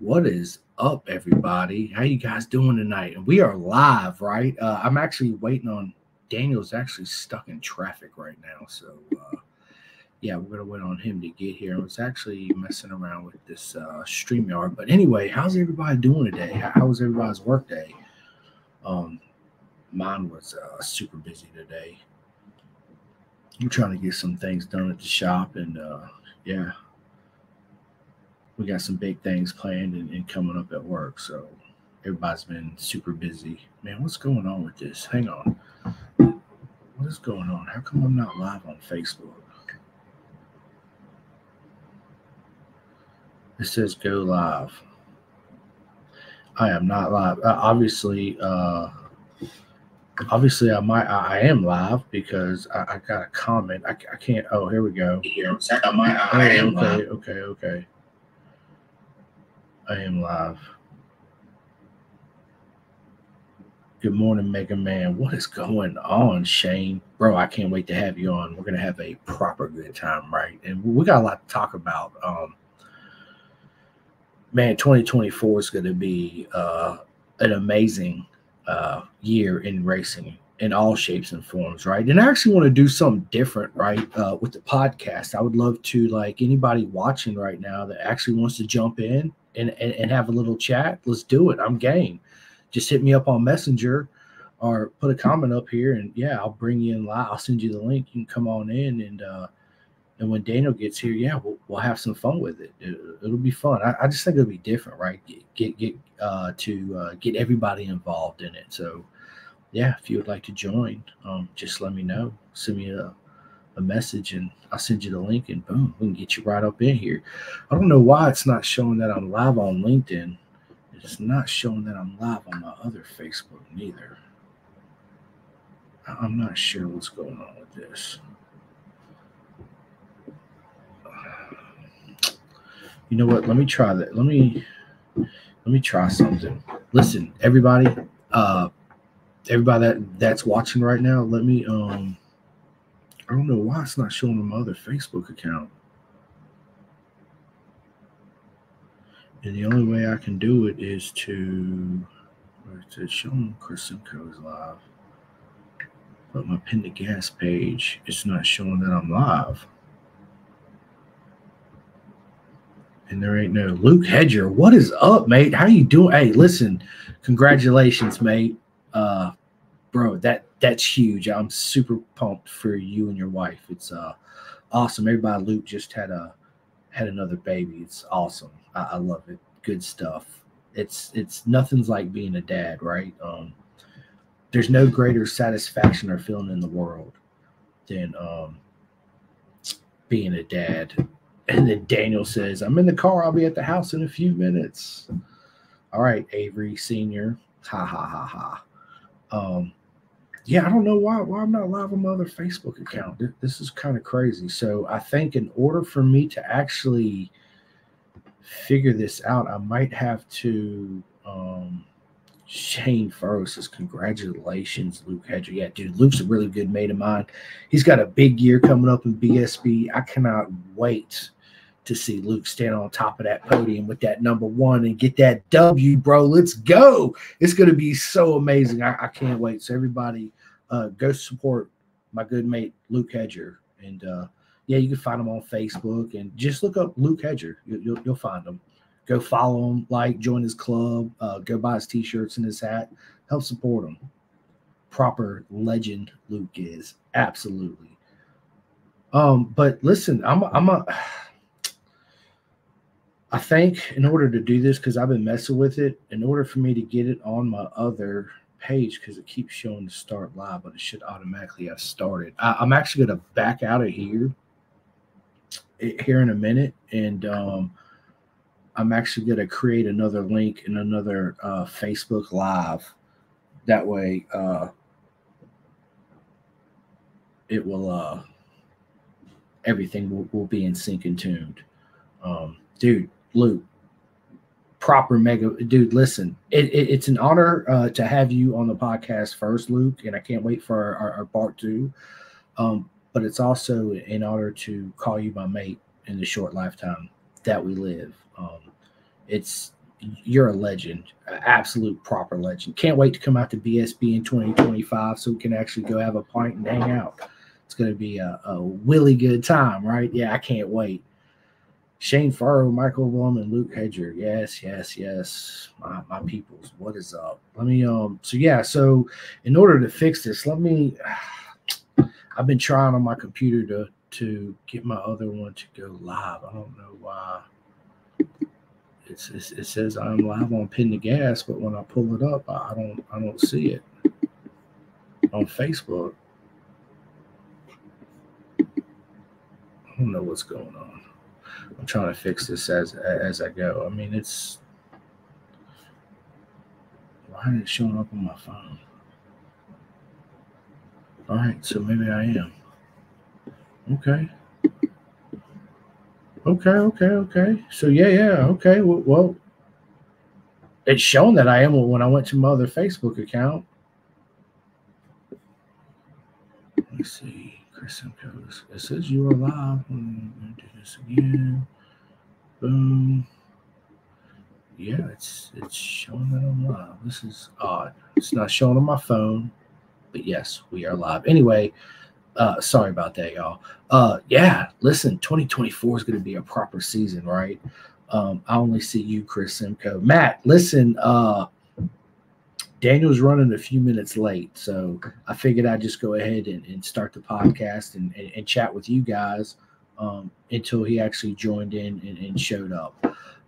What is up, everybody? How you guys doing tonight? And we are live, right? Uh, I'm actually waiting on Daniel's actually stuck in traffic right now, so uh, yeah, we're gonna wait on him to get here. I was actually messing around with this uh, Streamyard, but anyway, how's everybody doing today? How was everybody's work day? Um, mine was uh, super busy today. I'm trying to get some things done at the shop, and uh, yeah, we got some big things planned and, and, coming up at work. So everybody's been super busy. Man, what's going on with this? Hang on. What is going on? How come I'm not live on Facebook? It says go live. I am not live. Uh, obviously, uh, obviously I might I, I am live because I, I, got a comment. I, I can't. Oh, here we go. Here, I, might, I, I am okay, live. okay, okay. I am live. Good morning, Mega Man. What is going on, Shane? Bro, I can't wait to have you on. We're gonna have a proper good time, right? And we got a lot to talk about. Um, man, 2024 is gonna be uh, an amazing uh, year in racing in all shapes and forms, right? And I actually want to do something different, right? Uh, with the podcast, I would love to like anybody watching right now that actually wants to jump in and, and, and have a little chat, let's do it. I'm game. Just hit me up on Messenger or put a comment up here, and yeah, I'll bring you in live. I'll send you the link. You can come on in, and uh, and when Daniel gets here, yeah, we'll, we'll have some fun with it. it will be fun. I, I, just think it'll be different, right? Get get, get uh, to uh, get everybody involved in it. So yeah, if you would like to join, um, just let me know. Send me a a message and I'll send you the link and boom, we can get you right up in here. I don't know why it's not showing that I'm live on LinkedIn. It's not showing that I'm live on my other Facebook neither. I'm not sure what's going on with this. You know what? Let me try that. Let me let me try something. Listen, everybody, uh everybody that that's watching right now, let me um I don't know why it's not showing on my other Facebook account. And the only way I can do it is to, to show them Chris Simcoe is live. But my pin gas page, it's not showing that I'm live. And there ain't no Luke Hedger. What is up, mate? How you doing? Hey, listen, congratulations, mate. Uh, bro, that that's huge. I'm super pumped for you and your wife. It's uh awesome. Everybody, Luke just had a had another baby. It's awesome. I, I love it. Good stuff. It's it's nothing's like being a dad, right? Um, there's no greater satisfaction or feeling in the world than um being a dad. And then Daniel says, I'm in the car. I'll be at the house in a few minutes. All right, Avery Senior. Ha ha ha ha. Um, yeah, I don't know why why I'm not live on my other Facebook account. This is kind of crazy. So I think in order for me to actually figure this out, I might have to um Shane Furrow says, Congratulations, Luke Hedger. Yeah, dude, Luke's a really good mate of mine. He's got a big year coming up in BSB. I cannot wait to see Luke stand on top of that podium with that number one and get that W, bro. Let's go. It's going to be so amazing. I, I can't wait. So, everybody, uh, go support my good mate, Luke Hedger. And uh, yeah, you can find him on Facebook and just look up Luke Hedger. You, you'll, you'll find him. Go follow him, like, join his club, uh, go buy his t shirts and his hat, help support him. Proper legend Luke is. Absolutely. Um, but listen, I'm a, I'm a I think in order to do this, because I've been messing with it, in order for me to get it on my other page, because it keeps showing to start live, but it should automatically have started. I, am actually going to back out of here here in a minute, and um, I'm actually going to create another link in another uh, Facebook Live. That way, uh, it will uh, everything will, will be in sync and tuned. Um, dude, Luke, proper mega dude. Listen, it, it, it's an honor uh, to have you on the podcast first, Luke, and I can't wait for our, our, our part two. Um, but it's also an honor to call you my mate in the short lifetime that we live. Um, it's you're a legend, absolute proper legend. Can't wait to come out to BSB in 2025 so we can actually go have a pint and hang out. It's going to be a, a really good time, right? Yeah, I can't wait. Shane Farrow, Michael and Luke Hedger. Yes, yes, yes. My, my peoples, what is up? Let me um so yeah, so in order to fix this, let me I've been trying on my computer to to get my other one to go live. I don't know why. It's, it's, it says I'm live on Pin the Gas, but when I pull it up, I don't I don't see it on Facebook. I don't know what's going on. I'm trying to fix this as as I go. I mean, it's why is it showing up on my phone? All right, so maybe I am. Okay. Okay, okay, okay. So yeah, yeah, okay. Well, it's shown that I am when I went to my other Facebook account. Let me see. Chris Simcoe. It says you are live. I'm do this again. Boom. Yeah, it's it's showing that I'm live. This is odd. It's not showing on my phone, but yes, we are live. Anyway, uh, sorry about that, y'all. Uh, yeah, listen, 2024 is going to be a proper season, right? Um, I only see you, Chris Simcoe. Matt, listen, uh, Daniel's running a few minutes late, so I figured I'd just go ahead and, and start the podcast and, and, and, chat with you guys um, until he actually joined in and, and showed up.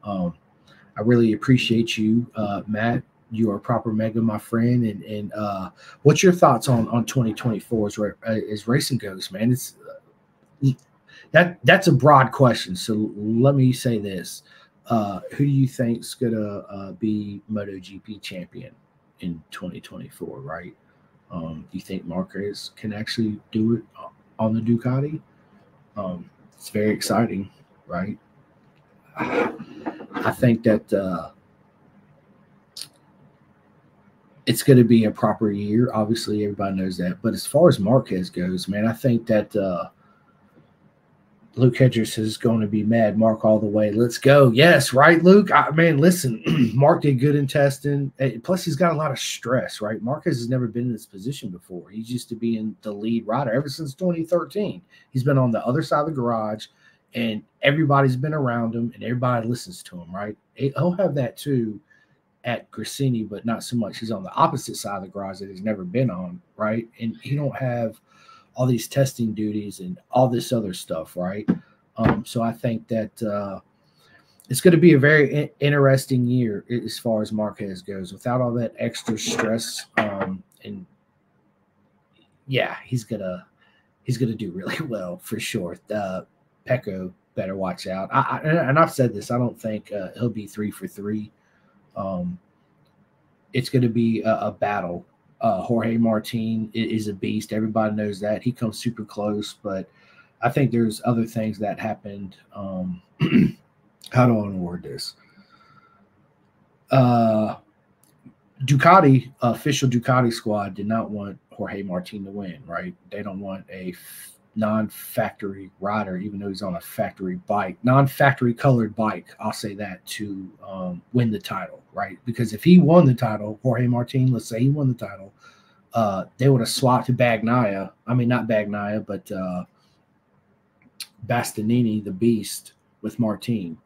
Um, I really appreciate you, uh, Matt you are proper mega, my friend. And and uh, what's your thoughts on on 2024 as, as racing goes, man? It's uh, that that's a broad question. So let me say this: uh, Who do you think's gonna uh, be MotoGP champion in 2024? Right? Um, do you think Marquez can actually do it on the Ducati? Um, it's very exciting, right? I think that uh, it's going to be a proper year. Obviously, everybody knows that. But as far as Marquez goes, man, I think that uh, Luke Hedger is going to be mad. Marc all the way. Let's go. Yes, right, Luke. I, man, listen, Marc did good in testing. Eh, plus, he's got a lot of stress, right? Marquez has never been in this position before. He's used to being the lead rider ever since 2013. He's been on the other side of the garage, and everybody's been around him, and everybody listens to him, right? He'll have that too at Gresini, but not so much. He's on the opposite side of the garage that he's never been on, right? And he don't have all these testing duties and all this other stuff, right? Um, so I think that uh, it's going to be a very in- interesting year as far as Marquez goes, without all that extra stress. Um, and yeah, he's gonna he's gonna do really well for sure. Uh, Pecco better watch out. I, I, and I've said this. I don't think uh, he'll be three for three um, it's going to be a, a battle. Uh, Jorge Martin is a beast. Everybody knows that. He comes super close, but I think there's other things that happened. Um, how do I word this? Uh, Ducati, official Ducati squad, did not want Jorge Martin to win, right? They don't want a non-factory rider, even though he's on a factory bike, non-factory colored bike. I'll say that to um, win the title, right? Because if he won the title, Jorge Martin, let's say he won the title, uh, they would have swapped to Bagnaia. I mean, not Bagnaia, but uh, Bastianini, the Beast, with Martin.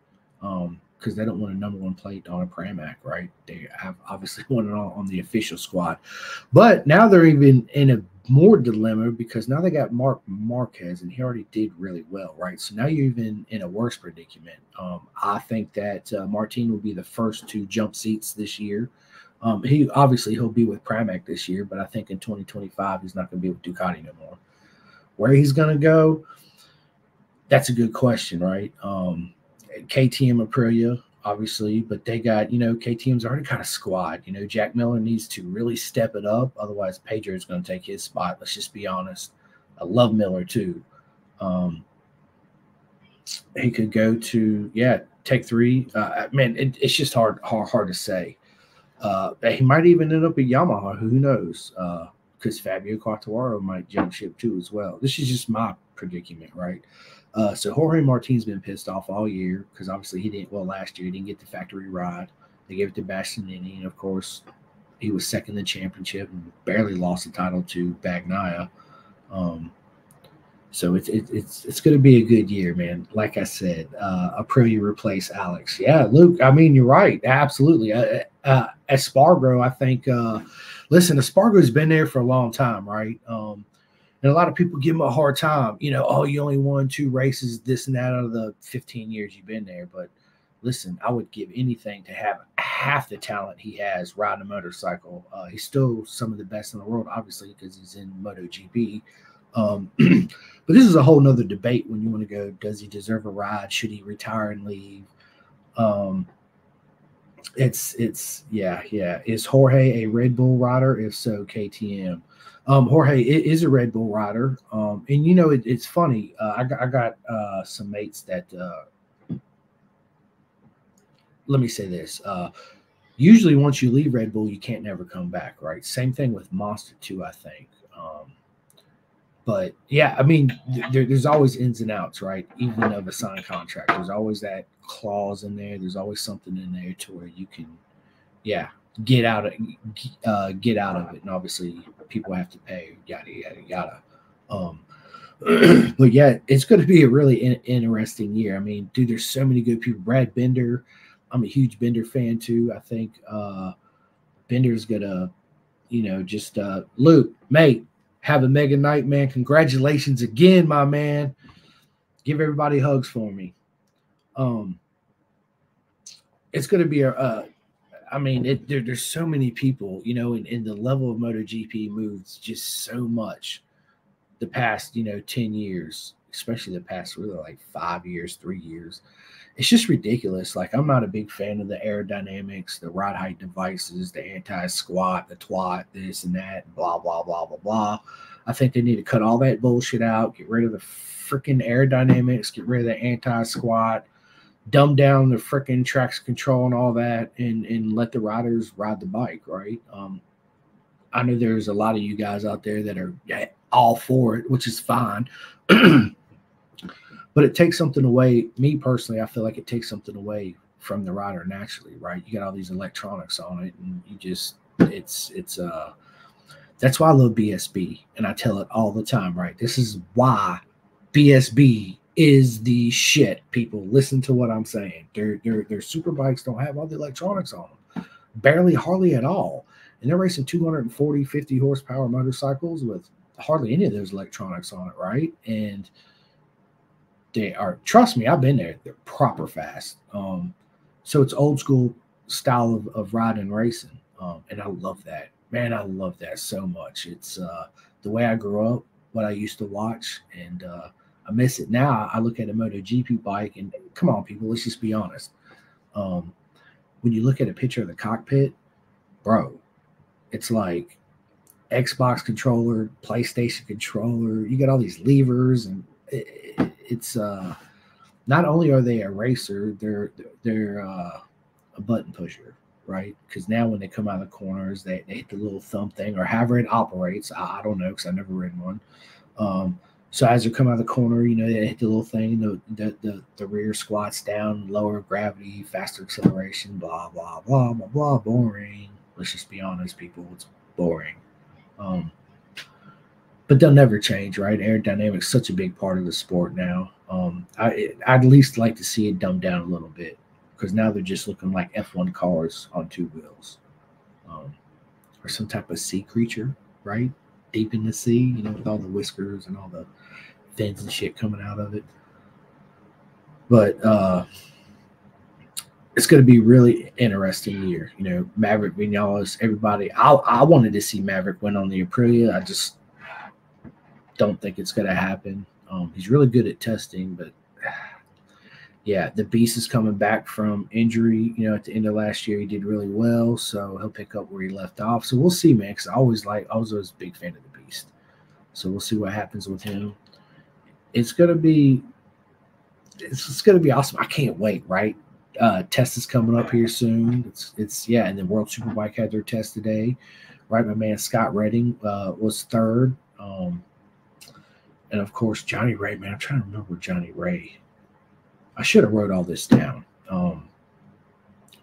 Um, because they don't want a number one plate on a Pramac, right? They have obviously won it on, on the official squad, but now they're even in a more dilemma because now they got Marc Marquez and he already did really well, right? So now you're even in a worse predicament. Um, I think that uh, Martin will be the first to jump seats this year. Um, he obviously he'll be with Pramac this year, but I think in 2025 he's not going to be with Ducati no more. Where he's going to go, that's a good question, right? Um, KTM Aprilia, obviously, but they got, you know, KTM's already got a squad. You know, Jack Miller needs to really step it up. Otherwise, Pedro is going to take his spot. Let's just be honest. I love Miller too. Um, he could go to, yeah, take three. Uh, man, it, it's just hard, hard, hard to say. Uh, he might even end up at Yamaha. Who knows? Because uh, Fabio Quartararo might jump ship too as well. This is just my predicament, right? Uh, so Jorge Martin's been pissed off all year because obviously he didn't. Well, last year he didn't get the factory ride. They gave it to Bastianini, and of course, he was second in the championship and barely lost the title to Bagnaia. Um, so it's it, it's it's going to be a good year, man. Like I said, uh, Aprilia replace Alex. Yeah, Luke. I mean, you're right. Absolutely. Uh, uh, Espargaro, I think. Uh, listen, Espargaro's been there for a long time, right? Um, and a lot of people give him a hard time. You know, oh, you only won two races, this and that out of the 15 years you've been there. But listen, I would give anything to have half the talent he has riding a motorcycle. Uh, he's still some of the best in the world, obviously, because he's in MotoGP. Um, but this is a whole nother debate when you want to go, does he deserve a ride? Should he retire and leave? Um, it's it's yeah, yeah. Is Jorge a Red Bull rider? If so, KTM. Um, Jorge is a Red Bull rider. Um, and you know, it, it's funny. Uh, I got I got uh, some mates that uh, let me say this. Uh, usually once you leave Red Bull, you can't never come back, right? Same thing with Monster too, I think. Um, but yeah, I mean, there, there's always ins and outs, right? Even of a signed contract, there's always that clause in there. There's always something in there to where you can, yeah, get out of uh, get out of it. And obviously, people have to pay, yada yada yada. Um, but yeah, it's going to be a really in- interesting year. I mean, dude, there's so many good people. Brad Binder, I'm a huge Binder fan too. I think uh, Binder's gonna, you know, just uh, Luke, mate, have a mega night, man. Congratulations again, my man. Give everybody hugs for me. Um, it's going to be a, uh, I mean, it, there, there's so many people, you know, and, the level of MotoGP moves just so much the past, you know, 10 years, especially the past really like five years, three years. It's just ridiculous. Like, I'm not a big fan of the aerodynamics, the ride height devices, the anti squat, the twat, this and that, blah, blah, blah, blah, blah. I think they need to cut all that bullshit out, get rid of the freaking aerodynamics, get rid of the anti squat, dumb down the freaking traction control and all that, and and let the riders ride the bike, right? Um, I know there's a lot of you guys out there that are all for it, which is fine. but it takes something away. Me personally, I feel like it takes something away from the rider naturally, right? You got all these electronics on it, and you just it's it's uh that's why I love BSB, and I tell it all the time, right? This is why BSB is the shit. People listen to what I'm saying. Their their their super bikes don't have all the electronics on them, barely, hardly at all, and they're racing 240, 50 horsepower motorcycles with hardly any of those electronics on it, right? And they are. Trust me, I've been there. They're proper fast. Um, so it's old school style of, of riding racing, um, and I love that man, I love that so much. It's uh, the way I grew up, what I used to watch, and uh, I miss it now. I look at a MotoGP bike, and come on, people, let's just be honest. Um, when you look at a picture of the cockpit, bro, it's like Xbox controller, PlayStation controller. You got all these levers, and it, it's uh, not only are they a racer, they're they're uh, a button pusher right? Because now when they come out of the corners, they, they hit the little thumb thing or however it operates. I, I don't know because I never ridden one. Um, so as they come out of the corner, you know, they hit the little thing, the, the, the, the rear squats down, lower gravity, faster acceleration, blah, blah, blah, blah, blah, boring. Let's just be honest, people, it's boring. Um, but they'll never change, right? Aerodynamics such a big part of the sport now. Um, I, I'd at least like to see it dumbed down a little bit because now they're just looking like F1 cars on two wheels, um, or some type of sea creature, right? Deep in the sea, you know, with all the whiskers and all the fins and shit coming out of it. But uh, it's going to be really interesting year. You know, Maverick Vinales, everybody. I I wanted to see Maverick win on the Aprilia. I just don't think it's going to happen. Um, he's really good at testing, but yeah, the beast is coming back from injury. You know, at the end of last year, he did really well, so he'll pick up where he left off. So we'll see, man. Because I always like, I was always a big fan of the beast. So we'll see what happens with him. It's gonna be, it's, it's gonna be awesome. I can't wait. Right, uh, test is coming up here soon. It's it's yeah, and then World Superbike had their test today. Right, my man Scott Redding uh, was third. Um, and of course Johnny Rea, man. I'm trying to remember Johnny Rea I should have wrote all this down. Um,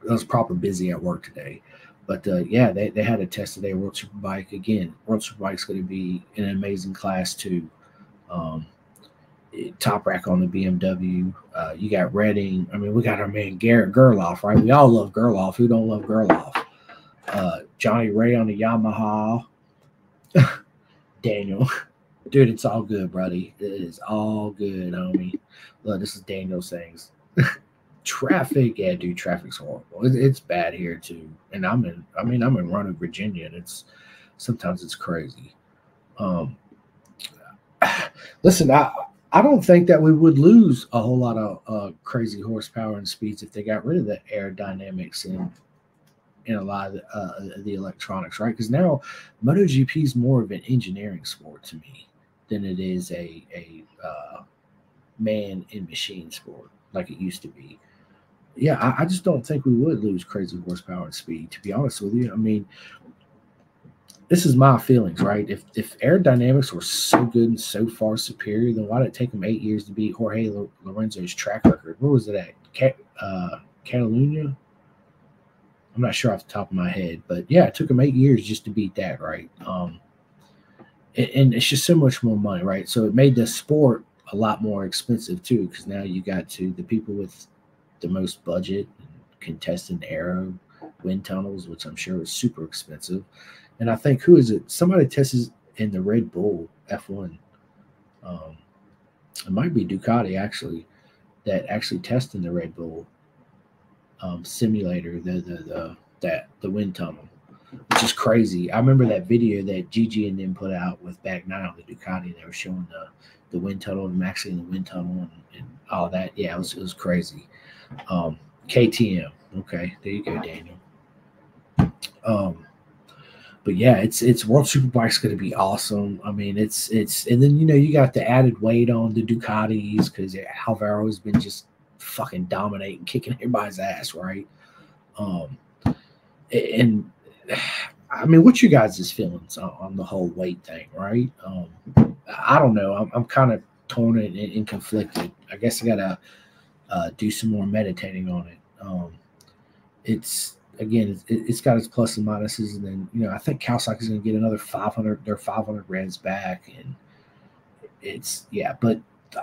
I was proper busy at work today. But uh, yeah, they, they had a test today. World Superbike again. World Superbike's going to be an amazing class too. Um, Toprak on the BMW. Uh, you got Redding. I mean, we got our man Garrett Gerloff, right? We all love Gerloff. Who don't love Gerloff? Uh, Johnny Rea on the Yamaha. Daniel, dude, it's all good, buddy. It is all good, homie. Look, this is Daniel sayings. traffic, yeah, dude, traffic's horrible. It, it's bad here too. And I'm in. I mean, I'm in Roanoke, Virginia, and it's sometimes it's crazy. Um, listen, I I don't think that we would lose a whole lot of uh, crazy horsepower and speeds if they got rid of the aerodynamics and in a lot of the, uh, the electronics, right? Because now MotoGP is more of an engineering sport to me than it is a a uh, man in machine sport like it used to be. Yeah, I, I just don't think we would lose crazy horsepower and speed. To be honest with you, I mean, this is my feelings, right? If if aerodynamics were so good and so far superior, then why did it take them eight years to beat Jorge Lorenzo's track record? Where was it at? uh, Catalunya? I'm not sure off the top of my head, but yeah, it took them eight years just to beat that, right? Um, and, and it's just so much more money, right? So it made the sport a lot more expensive too, because now you got to the people with the most budget, contested aero, wind tunnels, which I'm sure is super expensive and I think who is it? Somebody tests in the Red Bull F1. Um, it might be Ducati actually that actually tests in the Red Bull um, simulator, the the the that the wind tunnel, which is crazy. I remember that video that Gigi and them put out with Bagnaia on the Ducati. They were showing the the wind tunnel and actually in the wind tunnel and, and all that. Yeah, it was it was crazy. Um, KTM. Okay, there you go, Daniel. Um, but yeah, it's it's World Superbike's going to be awesome. I mean, it's it's and then you know you got the added weight on the Ducatis because Alvaro has been just fucking dominating, kicking everybody's ass, right? Um, and I mean, what's your guys' feelings on, on, the whole weight thing, right? Um, I don't know. I'm, I'm kind of torn and, and, conflicted. I guess I gotta uh, do some more meditating on it. Um, it's again, it's, it's got its plus and minuses, and then you know I think Kawasaki is going to get another 500, their 500 reds back, and it's yeah, but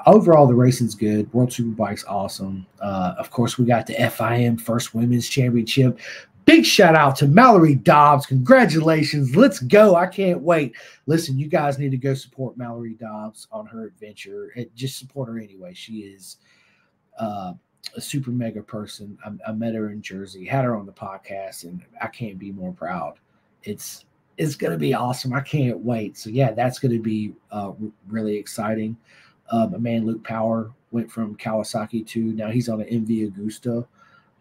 overall the racing's good. World Superbike's awesome. Uh, of course, we got the FIM First Women's Championship. Big shout out to Mallory Dobbs. Congratulations. Let's go. I can't wait. Listen, you guys need to go support Mallory Dobbs on her adventure. And just support her anyway. She is uh, a super mega person. I, I, met her in Jersey, had her on the podcast, and I can't be more proud. It's it's to be awesome. I can't wait. So yeah, that's to be uh, really exciting. Uh, my man Luke Power went from Kawasaki to now he's on an MV Agusta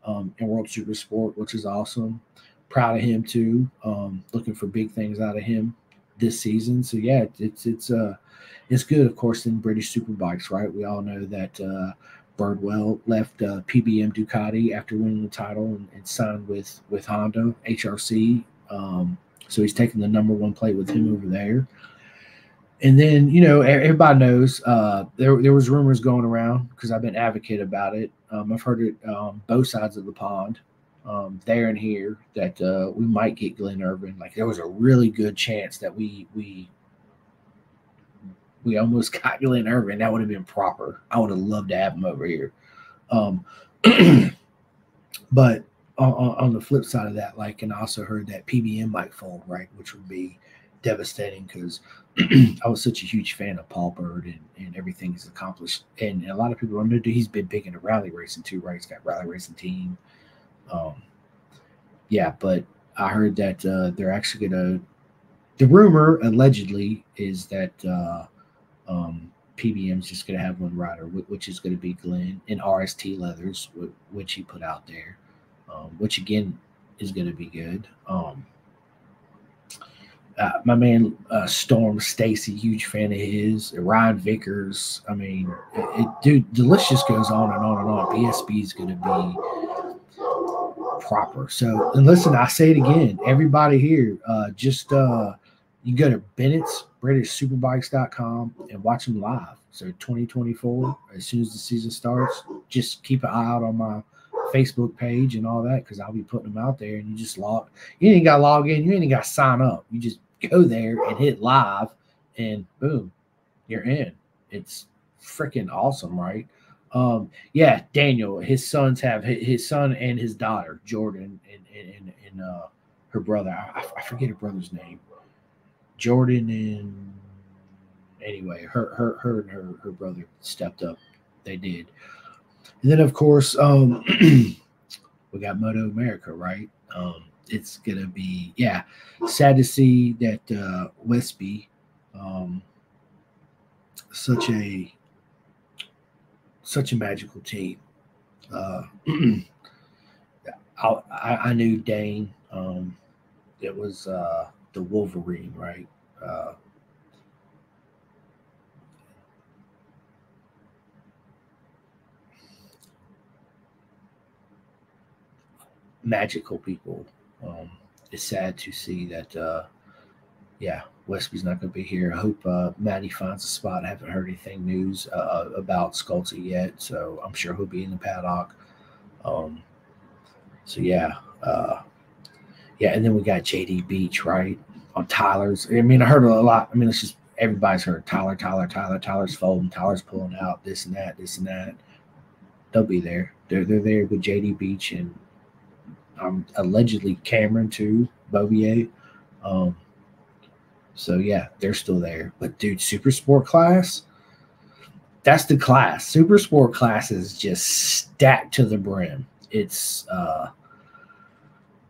um, in World Super Sport, which is awesome. Proud of him too. Um, looking for big things out of him this season. So yeah, it's it's uh it's good, of course, in British Superbikes, right? We all know that uh, Bridewell left uh, PBM Ducati after winning the title and, and, signed with with Honda HRC. Um, so he's taking the number one plate with him over there. And then you know everybody knows uh, there there was rumors going around because I've been advocate about it. Um, I've heard it um, both sides of the pond, um, there and here, that uh, we might get Glenn Irwin. Like there was a really good chance that we we we almost got Glenn Irwin. That would have been proper. I would have loved to have him over here. Um, but on, on, the flip side of that, like, and I also heard that PBM might fold, right, which would be devastating because I was such a huge fan of Paul Bird and, and everything he's accomplished. And, a lot of people don't know he's been big into rally racing too, right? He's got rally racing team. Um, yeah, but I heard that uh, they're actually going to. The rumor allegedly is that uh, um, PBM is just going to have one rider, which is going to be Glenn in RST leathers, which he put out there, um, which again is going to be good. Um, uh, my man uh, Storm Stacey, huge fan of his. Ryan Vickers. I mean, it, it, dude, the list just goes on and on and on. BSB is going to be proper. So, and listen, I say it again. Everybody here, uh, just uh, you go to Bennett's BritishSuperbikes.com and watch them live. So 2024, as soon as the season starts, just keep an eye out on my Facebook page and all that because I'll be putting them out there. And you just log. You ain't got to log in. You ain't got to sign up. You just go there and hit live, and boom, you're in. It's freaking awesome, right? Um, yeah, Daniel, his sons have his son and his daughter, Jordan, and and, and uh, her brother. I, I forget her brother's name. Jordan and anyway, her her her and her her brother stepped up. They did. And then of course, um, we got Moto America, right? Um, it's gonna be yeah, sad to see that uh, Westby, um, such a such a magical team. Uh, I, I knew Dane. Um, it was uh, the Wolverine, right? Uh, magical people. Um, it's sad to see that, uh, yeah, Westby's not going to be here. I hope uh, Maddie finds a spot. I haven't heard anything news uh, about Scholtz yet, so I'm sure he'll be in the paddock. Um, so yeah, uh, yeah, and then we got JD Beach right on Tyler's. I mean, I heard a lot. I mean, it's just everybody's heard Tyler, Tyler, Tyler, Tyler's folding, Tyler's pulling out this and that, this and that. They'll be there. They're they're there with JD Beach and um, allegedly Cameron too, Beaubier. Um, so yeah, they're still there. But dude, super sport class, that's the class. Super sport class is just stacked to the brim. It's uh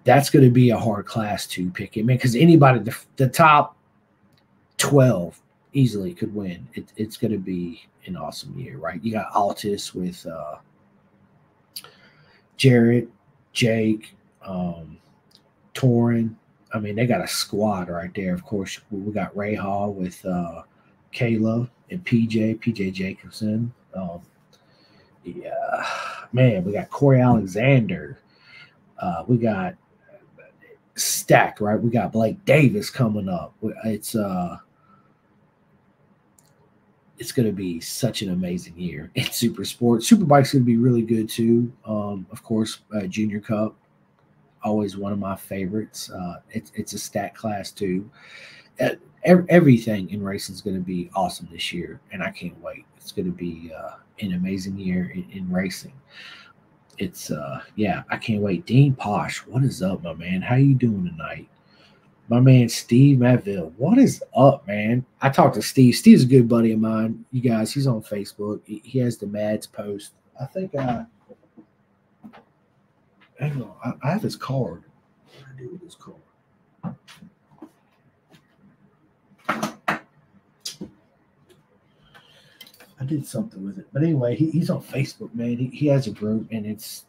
that's going to be a hard class to pick it, man. Because anybody, the, the, top twelve easily could win. It, it's going to be an awesome year, right? You got Altus with uh, Jarrett, Jake, um, Torin. I mean, they got a squad right there. Of course, we got Rahal with uh, Kayla and PJ, PJ Jacobsen Um, yeah, man, we got Corey Alexander. Uh, we got stacked, right? We got Blake Davis coming up. It's uh it's going to be such an amazing year in super sport. Superbike's going to be really good too. Um, of course, uh, Junior Cup, always one of my favorites. Uh, it's it's a stat class too. Uh, everything in racing is going to be awesome this year, and I can't wait. It's going to be uh, an amazing year in, in racing it's uh yeah, I can't wait. Dean Posh, what is up, my man? How you doing tonight? My man Steve Matville, what is up, man? I talked to Steve. Steve's a good buddy of mine. You guys, he's on Facebook. He, has the Mads post. I think I hang on, I, have his card. I do his card? I did something with it. But anyway, he, he's on Facebook, man. He, he has a group and it's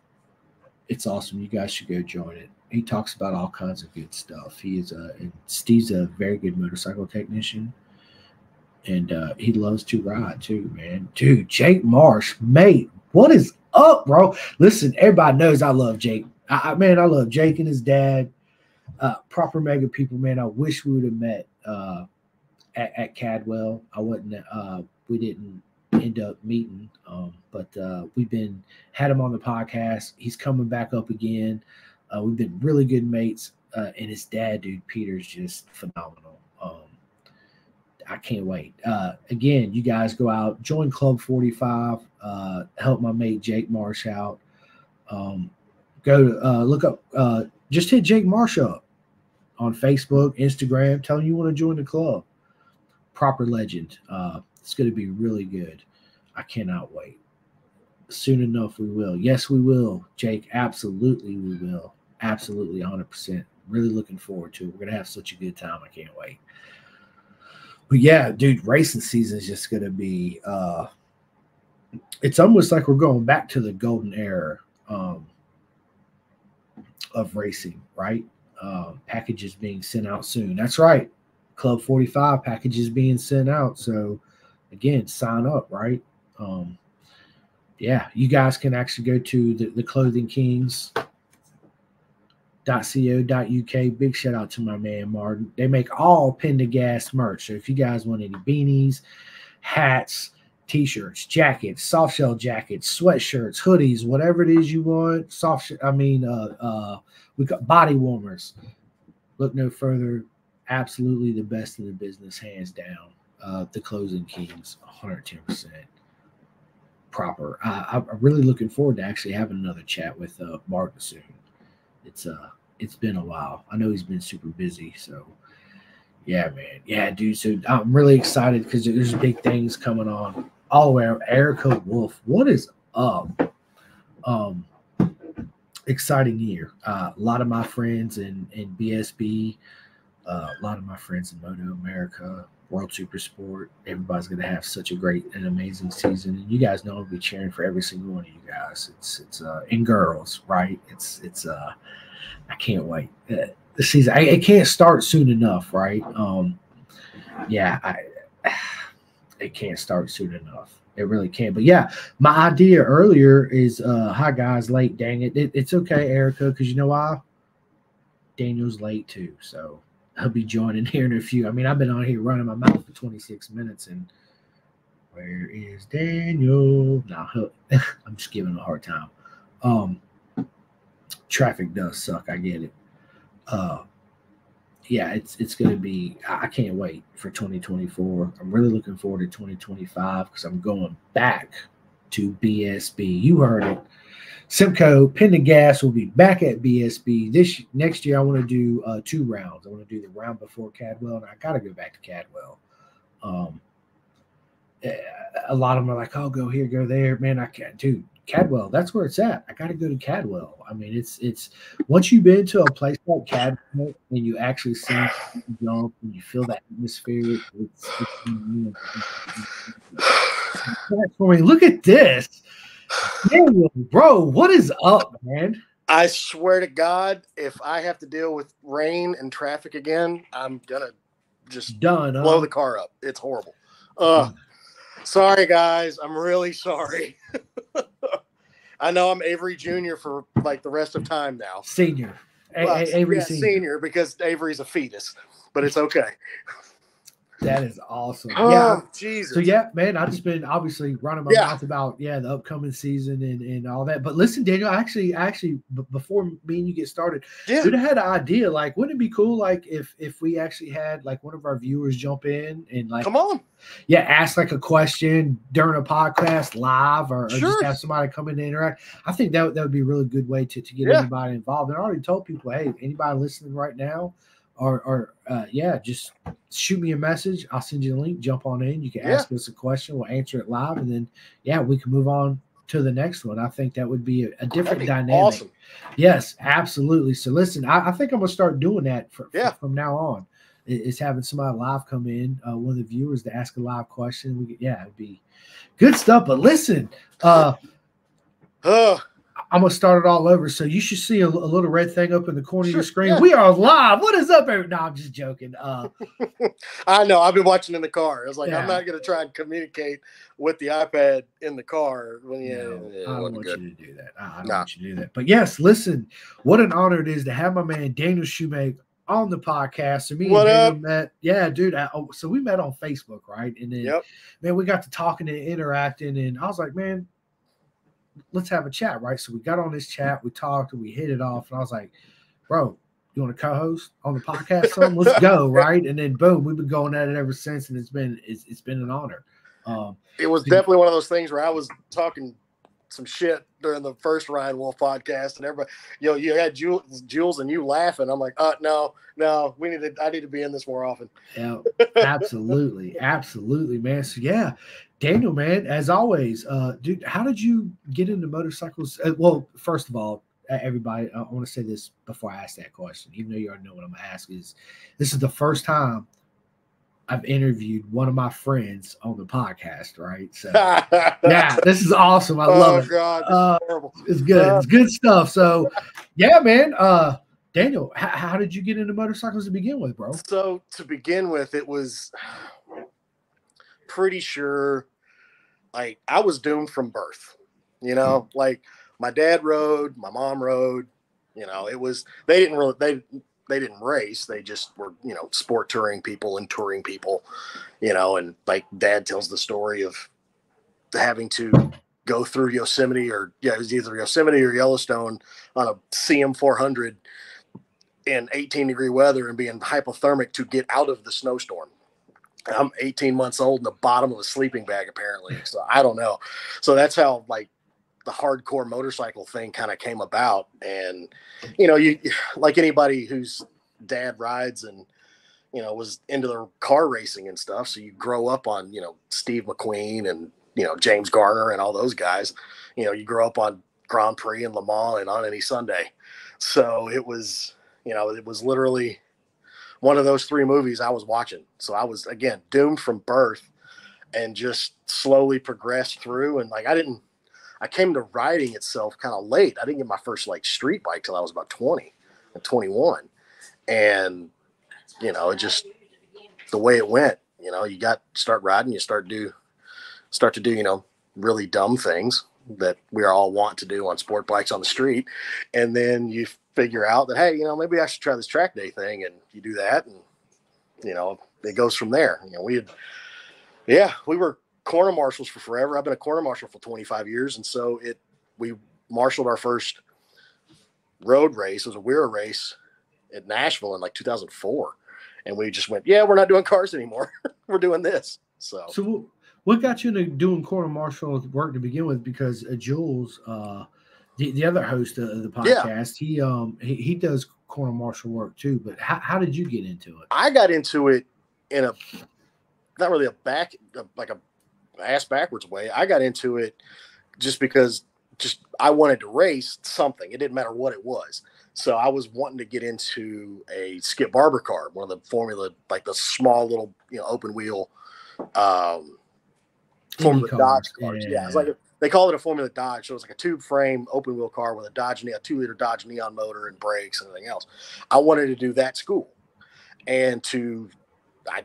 it's awesome. You guys should go join it. He talks about all kinds of good stuff. He is a and Steve's a very good motorcycle technician. And uh, he loves to ride too, man. Dude, Jake Marsh, mate, what is up, bro? Listen, everybody knows I love Jake. I, I man, I love Jake and his dad. Uh, proper mega people, man. I wish we would have met uh, at, at Cadwell. I wasn't. Uh, we didn't end up meeting. Um, but uh, we've been had him on the podcast. He's coming back up again. Uh, we've been really good mates. Uh, and his dad, dude, Peter's just phenomenal. Um, I can't wait. Uh, again, you guys go out, join Club 45, uh, help my mate Jake Marsh out. Um, go uh, look up, just hit Jake Marsh up on Facebook, Instagram, tell him you want to join the club. Proper legend. It's going to be really good. I cannot wait. Soon enough, we will. Yes, we will, Jake. Absolutely, we will. Absolutely, 100%. Really looking forward to it. We're going to have such a good time. I can't wait. But yeah, dude, racing season is just going to be, uh, it's almost like we're going back to the golden era um, of racing, right? Uh, packages being sent out soon. That's right. Club 45 packages being sent out. So, again, sign up, right? Um, yeah, you guys can actually go to the, the clothing. Big shout out to my man Martin. They make all Pendergast merch. So if you guys want any beanies, hats, t-shirts, jackets, soft shell jackets, sweatshirts, hoodies, whatever it is you want. Soft, I mean, uh, uh, we got body warmers. Look no further. Absolutely the best in the business, hands down. Uh, the Closing Kings, 110 percent proper. Uh, I'm really looking forward to actually having another chat with uh, Martin soon. It's uh, it's been a while. I know he's been super busy, so yeah, man, yeah, dude. So I'm really excited because there's big things coming on all around. Erica Wolf, what is up? Um, exciting year. Uh, a lot of my friends in in BSB, uh, a lot of my friends in Moto America, World Super Sport. Everybody's going to have such a great and amazing season, and you guys know I'll be cheering for every single one of you guys. It's it's uh, and girls, right? It's it's uh, I can't wait. Uh, the season, I, it can't start soon enough, right? Um, yeah, I it can't start soon enough. It really can't. But yeah, my idea earlier is uh hi guys, late, dang it. it it's okay, Erica, because you know why? Daniel's late too. So I'll be joining here in a few. I mean, I've been on here running my mouth for 26 minutes and where is Daniel? Now nah, I'm just giving him a hard time. Um traffic does suck, I get it. Uh yeah, it's it's to be. I can't wait for 2024. I'm really looking forward to 2025 because I'm going back to BSB. You heard it. Simcoe Pendergast will be back at BSB this next year. I want to do uh, two rounds. I want to do the round before Cadwell, and I got to go back to Cadwell. Um, eh, a lot of them are like, "Oh, go here, go there." Man, I can't, dude. Cadwell, that's where it's at. I got to go to Cadwell. I mean, it's it's once you've been to a place like Cadwell and you actually see jump and you feel that atmosphere. It's, it's, it's, for me. Look at this, Daniel, bro. What is up, man? I swear to God, if I have to deal with rain and traffic again, I'm gonna just done blow huh? the car up. It's horrible. Uh, sorry, guys. I'm really sorry. I know I'm Avery Junior for like the rest of time now. Senior, well, a- Avery yeah, senior. senior because Avery's a fetus, but it's okay. That is awesome. Oh, yeah, Jesus. So yeah, man, I've just been obviously running my yeah. mouth about yeah the upcoming season and, and all that. But listen, Daniel, actually, actually, b- before me and you get started, yeah. dude, I had an idea. Like, wouldn't it be cool, like, if if we actually had like one of our viewers jump in and like, come on, yeah, ask like a question during a podcast live, or, or sure. just have somebody come in and interact. I think that that would be a really good way to to get yeah. anybody involved. And I already told people, hey, anybody listening right now or or uh, yeah, just shoot me a message. I'll send you the link. Jump on in. You can yeah. ask us a question. We'll answer it live, and then yeah, we can move on to the next one. I think that would be a, a different dynamic. Awesome. Yes, absolutely. So listen, I, I, think I'm gonna start doing that for, yeah. from now on. Is having somebody live come in, uh, one of the viewers to ask a live question. We get, yeah, it'd be good stuff. But listen, uh, uh I'm gonna start it all over. So you should see a, a little red thing up in the corner sure, of your screen. Yeah. We are live. What is up? Every- no, I'm just joking. Uh, I know. I've been watching in the car. I was like, yeah. I'm not gonna try and communicate with the iPad in the car. When you, no, yeah, I don't want good. you to do that. I, don't nah. want you to do that. But yes, listen. What an honor it is to have my man Daniel Shoemake on the podcast. So me what and Daniel met. Yeah, dude. I, oh, so we met on Facebook, right? And then, yep. man, we got to talking and interacting, and I was like, man let's have a chat, right? So we got on this chat, we talked, and we hit it off. And I was like, bro, you want to co-host on the podcast? Son? Let's go, right? And then boom, we've been going at it ever since, and it's been it's, it's been an honor. Um, it was definitely one of those things where I was talking some shit during the first Ryan Wolf podcast, and everybody, you know, you had Jules, Jules and you laughing. I'm like, uh, no, no, we need to. I need to be in this more often. Yeah, absolutely, absolutely, man. So yeah, Daniel, man, as always, uh, dude, how did you get into motorcycles? Uh, well, first of all, everybody, I want to say this before I ask that question, even though you already know what I'm gonna ask. Is this is the first time I've interviewed one of my friends on the podcast, right? So yeah, this is awesome. I love oh, it. God, uh, it's good. It's good stuff. So yeah, man. Uh, Daniel, how did you get into motorcycles to begin with, bro? So to begin with, it was pretty sure like I was doomed from birth. You know, mm-hmm. like my dad rode, my mom rode. You know, it was they didn't really they they didn't race. They just were you know sport touring people and touring people. You know, and like dad tells the story of having to go through Yosemite or yeah, it was either Yosemite or Yellowstone on a CM 400 in 18 degree weather and being hypothermic to get out of the snowstorm. I'm 18 months old in the bottom of a sleeping bag, apparently. So I don't know. So that's how like the hardcore motorcycle thing kind of came about. And you know, you like anybody whose dad rides and you know was into the car racing and stuff. So you grow up on you know Steve McQueen and you know James Garner and all those guys. You know, you grow up on Grand Prix and Le Mans and on any Sunday. So it was you know it was literally one of those three movies I was watching. So I was again doomed from birth and just slowly progressed through and like I didn't I came to riding itself kind of late. I didn't get my first like street bike till I was about 20 and 21. And you know, it just the way it went, you know, you got start riding, you start do start to do, you know, really dumb things that we all want to do on sport bikes on the street. And then you figure out that, hey, you know, maybe I should try this track day thing. And you do that and you know, it goes from there. You know, we had yeah, we were corner marshals for forever. I've been a corner marshal for 25 years. And so it we marshaled our first road race. It was a WERA race at Nashville in like 2004. And we just went, yeah, we're not doing cars anymore. we're doing this. So, so what got you into doing corner marshal work to begin with? Because Jules, uh, the, the other host of the podcast, yeah. he um he, he does corner marshal work too. But how, how did you get into it? I got into it in a not really a back like a ass backwards way. I got into it just because just I wanted to race something. It didn't matter what it was. So I was wanting to get into a Skip Barber car, one of the Formula, like the small little, you know, open wheel, um, Formula. Dodge cars. Yeah. yeah, it's like a, they call it a Formula Dodge. So it was like a tube frame open wheel car with a Dodge, a two liter Dodge Neon motor and brakes and everything else. I wanted to do that school, and to I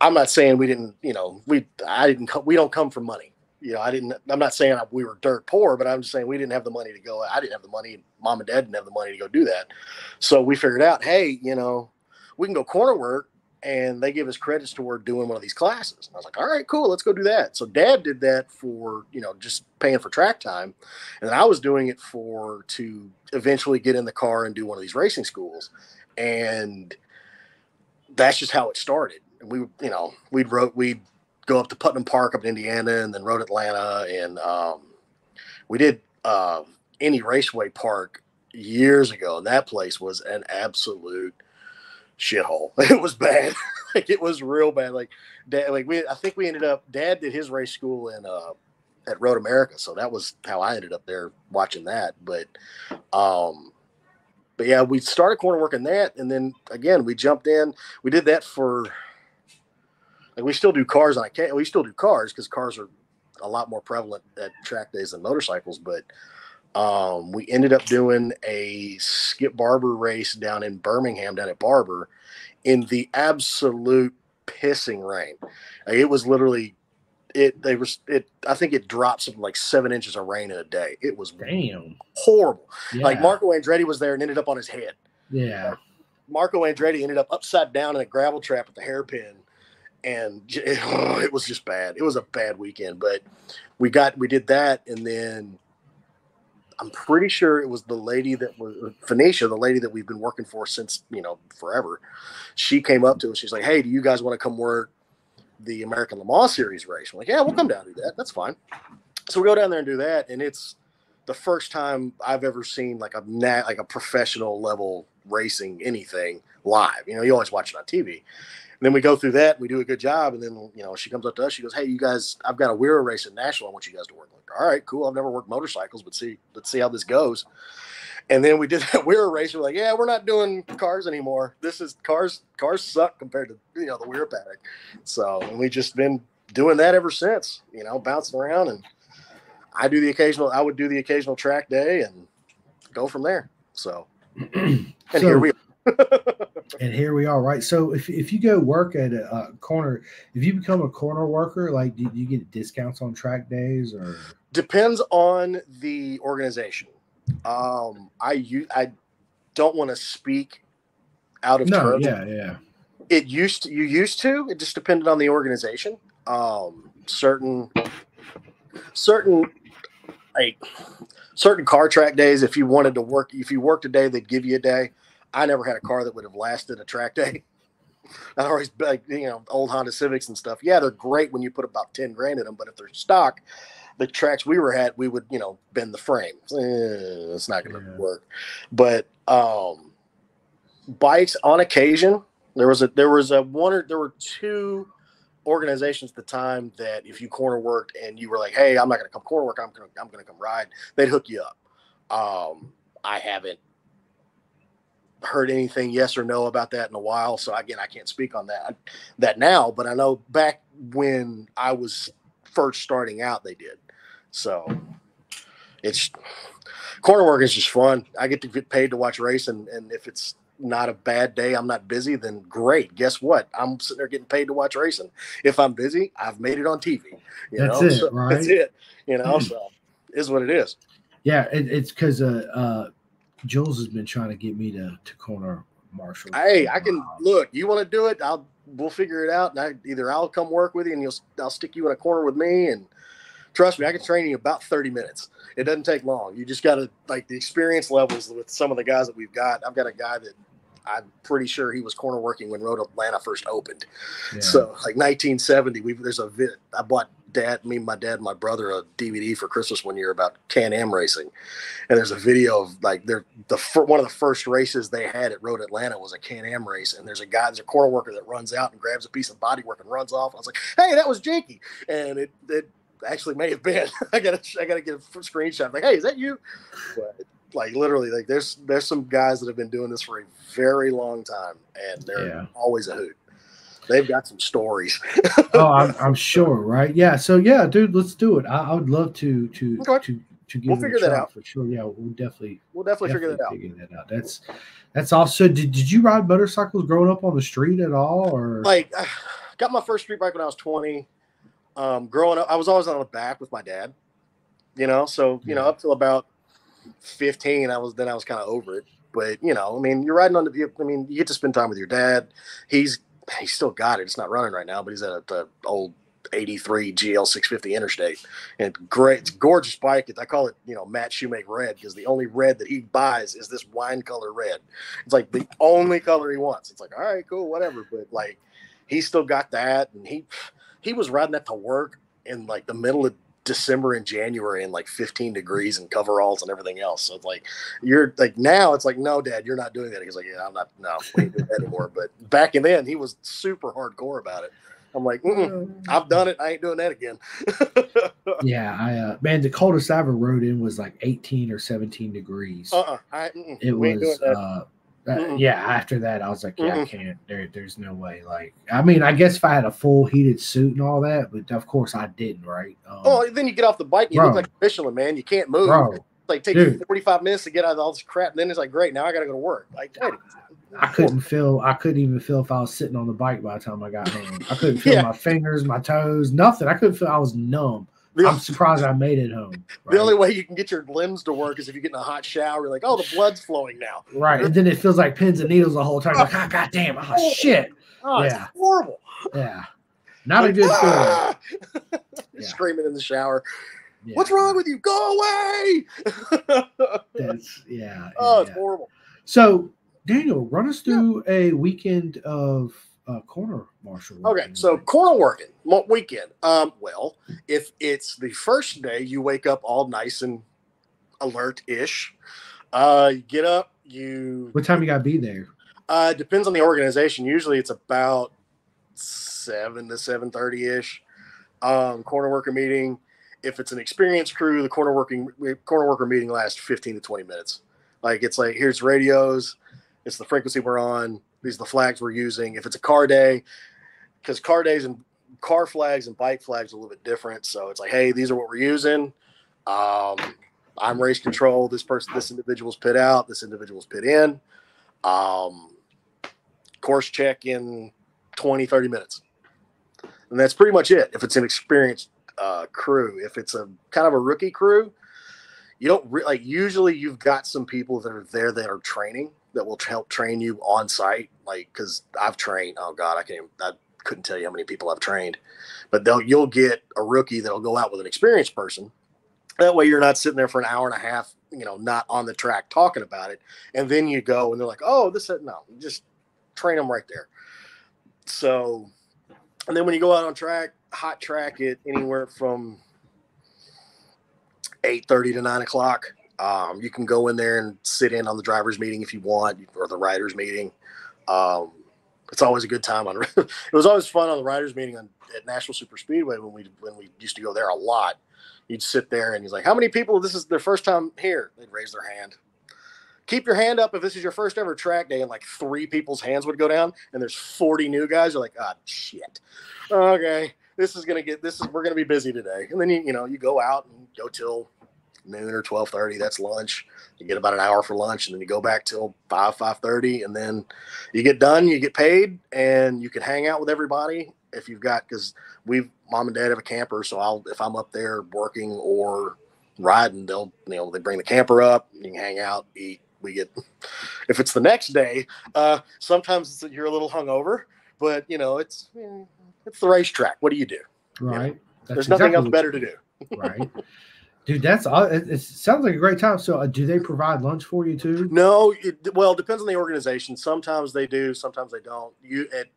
I'm not saying we didn't, you know, we I didn't we don't come from money. You know, I didn't. I'm not saying we were dirt poor, but I'm just saying we didn't have the money to go. I didn't have the money. Mom and dad didn't have the money to go do that. So we figured out, hey, you know, we can go corner work, and they give us credits toward doing one of these classes. And I was like, all right, cool, let's go do that. So dad did that for you know just paying for track time, and I was doing it for to eventually get in the car and do one of these racing schools, and that's just how it started. And we you know we'd wrote we'd go up to Putnam Park up in Indiana and then Road Atlanta. And um, we did uh, any Raceway Park years ago. And that place was an absolute shithole. It was bad. like it was real bad. Like dad, like we I think we ended up dad did his race school in uh at Road America, so that was how I ended up there watching that. But um but yeah, we started corner working that, and then again we jumped in. We did that for like we still do cars on can't we still do cars because cars are a lot more prevalent at track days than motorcycles but um, we ended up doing a skip barber race down in birmingham down at barber in the absolute pissing rain. Like, it was literally it they was it i think it dropped something like seven inches of rain in a day. It was damn. horrible. Yeah. like marco andretti was there and ended up on his head. Yeah. Marco andretti ended up upside down in a gravel trap at the hairpin and it, oh, it was just bad. It was a bad weekend, but we got we did that, and then I'm pretty sure it was the lady that was uh, Phoenicia, the lady that we've been working for since you know forever. She came up to us. She's like, "Hey, do you guys want to come work the American Le Mans Series race?" I'm like, "Yeah, we'll come down and do that. That's fine." So we go down there and do that, and it's the first time I've ever seen like a nat, like a professional level racing anything live. You know, you always watch it on TV, then we go through that, we do a good job, and then you know she comes up to us, she goes, "Hey, you guys, I've got a WERA race in Nashville. I want you guys to work." Like, all right, cool. I've never worked motorcycles, but see, let's see how this goes. And then we did that WERA race. We're like, yeah, we're not doing cars anymore. This is cars. Cars suck compared to you know the WERA paddock. So, and we just been doing that ever since. You know, bouncing around, and I do the occasional. I would do the occasional track day and go from there. So, and so, here we are and here we are, right? So if, if you go work at a, corner, if you become a corner worker, like do, do you get discounts on track days or? Depends on the organization. Um, I I don't want to speak out of no, turn. Yeah, yeah. It used to, you used to. It just depended on the organization. Um, certain certain like certain car track days. If you wanted to work, if you worked a day, they'd give you a day. I never had a car that would have lasted a track day. I always like you know old Honda Civics and stuff. Yeah, they're great when you put about ten grand in them, but if they're stock, the tracks we were at, we would you know bend the frame. Eh, it's not going to yeah. work. But um, bikes on occasion, there was a there was a one or there were two organizations at the time that if you corner worked and you were like, hey, I'm not going to come corner work, I'm going to I'm going to come ride, they'd hook you up. Um, I haven't heard anything yes or no about that in a while. So again, I can't speak on that that now, but I know back when I was first starting out, they did. So it's corner work is just fun. I get to get paid to watch race, and and if it's not a bad day, I'm not busy, then great. Guess what? I'm sitting there getting paid to watch racing. If I'm busy, I've made it on TV. You that's know? it, so right? That's it. You know, so is what it is. Yeah, it, it's because uh, uh, Jules has been trying to get me to to corner Marshall. Hey, I um, can look. You want to do it? I'll we'll figure it out. And I, either I'll come work with you, and you'll I'll stick you in a corner with me, and trust me, I can train you about thirty minutes. It doesn't take long. You just got to like the experience levels with some of the guys that we've got. I've got a guy that I'm pretty sure he was corner working when Road Atlanta first opened. Yeah. So like 1970, we've there's a vid. I bought dad, me, my dad, my brother a DVD for Christmas one year about Can Am racing, and there's a video of like they're the one of the first races they had at Road Atlanta was a Can Am race, and there's a guy, there's a corner worker that runs out and grabs a piece of bodywork and runs off. I was like, hey, that was Jakey, and it it actually may have been. I gotta I gotta get a screenshot. like, hey, is that you? But like literally, like there's there's some guys that have been doing this for a very long time, and they're yeah. always a hoot. They've got some stories. oh, I'm, I'm, sure, right? Yeah. So yeah, dude, let's do it. I, I would love to to okay. to to give we'll figure that out for sure. Yeah, we'll definitely we'll definitely, definitely figure that out. Figure that out. That's that's also. Did, did you ride motorcycles growing up on the street at all, or like? got my first street bike when I was 20 um, growing up, I was always on the back with my dad. You know, so you yeah. know, up till about fifteen, I was then I was kind of over it. But you know, I mean, you're riding on the. I mean, you get to spend time with your dad. He's he's still got it. It's not running right now, but he's at the old 83 GL 650 Interstate. And great, it's gorgeous bike. I call it, you know, Matt Shoemake red because the only red that he buys is this wine color red. It's like the only color he wants. It's like, all right, cool, whatever. But like, he's still got that. And he, he was riding that to work in like the middle of December and January in like 15 degrees and coveralls and everything else. So it's like you're like now it's like no, Dad, you're not doing that. He's like, yeah, I'm not. No, we ain't doing that anymore. But back in then, he was super hardcore about it. I'm like, I've done it. I ain't doing that again. yeah, I uh, man, the coldest I ever rode in was like 18 or 17 degrees. Uh-uh. I, it was uh, uh, yeah, after that, I was like, yeah, mm-hmm. I can't. There, there's no way. Like, I mean, I guess if I had a full heated suit and all that, but of course I didn't, right? Um, oh, then you get off the bike, and you bro, look like Michelin, man. You can't move. Bro, it's like take dude, 45 minutes to get out of all this crap, and then it's like, great, now I got to go to work. Like, wait, I couldn't feel. I couldn't even feel if I was sitting on the bike by the time I got home. I couldn't feel yeah. my fingers, my toes, nothing. I couldn't feel. I was numb. I'm surprised I made it home. Right? The only way you can get your limbs to work is if you get in a hot shower. You're like, oh, the blood's flowing now. Right, and then it feels like pins and needles the whole time. Like, oh, god damn, oh, oh shit. Oh, yeah. horrible. Yeah, not like, a good ah! feeling. yeah. Screaming in the shower. Yeah. What's wrong with you? Go away. That's yeah. Oh, yeah, it's horrible. So, Daniel, run us through a weekend of uh, corner marshal. Okay, so corner working weekend. Um, well, if it's the first day, you wake up all nice and alert ish. Uh, you get up. You. What time you got to be there? Uh, depends on the organization. Usually, it's about seven to seven thirty ish. Um, corner worker meeting. If it's an experienced crew, the corner working corner worker meeting lasts fifteen to twenty minutes. Like it's like here's radios. It's the frequency we're on these are the flags we're using. If it's a car day, because car days and car flags and bike flags are a little bit different. So it's like, hey, these are what we're using. Um, I'm race control. This person, this individual's pit out. This individual's pit in. Um, course check in 20, 30 minutes. And that's pretty much it. If it's an experienced uh, crew, if it's a kind of a rookie crew, you don't re- like usually you've got some people that are there that are training that will help train you on site. Like, because I've trained. Oh God, I can't. I couldn't tell you how many people I've trained, but they'll you'll get a rookie that'll go out with an experienced person. That way you're not sitting there for an hour and a half, you know, not on the track talking about it. And then you go and they're like, oh, this is no, just train them right there. So and then when you go out on track, hot track it anywhere from eight thirty to nine o'clock. Um, you can go in there and sit in on the drivers' meeting if you want, or the riders' meeting. Um, it's always a good time on. it was always fun on the riders' meeting on, at National Super Speedway when we when we used to go there a lot. You'd sit there and he's like, "How many people? This is their first time here." They'd raise their hand. Keep your hand up if this is your first ever track day, and like three people's hands would go down, and there's 40 new guys. You're like, "Ah, oh, shit." Okay, this is gonna get this is we're gonna be busy today, and then you you know you go out and go till noon or 12:30. That's lunch. You get about an hour for lunch, and then you go back till five 5:30, and then you get done. You get paid, and you can hang out with everybody if you've got because we've mom and dad have a camper, so I'll if I'm up there working or riding, they'll you know they bring the camper up. You can hang out, eat. We get if it's the next day. Uh, sometimes you're a little hungover, but you know it's it's the racetrack. What do you do? Right. You know, there's nothing exactly else better to do. right. Dude, that's it, sounds like a great time. So, uh, do they provide lunch for you too? No, it, well, it depends on the organization. Sometimes they do, sometimes they don't. You, it,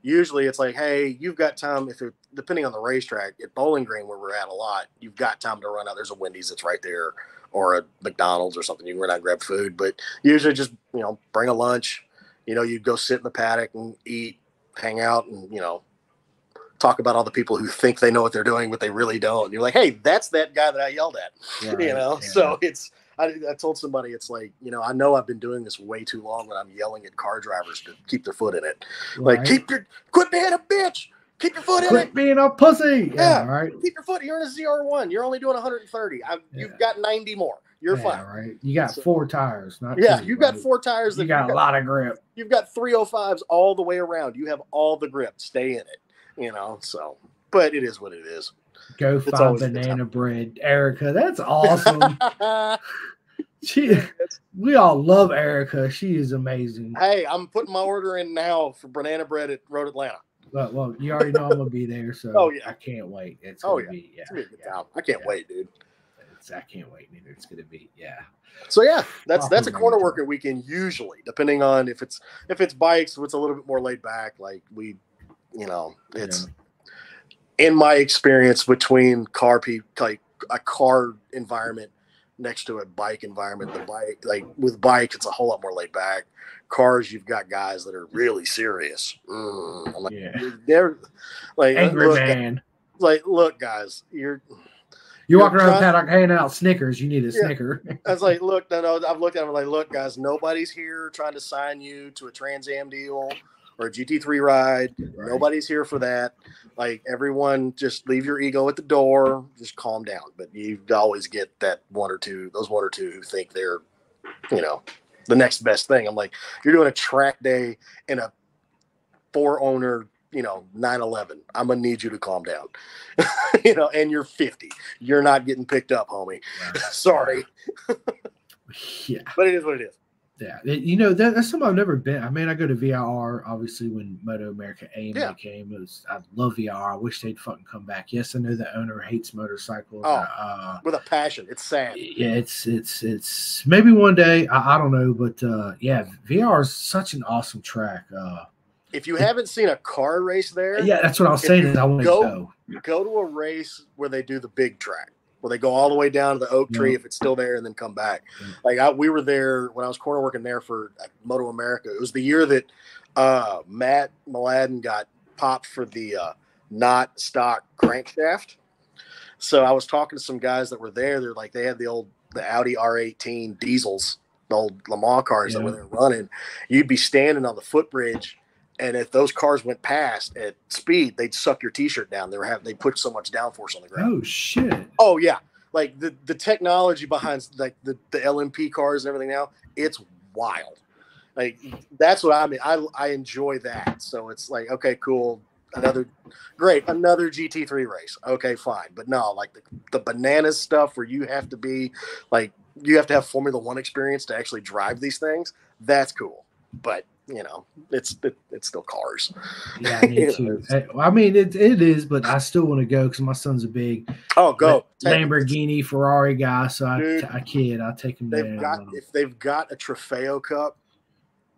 usually it's like, hey, you've got time. If it depending on the racetrack at Bowling Green, where we're at a lot, you've got time to run out. There's a Wendy's that's right there, or a McDonald's or something. You can run out and grab food. But usually, just you know, bring a lunch. You know, you go sit in the paddock and eat, hang out, and you know, talk about all the people who think they know what they're doing, but they really don't. You're like, hey, that's that guy that I yelled at. Right, you know, yeah. so it's. I, I, told somebody it's like you know I know I've been doing this way too long when I'm yelling at car drivers to keep their foot in it. Right. Like keep your quit being a bitch. Keep your foot quit in it. being a pussy. Yeah, yeah, right. Keep your foot. You're in a ZR one. You're only doing 130. Yeah. You've got 90 more. You're yeah, fine. Right. You got so, four tires. Not yeah. you you've got four tires. You got, got a lot of grip. You've got 305s all the way around. You have all the grip. Stay in it you know. So, but it is what it is. Go it's find banana bread, Erica. That's awesome. she, we all love Erica. She is amazing. Hey, I'm putting my order in now for banana bread at Road Atlanta. Well, well you already know I'm gonna be there, so oh yeah, I can't wait. It's oh yeah, be, yeah, it's yeah. I can't yeah. wait, dude. It's, I can't wait neither. It's gonna be yeah. So yeah, that's that's a corner worker weekend usually, depending on if it's if it's bikes, it's a little bit more laid back. Like we you know, it's yeah. in my experience between car people, like a car environment next to a bike environment. The bike, like with bike, it's a whole lot more laid back. Cars, you've got guys that are really serious. Mm, like, yeah, they're like angry look, man. Like, look, guys, you're you're walking around the paddock handing out Snickers. You need a yeah. Snicker. I was like, look, no, no. I've looked at them like, look, guys, nobody's here trying to sign you to a Trans Am deal or a GT3 ride. Right. Nobody's here for that. Like everyone, just leave your ego at the door. Just calm down. But you always get that one or two, those one or two who think they're, you know, the next best thing. I'm like, you're doing a track day in a four owner, you know, 911. I'm gonna need you to calm down. you know, and you're 50. You're not getting picked up, homie. Sorry. yeah. But it is what it is. Yeah, you know that, that's something I've never been. I mean, I go to VIR obviously when Moto America AMA yeah. came. It was I love VIR. I wish they'd fucking come back. Yes, I know the owner hates motorcycles. Oh, uh, with a passion. It's sad. Yeah, it's it's it's maybe one day. I, I don't know, but uh, yeah, VIR is such an awesome track. Uh, if you haven't seen a car race there, yeah, that's what I was saying. Is I want to go, go go to a race where they do the big track where they go all the way down to the oak tree if it's still there and then come back. Like I, we were there when I was corner working there for Moto America. It was the year that uh, Mat Mladin got popped for the uh, not stock crankshaft. So I was talking to some guys that were there. They're like they had the old the Audi R18 diesels, the old Le Mans cars yeah. that were there running. You'd be standing on the footbridge and if those cars went past at speed, they'd suck your T-shirt down. They were having they put so much downforce on the ground. Oh shit! Oh yeah, like the the technology behind like the the LMP cars and everything now, it's wild. Like that's what I mean. I I enjoy that. So it's like okay, cool. Another great, another GT3 race. Okay, fine. But no, like the, the bananas stuff where you have to be like you have to have Formula One experience to actually drive these things. That's cool. But you know, it's it, it's still cars. Yeah, me too. I mean, it, it is, but I still want to go because my son's a big oh go Lamborghini Ferrari guy. So I, I kid, I'll take him. They've got um, if they've got a Trofeo Cup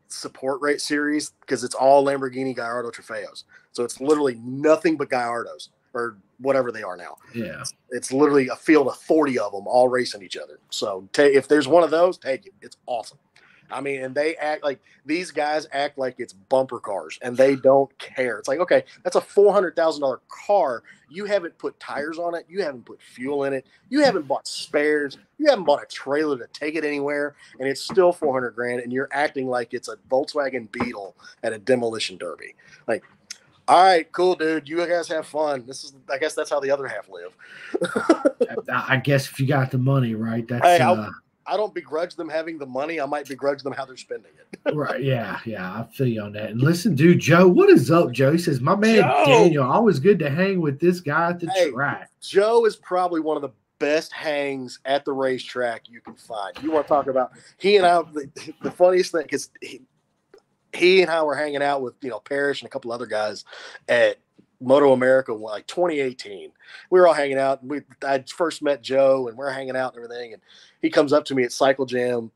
support rate series because it's all Lamborghini Gallardo Trofeos. So it's literally nothing but Gallardos or whatever they are now. Yeah. It's literally a field of 40 of them all racing each other. So t- if there's one of those, take it. It's awesome. I mean, and they act like these guys act like it's bumper cars and they don't care. It's like, okay, that's a $400,000 car. You haven't put tires on it. You haven't put fuel in it. You haven't bought spares. You haven't bought a trailer to take it anywhere. And it's still 400 grand. And you're acting like it's a Volkswagen Beetle at a demolition derby. Like, all right, cool, dude. You guys have fun. This is, I guess, that's how the other half live. I guess if you got the money, right? That's. Hey, uh, I don't begrudge them having the money. I might begrudge them how they're spending it. right. Yeah. Yeah. I feel you on that. And listen, dude, Joe, what is up, Joe? He says, My man Joe. Daniel, always good to hang with this guy at the hey, track. Joe is probably one of the best hangs at the racetrack you can find. You want to talk about he and I the, the funniest thing is he, he and I were hanging out with you know Parrish and a couple other guys at Moto America like 2018. We were all hanging out. And we I first met Joe and we're hanging out and everything. And he comes up to me at Cycle Jam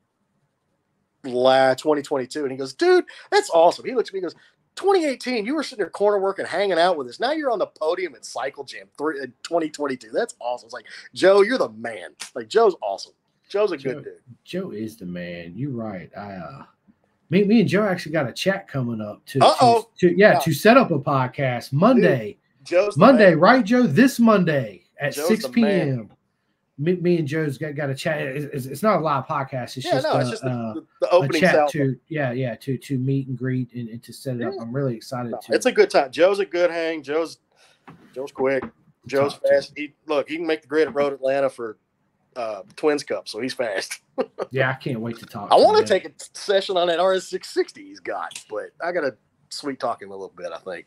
la 2022 and he goes, dude, that's awesome. He looks at me and goes, 2018, you were sitting there corner working, hanging out with us. Now you're on the podium at Cycle Jam three, 2022. That's awesome. It's like, Joe, you're the man. Like, Joe's awesome. Joe's a Joe, good dude. Joe is the man. You're right. I, uh, me, me and Joe actually got a chat coming up to, to, to yeah, yeah, to set up a podcast Monday. Dude, Joe's Monday, right, Joe? This Monday at Joe's 6 p.m. Me, me, and Joe's got, got a chat. It's, it's, not a live podcast. It's yeah, just, no, a, it's just the, uh, the opening chat to yeah, yeah, to to meet and greet and, and to set it yeah. up. I'm really excited no, to. It's a good time. Joe's a good hang. Joe's Joe's quick. Joe's fast. He look, he can make the grid at Road Atlanta for uh, Twins Cup, so he's fast. yeah, I can't wait to talk. I want to take a session on that RS660 he's got, but I got to sweet talk him a little bit. I think.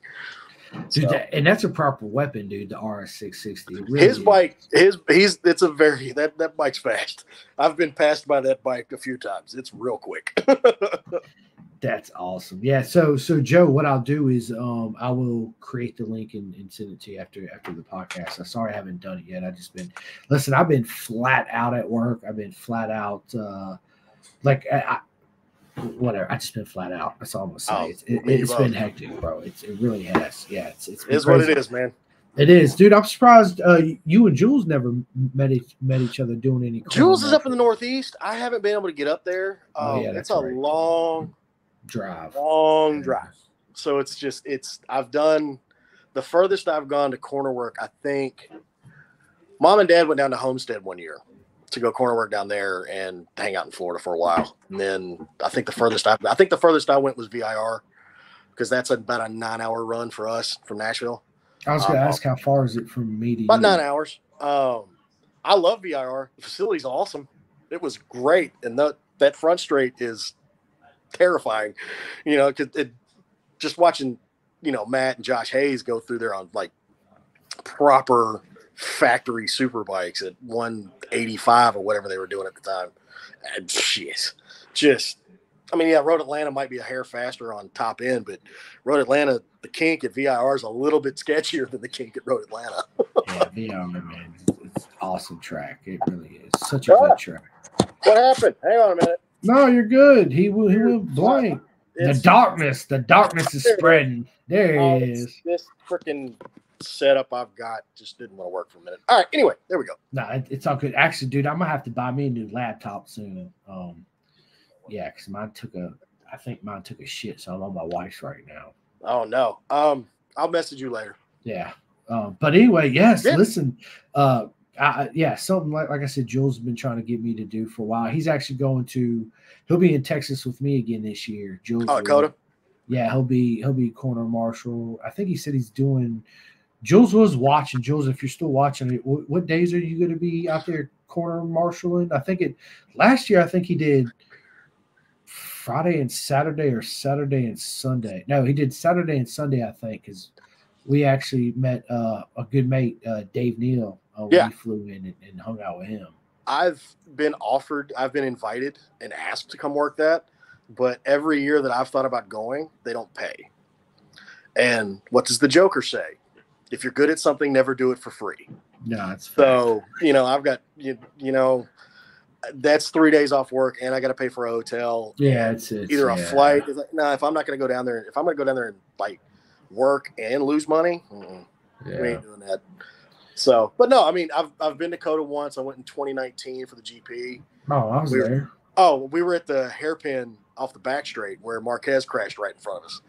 Dude, so, that, and that's a proper weapon, dude. The RS660. Really his is. bike, his he's it's a very that that bike's fast. I've been passed by that bike a few times. It's real quick. That's awesome. Yeah. So so Joe, what I'll do is um I will create the link and, and send it to you after after the podcast. I'm sorry I haven't done it yet. I just been listen, I've been flat out at work. I've been flat out uh like I, whatever. I just been flat out. That's all I'm gonna say. Oh, it's, it, has been hectic, bro. It's it really has. Yeah, it's it's is what it is, man. It is, dude. I'm surprised uh, you and Jules never met each, met each other doing any. Jules is up in the Northeast. I haven't been able to get up there. Um, oh, yeah, it's a right. long, drive. Long drive. So it's just it's I've done the furthest I've gone to corner work, I think mom and dad went down to Homestead one year to go corner work down there and hang out in Florida for a while. And then I think the furthest I I think the furthest I went was VIR because that's about a nine hour run for us from Nashville. I was gonna um, ask how far is it from me to about you? nine hours. Um, I love VIR. The facility's awesome. It was great, and that that front straight is terrifying, you know, because it just watching, you know, Matt and Josh Hayes go through there on um, like proper factory super bikes at 185 or whatever they were doing at the time. And shit, just, I mean, yeah, Road Atlanta might be a hair faster on top end, but Road Atlanta, the kink at VIR is a little bit sketchier than the kink at Road Atlanta. yeah, VIR, man, it's awesome track. It really is such a good track. What happened? Hang on a minute. No, you're good. He will. He will blank. The darkness. The darkness is spreading. There he oh, is. This freaking setup I've got just didn't want to work for a minute. All right. Anyway, there we go. No, it, it's all good. Actually, dude, I'm gonna have to buy me a new laptop soon. Um, yeah, because mine took a. I think mine took a shit, so I'm on my wife's right now. Oh no. Um, I'll message you later. Yeah. Um, but anyway, yes. Yeah. Listen. Uh, I, yeah, something like like I said, Jules has been trying to get me to do for a while. He's actually going to he'll be in Texas with me again this year. Jules, oh, Dakota. Yeah, he'll be he'll be corner marshal. I think he said he's doing. Jules was watching. Jules, if you're still watching what, what days are you going to be out there corner marshaling? I think it last year. I think he did Friday and Saturday, or Saturday and Sunday. No, he did Saturday and Sunday. I think because we actually met uh, a good mate, uh, Dave Neal uh, yeah. we flew in and, and, hung out with him. I've been offered, I've been invited and asked to come work that. but every year that I've thought about going, they don't pay. And what does the Joker say? If you're good at something, never do it for free. No, it's So, you know, I've got, you, you know, that's three days off work and I got to pay for a hotel. yeah, it's, it's Either a yeah. flight. It's like, no, if I'm not going to go down there, if I'm going to go down there and like work and lose money, mm-mm, we ain't doing that. So, but no, I mean, I've, I've been to COTA once. I went in 2019 for the GP. Oh, I was We were- there. Oh, we were at the hairpin off the back straight where Marquez crashed right in front of us.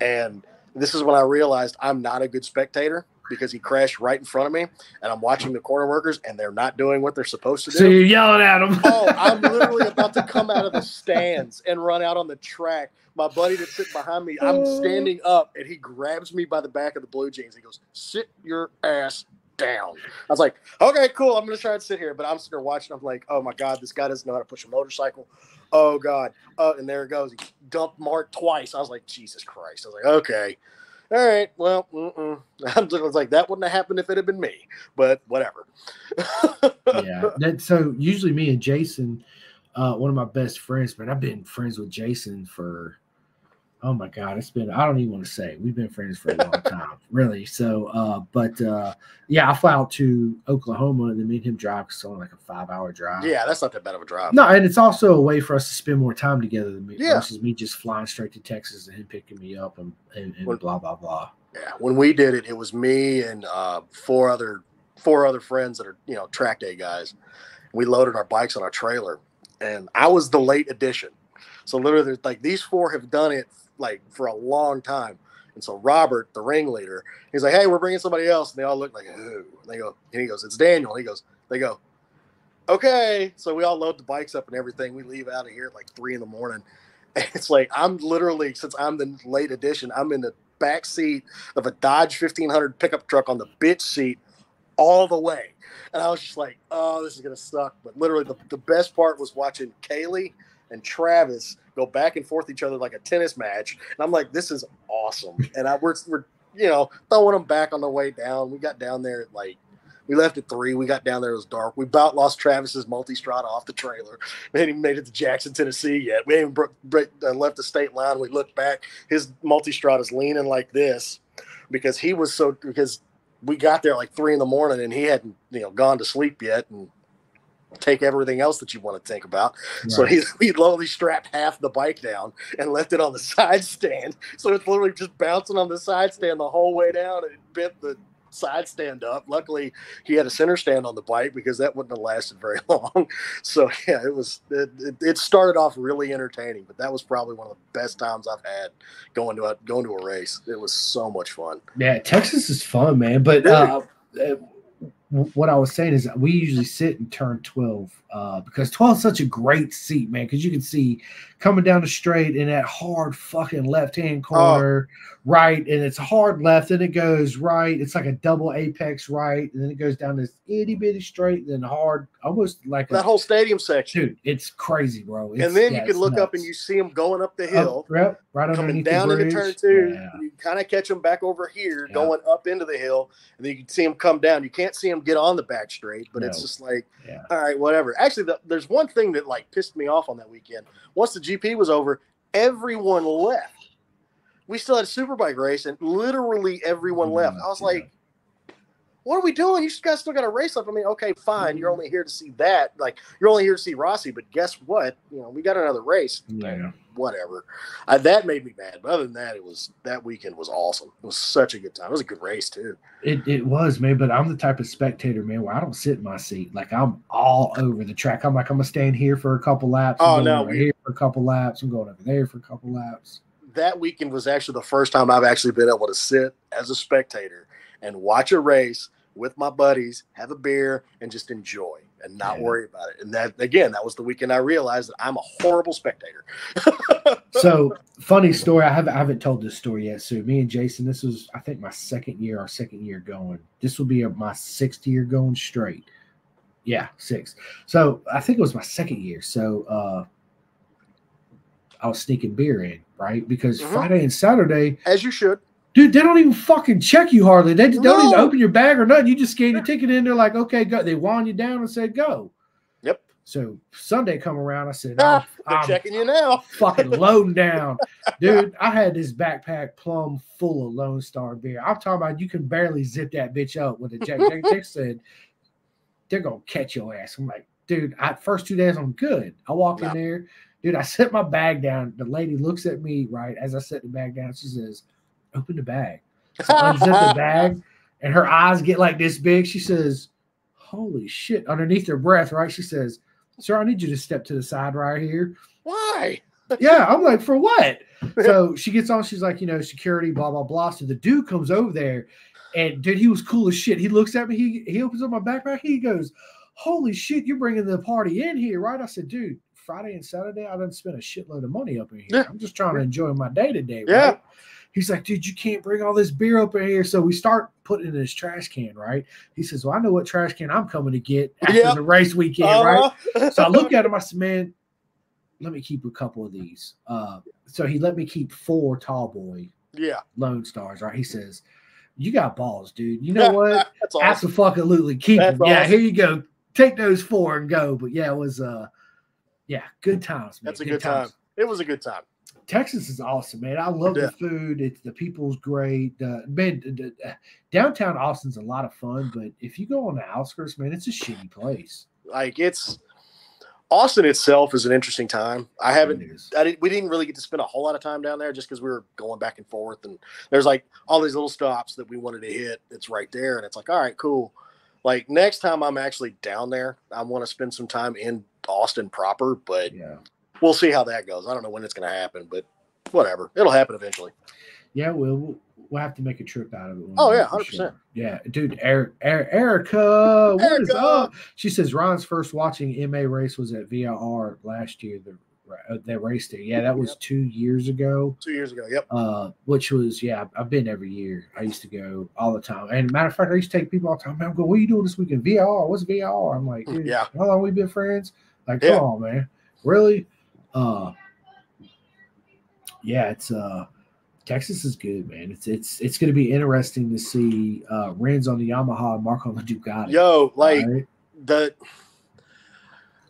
And this is when I realized I'm not a good spectator because he crashed right in front of me and I'm watching the corner workers and they're not doing what they're supposed to do. So you're yelling at him. Oh, I'm literally about to come out of the stands and run out on the track. My buddy that's sitting behind me, I'm oh. standing up and he grabs me by the back of the blue jeans. He goes, Sit your ass down. I was like, Okay, cool. I'm to try and sit here. But I'm sitting there watching. I'm like, Oh my God, this guy doesn't know how to push a motorcycle. Oh God. Oh, and there it goes. He dumped Marc twice. I was like, Jesus Christ. I was like, Okay. All right. Well, mm-mm. I'm just like, that wouldn't have happened if it had been me, but whatever. yeah. That, so usually me and Jason, uh, one of my best friends, man, I've been friends with Jason for oh my god, it's been I don't even want to say. We've been friends for a long time, really. So uh, but uh yeah, I fly out to Oklahoma and then me and him drive because it's only like a five hour drive. yeah, that's not that bad of a drive. No, and it's also a way for us to spend more time together than me Yeah. versus me just flying straight to Texas and him picking me up and, and, and Well- blah blah blah. Yeah, when we did it, it was me and uh, four other four other friends that are you know track day guys. We loaded our bikes on our trailer, and I was the late addition. So literally, like these four have done it like for a long time. And so Robert, the ringleader, he's like, "Hey, we're bringing somebody else," and they all look like, "Who?" They go, and he goes, "It's Daniel." He goes, they go, "Okay." So we all load the bikes up and everything. We leave out of here at like three in the morning. And it's like I'm literally since I'm the late addition, I'm in the back seat of a Dodge 1500 pickup truck on the bitch seat all the way. And I was just like, oh, this is to suck. But literally, the, the best part was watching Kaylee and Travis go back and forth each other like a tennis match. And I'm like, this is awesome. And I we're, we're you know, throwing them back on the way down. We got down there at like, we left at three. We got down there. It was dark. We about lost Travis's Multistrada off the trailer. We hadn't even made it to Jackson, Tennessee yet. We bro- bro- uh, left the state line. We looked back. His Multistrada's leaning like this because he was so because we got there like three in the morning and he hadn't you know gone to sleep yet and take everything else that you want to think about. So Right. he he lowly strapped half the bike down and left it on the side stand. So it's literally just bouncing on the side stand the whole way down and bent the side stand up. Luckily, he had a center stand on the bike because that wouldn't have lasted very long. So yeah, it was it, it, it started off really entertaining, but that was probably one of the best times I've had going to a going to a race. It was so much fun. Yeah, Texas is fun, man. But uh, uh, what I was saying is we usually sit in turn 12 uh, because 12 is such a great seat, man, because you can see coming down the straight in that hard fucking left hand oh. corner, right, and it's hard left, and it goes right. It's like a double apex right, and then it goes down this itty bitty straight, and then hard, almost like That a whole stadium section. dude. It's crazy, bro. It's, and then yeah, you can look up and you see them going up the Up- hill. yep, right coming down the into turn two. Yeah. You kind of catch them back over here, going up into the hill, and then you can see them come down. You can't see them get on the back straight, but it's just like, Yeah. all right, whatever. Actually, the, there's one thing that like pissed me off on that weekend. Once the GP was over, everyone left. We still had a superbike race, and literally everyone left. Mm-hmm. I was Yeah. like, what are we doing? You guys still got a race left. I mean, okay, fine. You're mm-hmm. only here to see that. Like, you're only here to see Rossi, but guess what? You know, we got another race Yeah. whatever. I, that made me mad. But other than that, it was that weekend was awesome. It was such a good time. It was a good race too. It, it was, man, but I'm the type of spectator, man, where I don't sit in my seat. Like I'm all over the track. I'm like, I'm gonna stand here for a couple laps. Oh, no, we- here for a couple laps. I'm going over there for a couple laps. That weekend was actually the first time I've actually been able to sit as a spectator and watch a race with my buddies, have a beer, and just enjoy and not Yeah. worry about it. And that again, that was the weekend I realized that I'm a horrible spectator. So funny story. I haven't I haven't told this story yet. So me and Jason, this was I think my second year, our second year going. This will be my sixth year going straight. Yeah, six. So I think it was my second year. So uh I was sneaking beer in, right? Because Mhm. Friday and Saturday, As you should. Dude, they don't even fucking check you hardly. They don't even open your bag or nothing. You just scan your ticket in. They're like, okay, go. They wind you down and say go. Yep. So Sunday come around, I said, Ah, I'm, they're I'm checking you now. fucking loading down. Dude, I had this backpack plumb full of Lone Star beer. I'm talking about you can barely zip that bitch up with a Jack. Jack, Jack said, they're gonna catch your ass. I'm like, dude, I first two days I'm good. I walk in there, dude. I set my bag down. The lady looks at me right as I set the bag down. She says, Open the bag. So I unzip the bag, and her eyes get like this big. She says, Holy shit. Underneath her breath, right? She says, Sir, I need you to step to the side right here. Why? Yeah, I'm like, for what? So she gets on, she's like, you know, security, blah, blah, blah. So the dude comes over there, and dude, he was cool as shit. He looks at me, he he opens up my backpack, he goes, Holy shit, you're bringing the party in here, right? I said, dude, Friday and Saturday, I done spent a shitload of money up in here. Yeah. I'm just trying to enjoy my day today. Yeah. right? He's like, dude, you can't bring all this beer up in here. So we start putting in his trash can, right? He says, Well, I know what trash can I'm coming to get after Yep. the race weekend, right? Uh-huh. So I look at him. I said, "Man, let me keep a couple of these." Uh, so he let me keep four Tall Boy yeah, Lone Stars. Right? He says, "You got balls, dude. You know what? That's awesome. Absolutely keep That's them. Yeah, here you go. Take those four and go." But yeah, it was uh, yeah, good times. Man. That's a good time. It was a good time. Texas is awesome, man. I love Yeah. the food. It's the people's great. Uh, man, d- d- uh, downtown Austin's a lot of fun, but if you go on the outskirts, man, it's a shitty place. Like it's Austin itself is an interesting time. I haven't, I didn't, we didn't really get to spend a whole lot of time down there just because we were going back and forth. And there's like all these little stops that we wanted to hit. It's right there. And it's like, all right, cool. Like next time I'm actually down there, I want to spend some time in Austin proper, but Yeah. we'll see how that goes. I don't know when it's going to happen, but whatever. It'll happen eventually. Yeah, we'll we'll- have to make a trip out of it. Oh yeah, 100%. Yeah, dude, er, er, Erica, what is Erica! up? She says Ron's first watching MA race was at VIR last year. The that race there, yeah, that was Yep. two years ago. Two years ago. Yep. Uh, which was yeah, I've been every year. I used to go all the time. And matter of fact, I used to take people all the time. Man, I'm going, what are you doing this weekend? VR? What's VR? I'm like, dude, Yeah. how long we been friends? Like, come Yeah. on, man, really? Uh, yeah, it's uh. Texas is good, man. It's it's it's going to be interesting to see uh Rins on the Yamaha and Marc on the Ducati. Yo, like right? the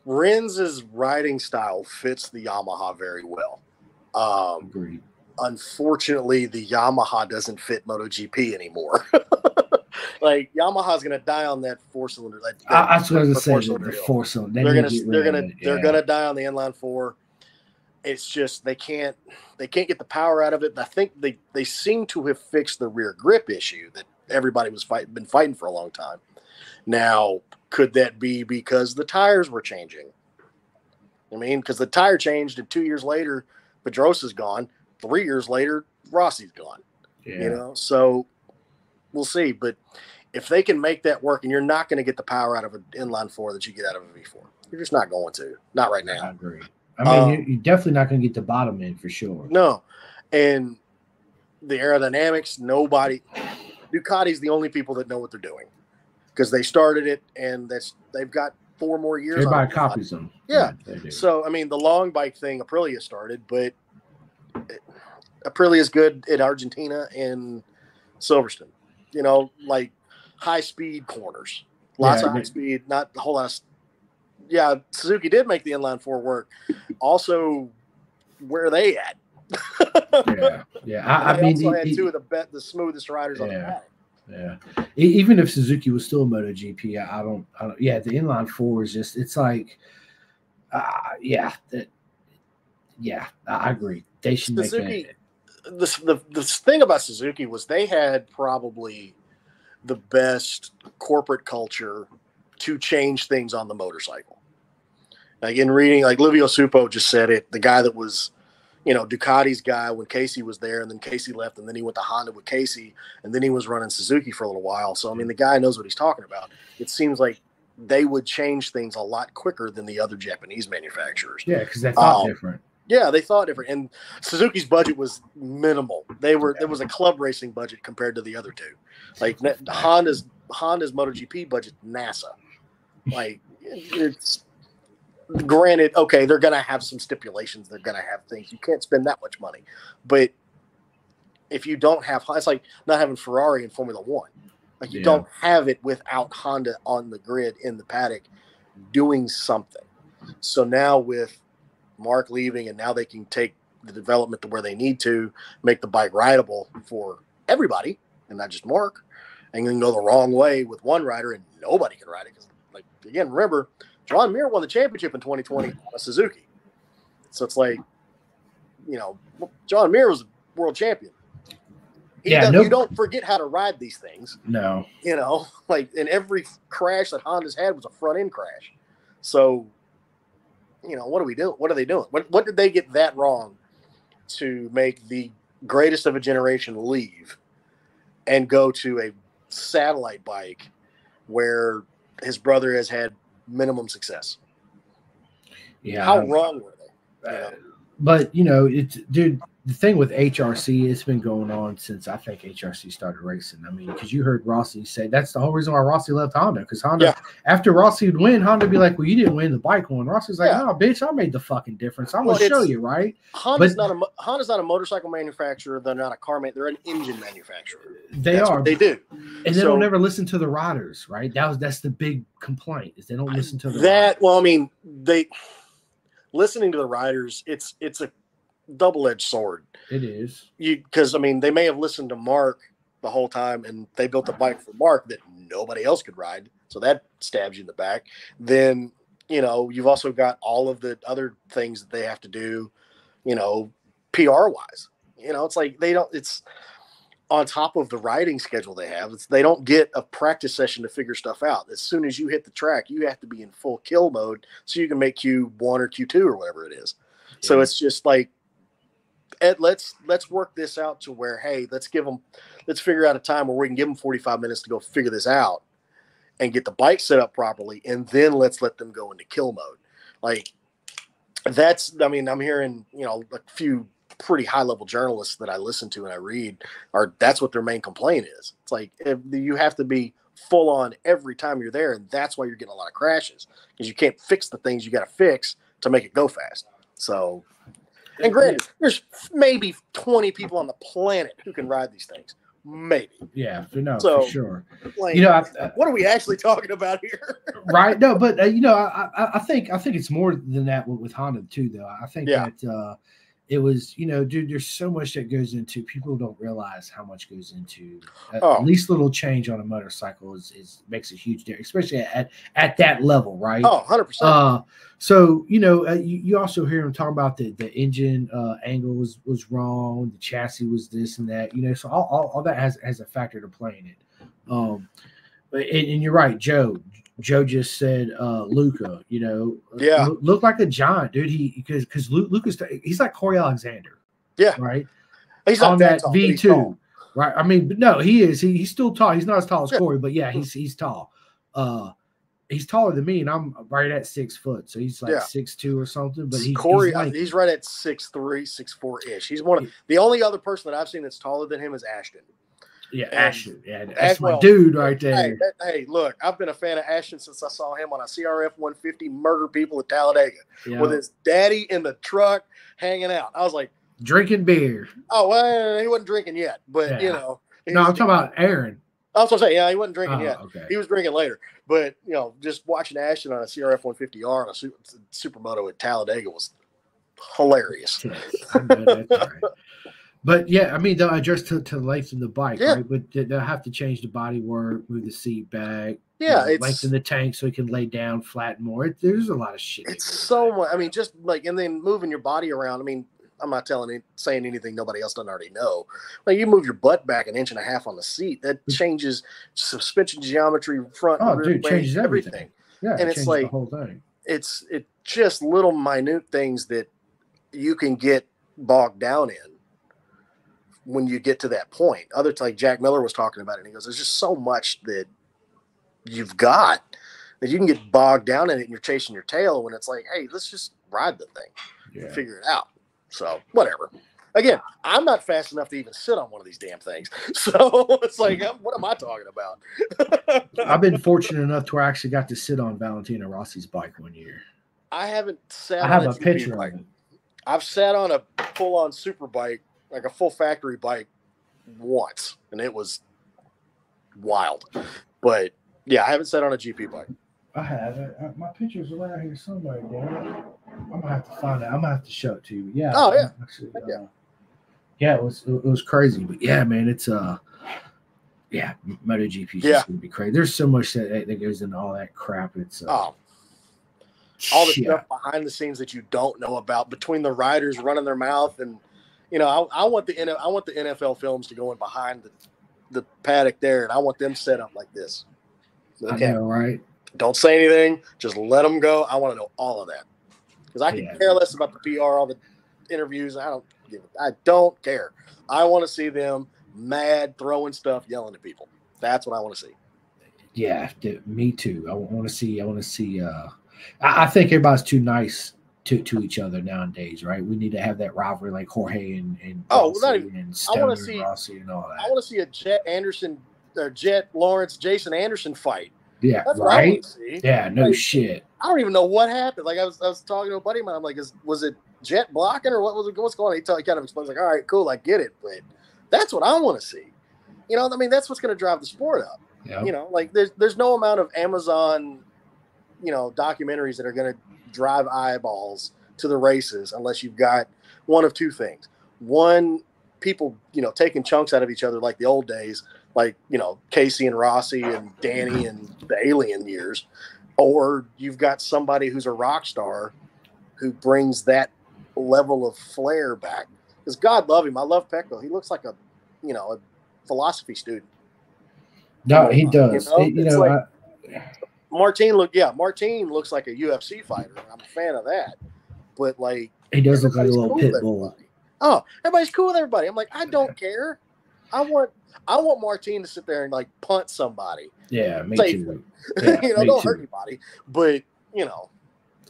Rins's riding style fits the Yamaha very well. Um, agreed. unfortunately, the Yamaha doesn't fit MotoGP anymore. like Yamaha's gonna die on that four cylinder. That, I, I was going to the say the, four cylinder. They They're gonna they're gonna it, they're yeah. gonna die on the inline four. It's just they can't they can't get the power out of it. And I think they they seem to have fixed the rear grip issue that everybody was fight, been fighting for a long time. Now, could that be because the tires were changing? I mean, because the tire changed, and two years later, Pedrosa's gone. Three years later, Rossi's gone. Yeah. You know, so we'll see. But if they can make that work, and you're not going to get the power out of an inline four that you get out of a V4, you're just not going to. Not right now. I agree. I mean, Um, you- you're definitely not going to get the bottom end for sure. No, and the aerodynamics, nobody. Ducati's the only people that know what they're doing because they started it, and that's they've got four more years. Everybody copies them. Yeah. do. So I mean, the long bike thing, Aprilia started, but Aprilia is good at Argentina and Silverstone. You know, like high speed corners, lots Yeah, of high speed, not a whole lot of. Yeah, Suzuki did make the inline four work. Also, where are they at? yeah, yeah. I, I They mean, also e- had two of the be- the smoothest riders on the Yeah. Yeah. Even if Suzuki was still MotoGP, I I don't, I don't. Yeah, the inline four is just. It's like, uh, yeah, that, yeah. I agree. They should make Suzuki- that. the, the the thing about Suzuki was they had probably the best corporate culture to change things on the motorcycle. Like in reading, like Livio Suppo just said it, the guy that was, you know, Ducati's guy when Casey was there, and then Casey left, and then he went to Honda with Casey, and then he was running Suzuki for a little while. So I mean, the guy knows what he's talking about. It seems like they would change things a lot quicker than the other Japanese manufacturers. Yeah, because they thought um, different. Yeah, they thought different. And Suzuki's budget was minimal. They were it was a club racing budget compared to the other two. Like Honda's Honda's MotoGP budget, NASA. Like it's granted, okay, they're gonna have some stipulations. They're gonna have things. You can't spend that much money, but if you don't have, it's like not having Ferrari in Formula One. Like you Yeah. don't have it without Honda on the grid in the paddock doing something. So now with Marc leaving, and now they can take the development to where they need to make the bike rideable for everybody, and not just Marc. And you can go the wrong way with one rider, and nobody can ride it. Because, like again, remember, Joan Mir won the championship in 2020 on a Suzuki. So it's like, you know, Joan Mir was world champion. He Yeah, no- you don't forget how to ride these things No. you know, like in every crash that Honda's had was a front end crash. So, you know, what are we doing? What are they doing? What what did they get that wrong to make the greatest of a generation leave and go to a satellite bike where his brother has had minimum success? Yeah. How wrong were they? Uh, but you know, it's dude. The thing with HRC, it's been going on since I think HRC started racing. I mean, because you heard Rossi say that's the whole reason why Rossi left Honda. Because Honda, Yeah. after Rossi would win, Honda would be like, "Well, you didn't win the bike one." Rossi's like, Yeah. "No, bitch, I made the fucking difference. I'm Well, gonna show you, right?" Honda's But- not a Honda's not a motorcycle manufacturer. They're not a car man. They're an engine manufacturer. They That's are, they do. and they So- don't ever listen to the riders, right? That was that's the big complaint is they don't listen to the that well i mean they listening to the riders it's it's a double-edged sword. It is. you because i mean they may have listened to Marc the whole time and they built a bike for Marc that nobody else could ride so that stabs you in the back. Then you know you've also got all of the other things that they have to do you know pr wise you know it's like they don't it's on top of the riding schedule they have it's, they don't get a practice session to figure stuff out. As soon as you hit the track you have to be in full kill mode so you can make q1 or q2 or whatever it is. So it's just like Ed, let's let's work this out to where hey let's give them let's figure out a time where we can give them 45 minutes to go figure this out and get the bike set up properly and then let's let them go into kill mode. Like that's i mean i'm hearing you know a few pretty high level journalists that i listen to and i read are that's what their main complaint is. It's like if you have to be full on every time you're there and that's why you're getting a lot of crashes because you can't fix the things you got to fix to make it go fast. So and granted, there's maybe 20 people on the planet who can ride these things. Maybe. Yeah, for- no, So- for sure. Like, You know, I, I, what are we actually talking about here? right? No, but uh, you know, I, I, I think I think it's more than that with, with Honda too, though. I think Yeah. that uh, it was, you know, dude, there's so much that goes into. People don't realize how much goes into at Oh. least little change on a motorcycle is, is makes a huge difference, especially at at that level, right? Oh, 100%. Uh, so you know, uh, you, you also hear him talk about the the engine uh, angle was was wrong, the chassis was this and that. You know, so all, all, all that has has a factor to play in it. Um, but and, and you're right, Joe. Joe just said uh Luca. You know, Yeah. look, looked like a giant dude. He because because Luca's he's like Corey Alexander. Yeah. right he's on that that V two, right? I mean, but no, he is. He, he's still tall. He's not as tall as Yeah. Corey, but yeah, he's he's tall. Uh, he's taller than me, and I'm right at six foot, so he's like Yeah. six two or something. But he, Corey, he's like, he's right at six three, six four ish. He's one of the only other person that I've seen that's taller than him is Ashton. Yeah, and- Ashton, yeah, that's my dude right Hey, there. that- hey, look, I've been a fan of Ashton since I saw him on a CRF 150 murder people at Talladega Yeah. with his daddy in the truck hanging out. I was like, Drinking beer. oh, well, he wasn't drinking yet, but you know. No, I'm talking about Aaron. I was gonna say, yeah, he wasn't drinking Oh, yet. okay. He was drinking later, but you know, just watching Ashton on a CRF 150R on a su- supermoto at Talladega was hilarious. I know that's right. But yeah, I mean they'll adjust to, to lengthen the bike, Yeah. right? But they- they'll have to change the body work, move the seat back, you Yeah, know, it's lengthen the tank so it can lay down flat more. It, there's a lot of shit. it's so much. I mean, just like and then moving your body around. I mean, I'm not telling saying anything nobody else doesn't already know. Like you move your butt back an inch and a half on the seat, that mm. changes suspension geometry, front, Oh, rear dude, wing, changes everything. Yeah, and it it's changes the like- whole thing. It's it just little minute things that you can get bogged down in when you get to that point. Other like Jack Miller was talking about it, and he goes, "There's just so much that you've got that you can get bogged down in it, and you're chasing your tail. When it's like, hey, let's just ride the thing." Yeah. figure it out. So whatever. Again, I'm not fast enough to even sit on one of these damn things. So it's like, um, what am I talking about? I've been fortunate enough to where I actually got to sit on Valentino Rossi's bike one year. I haven't sat. I on have a a picture bike. of it. I've sat on a full-on super bike, like a full factory bike, once, and it was wild. But yeah, I haven't sat on a GP bike. I have. I, my picture's around here somewhere, damn. I'm gonna have to find it. I'm gonna have to show it to you. Yeah. Oh, yeah. Actually, Yeah. uh, yeah, it was it was crazy, but yeah, man, it's uh, yeah, MotoGP is Yeah. just gonna be crazy. There's so much that that goes into all that crap. It's uh, Oh, all the shit. stuff behind the scenes that you don't know about between the riders running their mouth and you know I, I want the I want the NFL films to go in behind the, the paddock there and I want them set up like this. I Okay, know, right? don't say anything, just let them go. I want to know all of that because I can Yeah. care less about the PR, all the interviews. I don't give. I don't care. I want to see them mad, throwing stuff, yelling at people. That's what I want to see. Yeah, me too. I want to see. I want to see. Uh, I, I think everybody's too nice to, to each other nowadays, right? We need to have that rivalry like Jorge and and Oh, well, not even- and I wanna see- Rossi and all that. I want to see a Jet Anderson or Jett Lawrence Jason Anderson fight. Yeah, That's want right. Yeah, no Like, shit. I don't even know what happened. Like I was, I was talking to a buddy of mine. I'm like, is, was it Jett blocking or what was it? What's going on? He, tell, he kind of explains like, all right, cool, I get it, but that's what I want to see. You know, I mean, that's what's going to drive the sport up. Yeah, You know, like there's there's no amount of Amazon, you know, documentaries that are going to drive eyeballs to the races unless you've got one of two things. One, people, you know, taking chunks out of each other like the old days, like you know Casey and Rossi and Dani mm-hmm. and the Alien years, or you've got somebody who's a rock star who brings that level of flair back. Because God love him, I love Pecco. He looks like a, you know, a philosophy student. no, he You does. know, It- you know, like- I- Martín look, yeah, Martín looks like a UFC fighter. I'm a fan of that, but like he does look like a little cool pit bull. Oh, everybody's cool with everybody. I'm like, I don't care. I want I want Martín to sit there and like punt somebody. Yeah, me Safely. too. Yeah, you know, don't too. hurt anybody. But you know,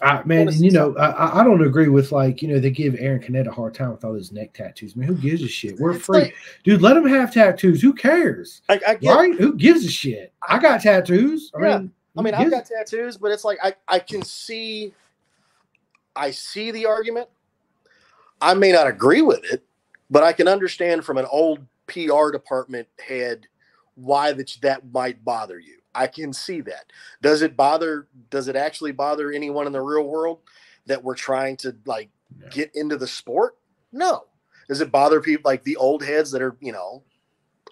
I, man, you know, I, I- don't agree with like you know they give Arón Canet a hard time with all those neck tattoos. Man, who gives a shit? We're it's free, like, dude. Let them have tattoos. Who cares? I, I get Right? Who gives a shit? I got tattoos. I Yeah. mean, I mean, I've got tattoos, but it's like I, I can see I see the argument. I may not agree with it, but I can understand from an old PR department head why that that might bother you. I can see that. Does it bother does it actually bother anyone in the real world that we're trying to like No. get into the sport? No. Does it bother people like the old heads that are, you know,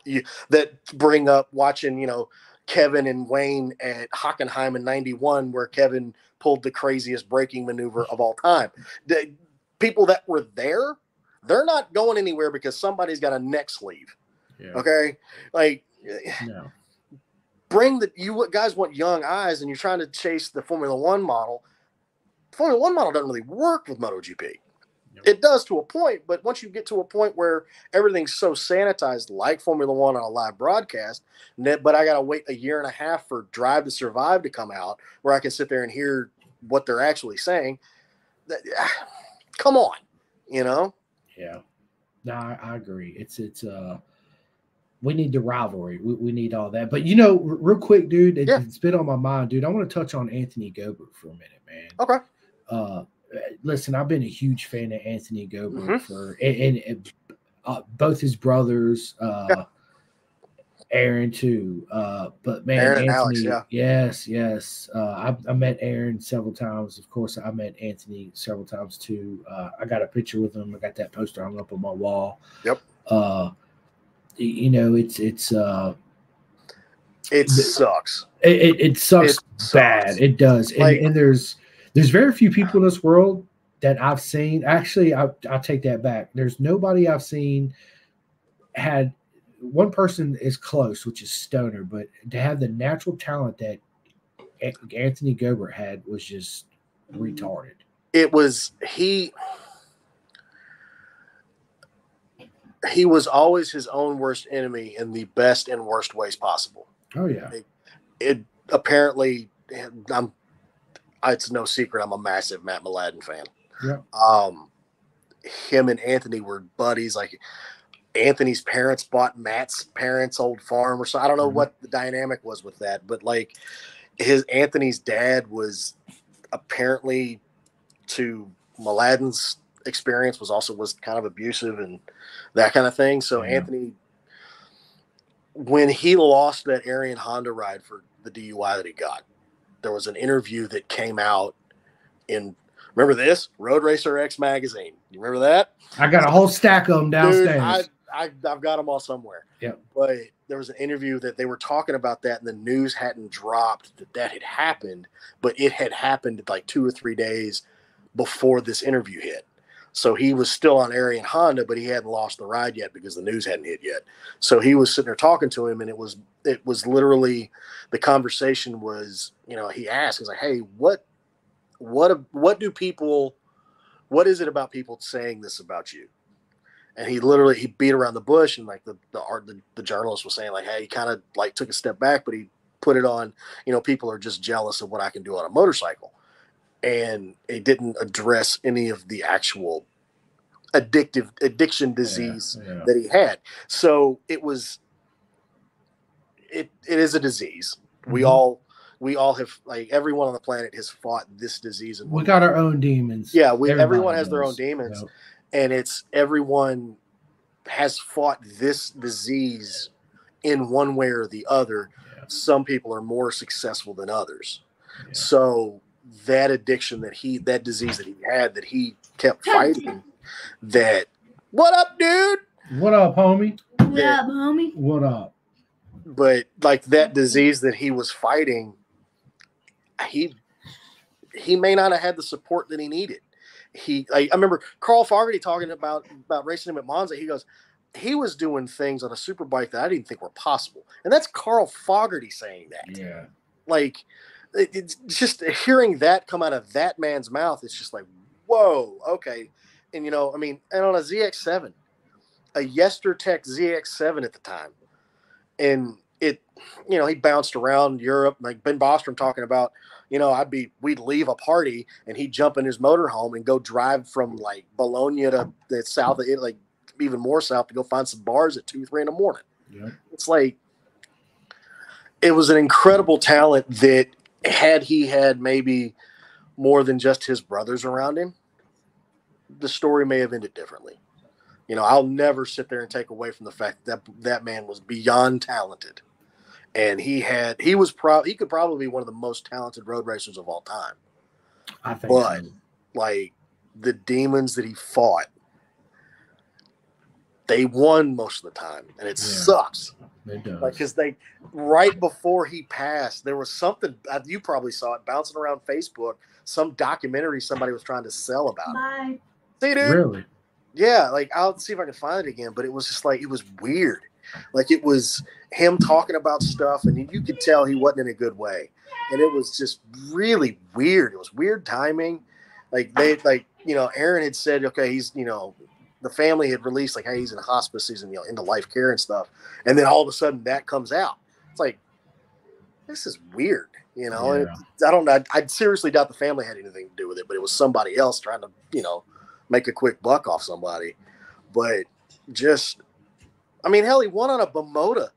you, that bring up watching, you know, Kevin and Wayne at Hockenheim in 91, where Kevin pulled the craziest braking maneuver of all time. The people that were there, they're not going anywhere because somebody's got a neck sleeve. Yeah. Okay. Like, No. bring the, you guys want young eyes and you're trying to chase the Formula One model. Formula One model doesn't really work with MotoGP. It does to a point, but once you get to a point where everything's so sanitized, like Formula One on a live broadcast, but I got to wait a year and a half for Drive to Survive to come out, where I can sit there and hear what they're actually saying. That, come on, you know? Yeah. No, I, I agree. It's it's uh we need the rivalry. We, we need all that. But you know, r- real quick, dude, it, Yeah. has been on my mind, dude. I want to touch on Anthony Gobert for a minute, man. Okay. Uh listen, I've been a huge fan of Anthony Gobert Mhm. for and, and, and, uh, both his brothers, uh Yeah. Aaron too. Uh but man, Aaron and Anthony, Alex, yeah. yes, yes. Uh I, I met Aaron several times. Of course, I met Anthony several times too. Uh I got a picture with him. I got that poster hung up on my wall. Yep. Uh you know, it's it's uh It sucks. it, it, it sucks It sucks. bad. It does. And, Like- and there's there's very few people in this world that I've seen. Actually, I I take that back. There's nobody I've seen had one person is close, which is Stoner, but to have the natural talent that Anthony Gobert had was just retarded. it was he he was always his own worst enemy in the best and worst ways possible Oh yeah. it apparently i'm it's no secret i'm a massive Mat Mladin fan Yeah. um him and anthony were buddies like anthony's parents bought matt's parents old farm or so i don't know Mhm. what the dynamic was with that but like his anthony's dad was apparently to Mladin's experience was also was kind of abusive and that kind of thing. So Yeah. Anthony, when he lost that Erion Honda ride for the DUI that he got, there was an interview that came out in remember this Road Racer X magazine. You remember that? I got a whole stack of them downstairs. Dude, I, I I've got them all somewhere. Yeah. But there was an interview that they were talking about that, and the news hadn't dropped that that had happened, but it had happened like two or three days before this interview hit. So he was still on Erion Honda, but he hadn't lost the ride yet because the news hadn't hit yet. So he was sitting there talking to him, and it was it was literally the conversation was, you know, he asked, he's like, "Hey, what, what, what do people, what is it about people saying this about you?" And he literally he beat around the bush, and like the the art the, the journalist was saying, like, "Hey, he kind of like took a step back, but he put it on, you know, people are just jealous of what I can do on a motorcycle." And it didn't address any of the actual addictive addiction disease Yeah, yeah. that he had. So it was it it is a disease. We Mhm. all we all have like everyone on the planet has fought this disease and We got our own demons. yeah, we Everybody everyone has their own demons Yep. and it's everyone has fought this disease in one way or the other. Yeah. Some people are more successful than others. So that addiction that he that disease that he had that he kept fighting that what up dude What up, homie? What Yeah. up, homie? What up? but like that disease that he was fighting he he may not have had the support that he needed he I, I remember carl fogarty talking about about racing him at monza he goes he was doing things on a super bike that i didn't think were possible and that's carl fogarty saying that Yeah. like it- it's just hearing that come out of that man's mouth it's just like whoa okay and you know i mean and on a zx7 a yestertech zx7 at the time and it you know he bounced around europe like ben bostrom talking about you know i'd be we'd leave a party and he'd jump in his motorhome and go drive from like bologna to the south of Italy, like even more south to go find some bars at two three in the morning Yep. it's like it was an incredible talent that had he had maybe more than just his brothers around him the story may have ended differently. You know i'll never sit there and take away from the fact that that man was beyond talented. And he had he was pro he could probably be one of the most talented road racers of all time. I think But- so. like the demons that he fought they won most of the time and it Yeah. sucks. It does. like because they right before he passed there was something uh, you probably saw it bouncing around facebook some documentary somebody was trying to sell about it. See dude? Really? yeah like i'll see if i can find it again but it was just like it was weird. Like it was him talking about stuff and you could tell he wasn't in a good way. And it was just really weird. It was weird timing. Like they like you know aaron had said okay he's you know the family had released like hey he's in hospice he's in you know into life care and stuff and then all of a sudden that comes out it's like this is weird you know Yeah. i don't know I, I seriously doubt the family had anything to do with it but it was somebody else trying to you know make a quick buck off somebody but just i mean hell he won on a Bimota.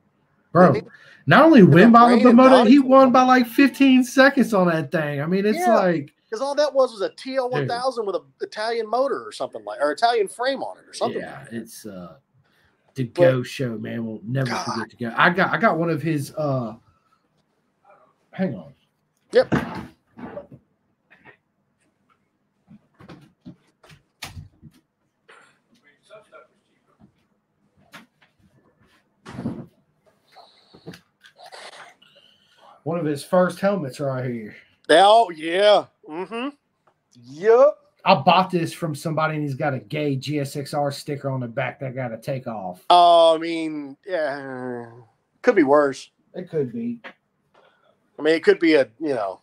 Bro, Didn't not only win by the Bimota, he won by like 15 seconds on that thing. I mean, it's Yeah. like, because all that was was a TL1000 with a Italian motor or something like, or Italian frame on it or something. yeah, like that. it's uh the But- go show, man. We'll never God. forget to go. I got I got one of his uh hang on. Yep. One of his first helmets right here. Oh yeah. Mm-hmm. Yep. I bought this from somebody and he's got a gay GSXR sticker on the back that I gotta take off. Oh, I mean, yeah, could be worse. It could be. I mean, it could be a you know.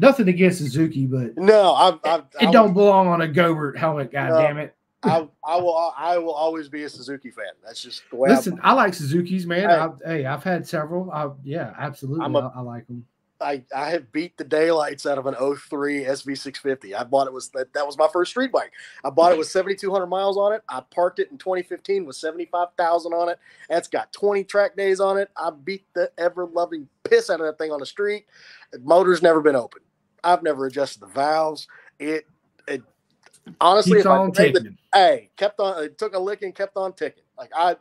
Nothing against Suzuki, but No, I, I, it I, don't belong on a Gobert helmet, god No. damn it. I, I will. I will always be a Suzuki fan. That's just the way. Listen, I like Suzuki's, man. Hey. I, hey, I've had several. I, yeah, absolutely. I'm a- I, I like them. I, I have beat the daylights out of an 03 SV650. I bought it was that, that was my first street bike. I bought it with 7,200 miles on it. I parked it in 2015 with 75,000 on it. That's got 20 track days on it. I beat the ever loving piss out of that thing on the street. The motor's never been open. I've never adjusted the valves. It, it honestly, Keeps if I the hey, kept on it took a licking, kept on ticking. Like I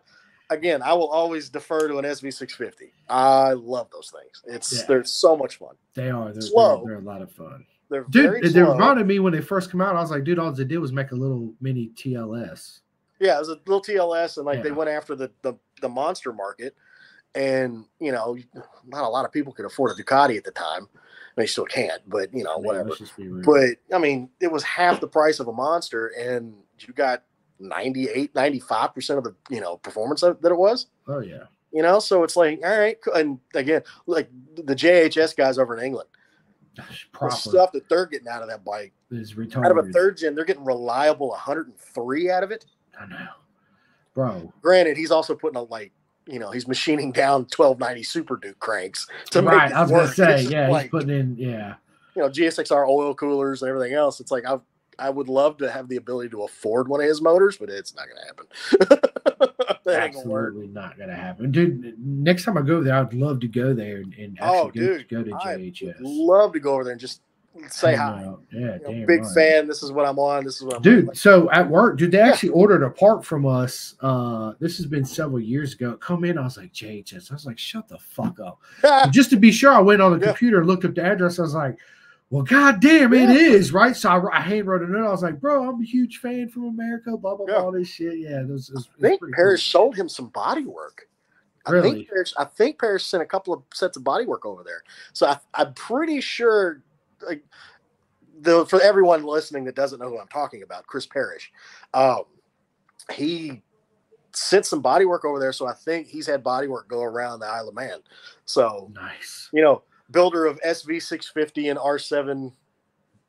again, I will always defer to an SV650. I love those things. It's Yeah. they're so much fun. They are. They're, Slow. They're, they're a lot of fun. They're Dude, very they reminded me when they first come out. I was like, dude, all they did was make a little mini TLS. Yeah, it was a little TLS, and like they went after the, the the monster market, and you know, not a lot of people could afford a Ducati at the time. They still can't, but you know, whatever. let's just be real. But I mean, it was half the price of a monster, and you got 98, 95 percent of the you know performance that it was. oh yeah, You know, so it's like, all right, and again, like the JHS guys over in England, Gosh, the stuff that they're getting out of that bike, is retarded. out of a third gen, they're getting reliable 103 out of it. I know, bro. Granted, he's also putting a like, you know, he's machining down 1290 Super Duke cranks to right, make it I was gonna say, yeah, like, he's putting in, yeah. you know, GSXR oil coolers and everything else. It's like I I would love to have the ability to afford one of his motors, but it's not happen. ain't gonna work. Absolutely not gonna happen, dude. Next time I go there, I'd love to go there and, and actually Oh, go, dude, go to JHS. Love to go over there and just say hi. out. Yeah, You know, damn big right. fan. This is what I'm on. This is what I'm Dude, so at work, dude, they Yeah. actually ordered a part from us. Uh, this has been several years ago. Come in, I was like, JHS. I was like, shut the fuck up. Just to be sure, I went on the Yeah. computer looked up the address. I was like, well, goddamn, it Yeah. is right. So I, I hand wrote a note. I was like, bro, I'm a huge fan from America. Blah blah Yeah. blah. All this shit. Yeah, it was, it was, I think Parrish cool. sold him some body work. I Really? think Parrish, I think Parrish sent a couple of sets of body work over there. So I, I'm pretty sure, like, the for everyone listening that doesn't know who I'm talking about, Chris Parrish, um, he sent some body work over there. So I think he's had body work go around the Isle of Man. So Nice. you know, builder of SV650 and R7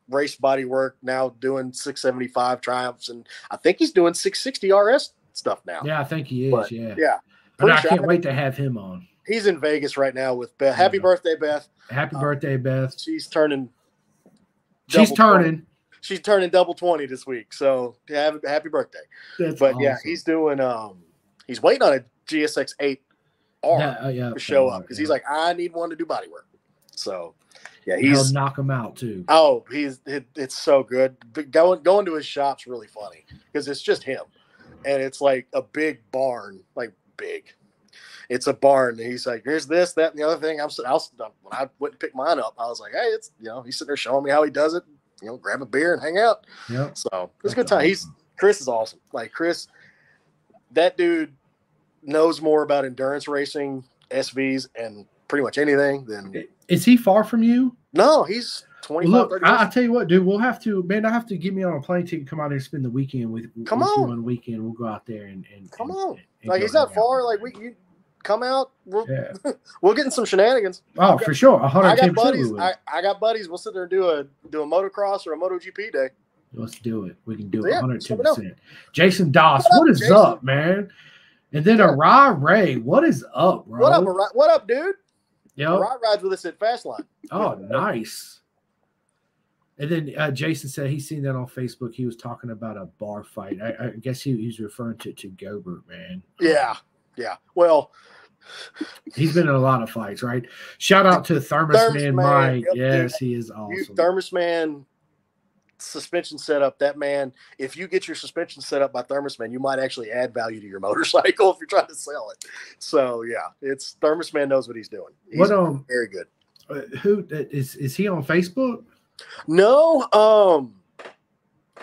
race body work, now doing 675 Triumphs, and I think he's doing 660 RS stuff now. Yeah, I think he is. But, yeah. yeah. But I Pretty sure- can't wait to have him on. He's in Vegas right now with Beth. Happy Yeah. birthday, Beth. Happy Uh, birthday, Beth. She's turning. She's double 20. turning. She's turning double twenty this week. So yeah, happy, happy birthday. That's But yeah, he's doing. Um, he's waiting on a GSX eight R yeah, uh, yeah, to show up because yeah. he's like, I need one to do body work. So yeah, He'll he's knock him out too. Oh, he's it, it's so good. But going going to his shop's really funny because it's just him, and it's like a big barn, like big. It's a barn. And he's like, "Here's this, that, and the other thing." I'm, I was when I went and picked mine up, I was like, "Hey, it's you know," he's sitting there showing me how he does it. You know, grab a beer and hang out. Yeah. So it's a good time. He's. Chris is awesome. Like Chris, that dude knows more about endurance racing, SVs, and pretty much anything then Is he far from you? no. He's twenty. Look, I, I tell you what, dude, we'll have to, man. I have to get me on a plane ticket, come out here and spend the weekend with, Come with you on. on the weekend. We'll go out there and, and Come and- on. and like he's not out far. Like we, you come out. We'll yeah. we'll get in some shenanigans. Oh, for sure, I hundred got buddies. I, I got buddies. We'll sit there and do a do a motocross or a MotoGP day. Let's do it. We can do So, it yeah, hundred ten let me know. percent. Jason Doss, What up, is Jason? up, man? And then. Arai Ray, what is up, bro? What up, Ari- what up, dude? Yo, Rod rides with us at Fastline. oh, nice. And then uh, Jason said he's seen that on Facebook. He was talking about a bar fight. I, I guess he, he's referring to to Gobert, man. Yeah, yeah. Well, He's been in a lot of fights, right? Shout out to Thermos, Thermos Man Man, Mike. yep, dude. yes, he is awesome. Thermos Man suspension setup. That man, if you get your suspension set up by Thermos Man, you might actually add value to your motorcycle if you're trying to sell it. So yeah, it's Thermos Man knows what he's doing. He's what um very good. uh, who is is he on Facebook? No, um,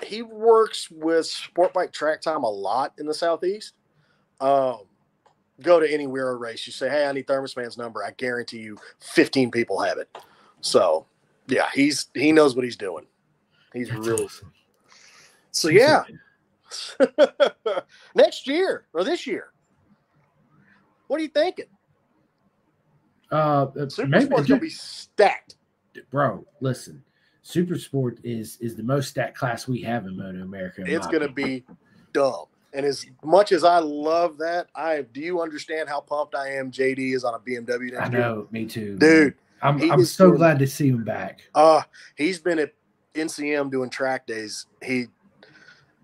he works with Sport Bike Track Time a lot in the southeast. Um, go to any WERA race, you say, "Hey, I need Thermos Man's number." I guarantee you, fifteen people have it. So, yeah, he's he knows what he's doing. He's That's really awesome. so. Yeah, next year or this year, what are you thinking? Uh, Super maybe, Sport's gonna be stacked. bro. Listen, Super Sport is is the most stacked class we have in Moto America. in It's going to opinion. be dumb. And as much as I love that, I do you understand how pumped I am? JD is on a BMW I next year. know, me too, man. dude. I'm I'm so glad to see him back. Uh he's been at NCM doing track days. He,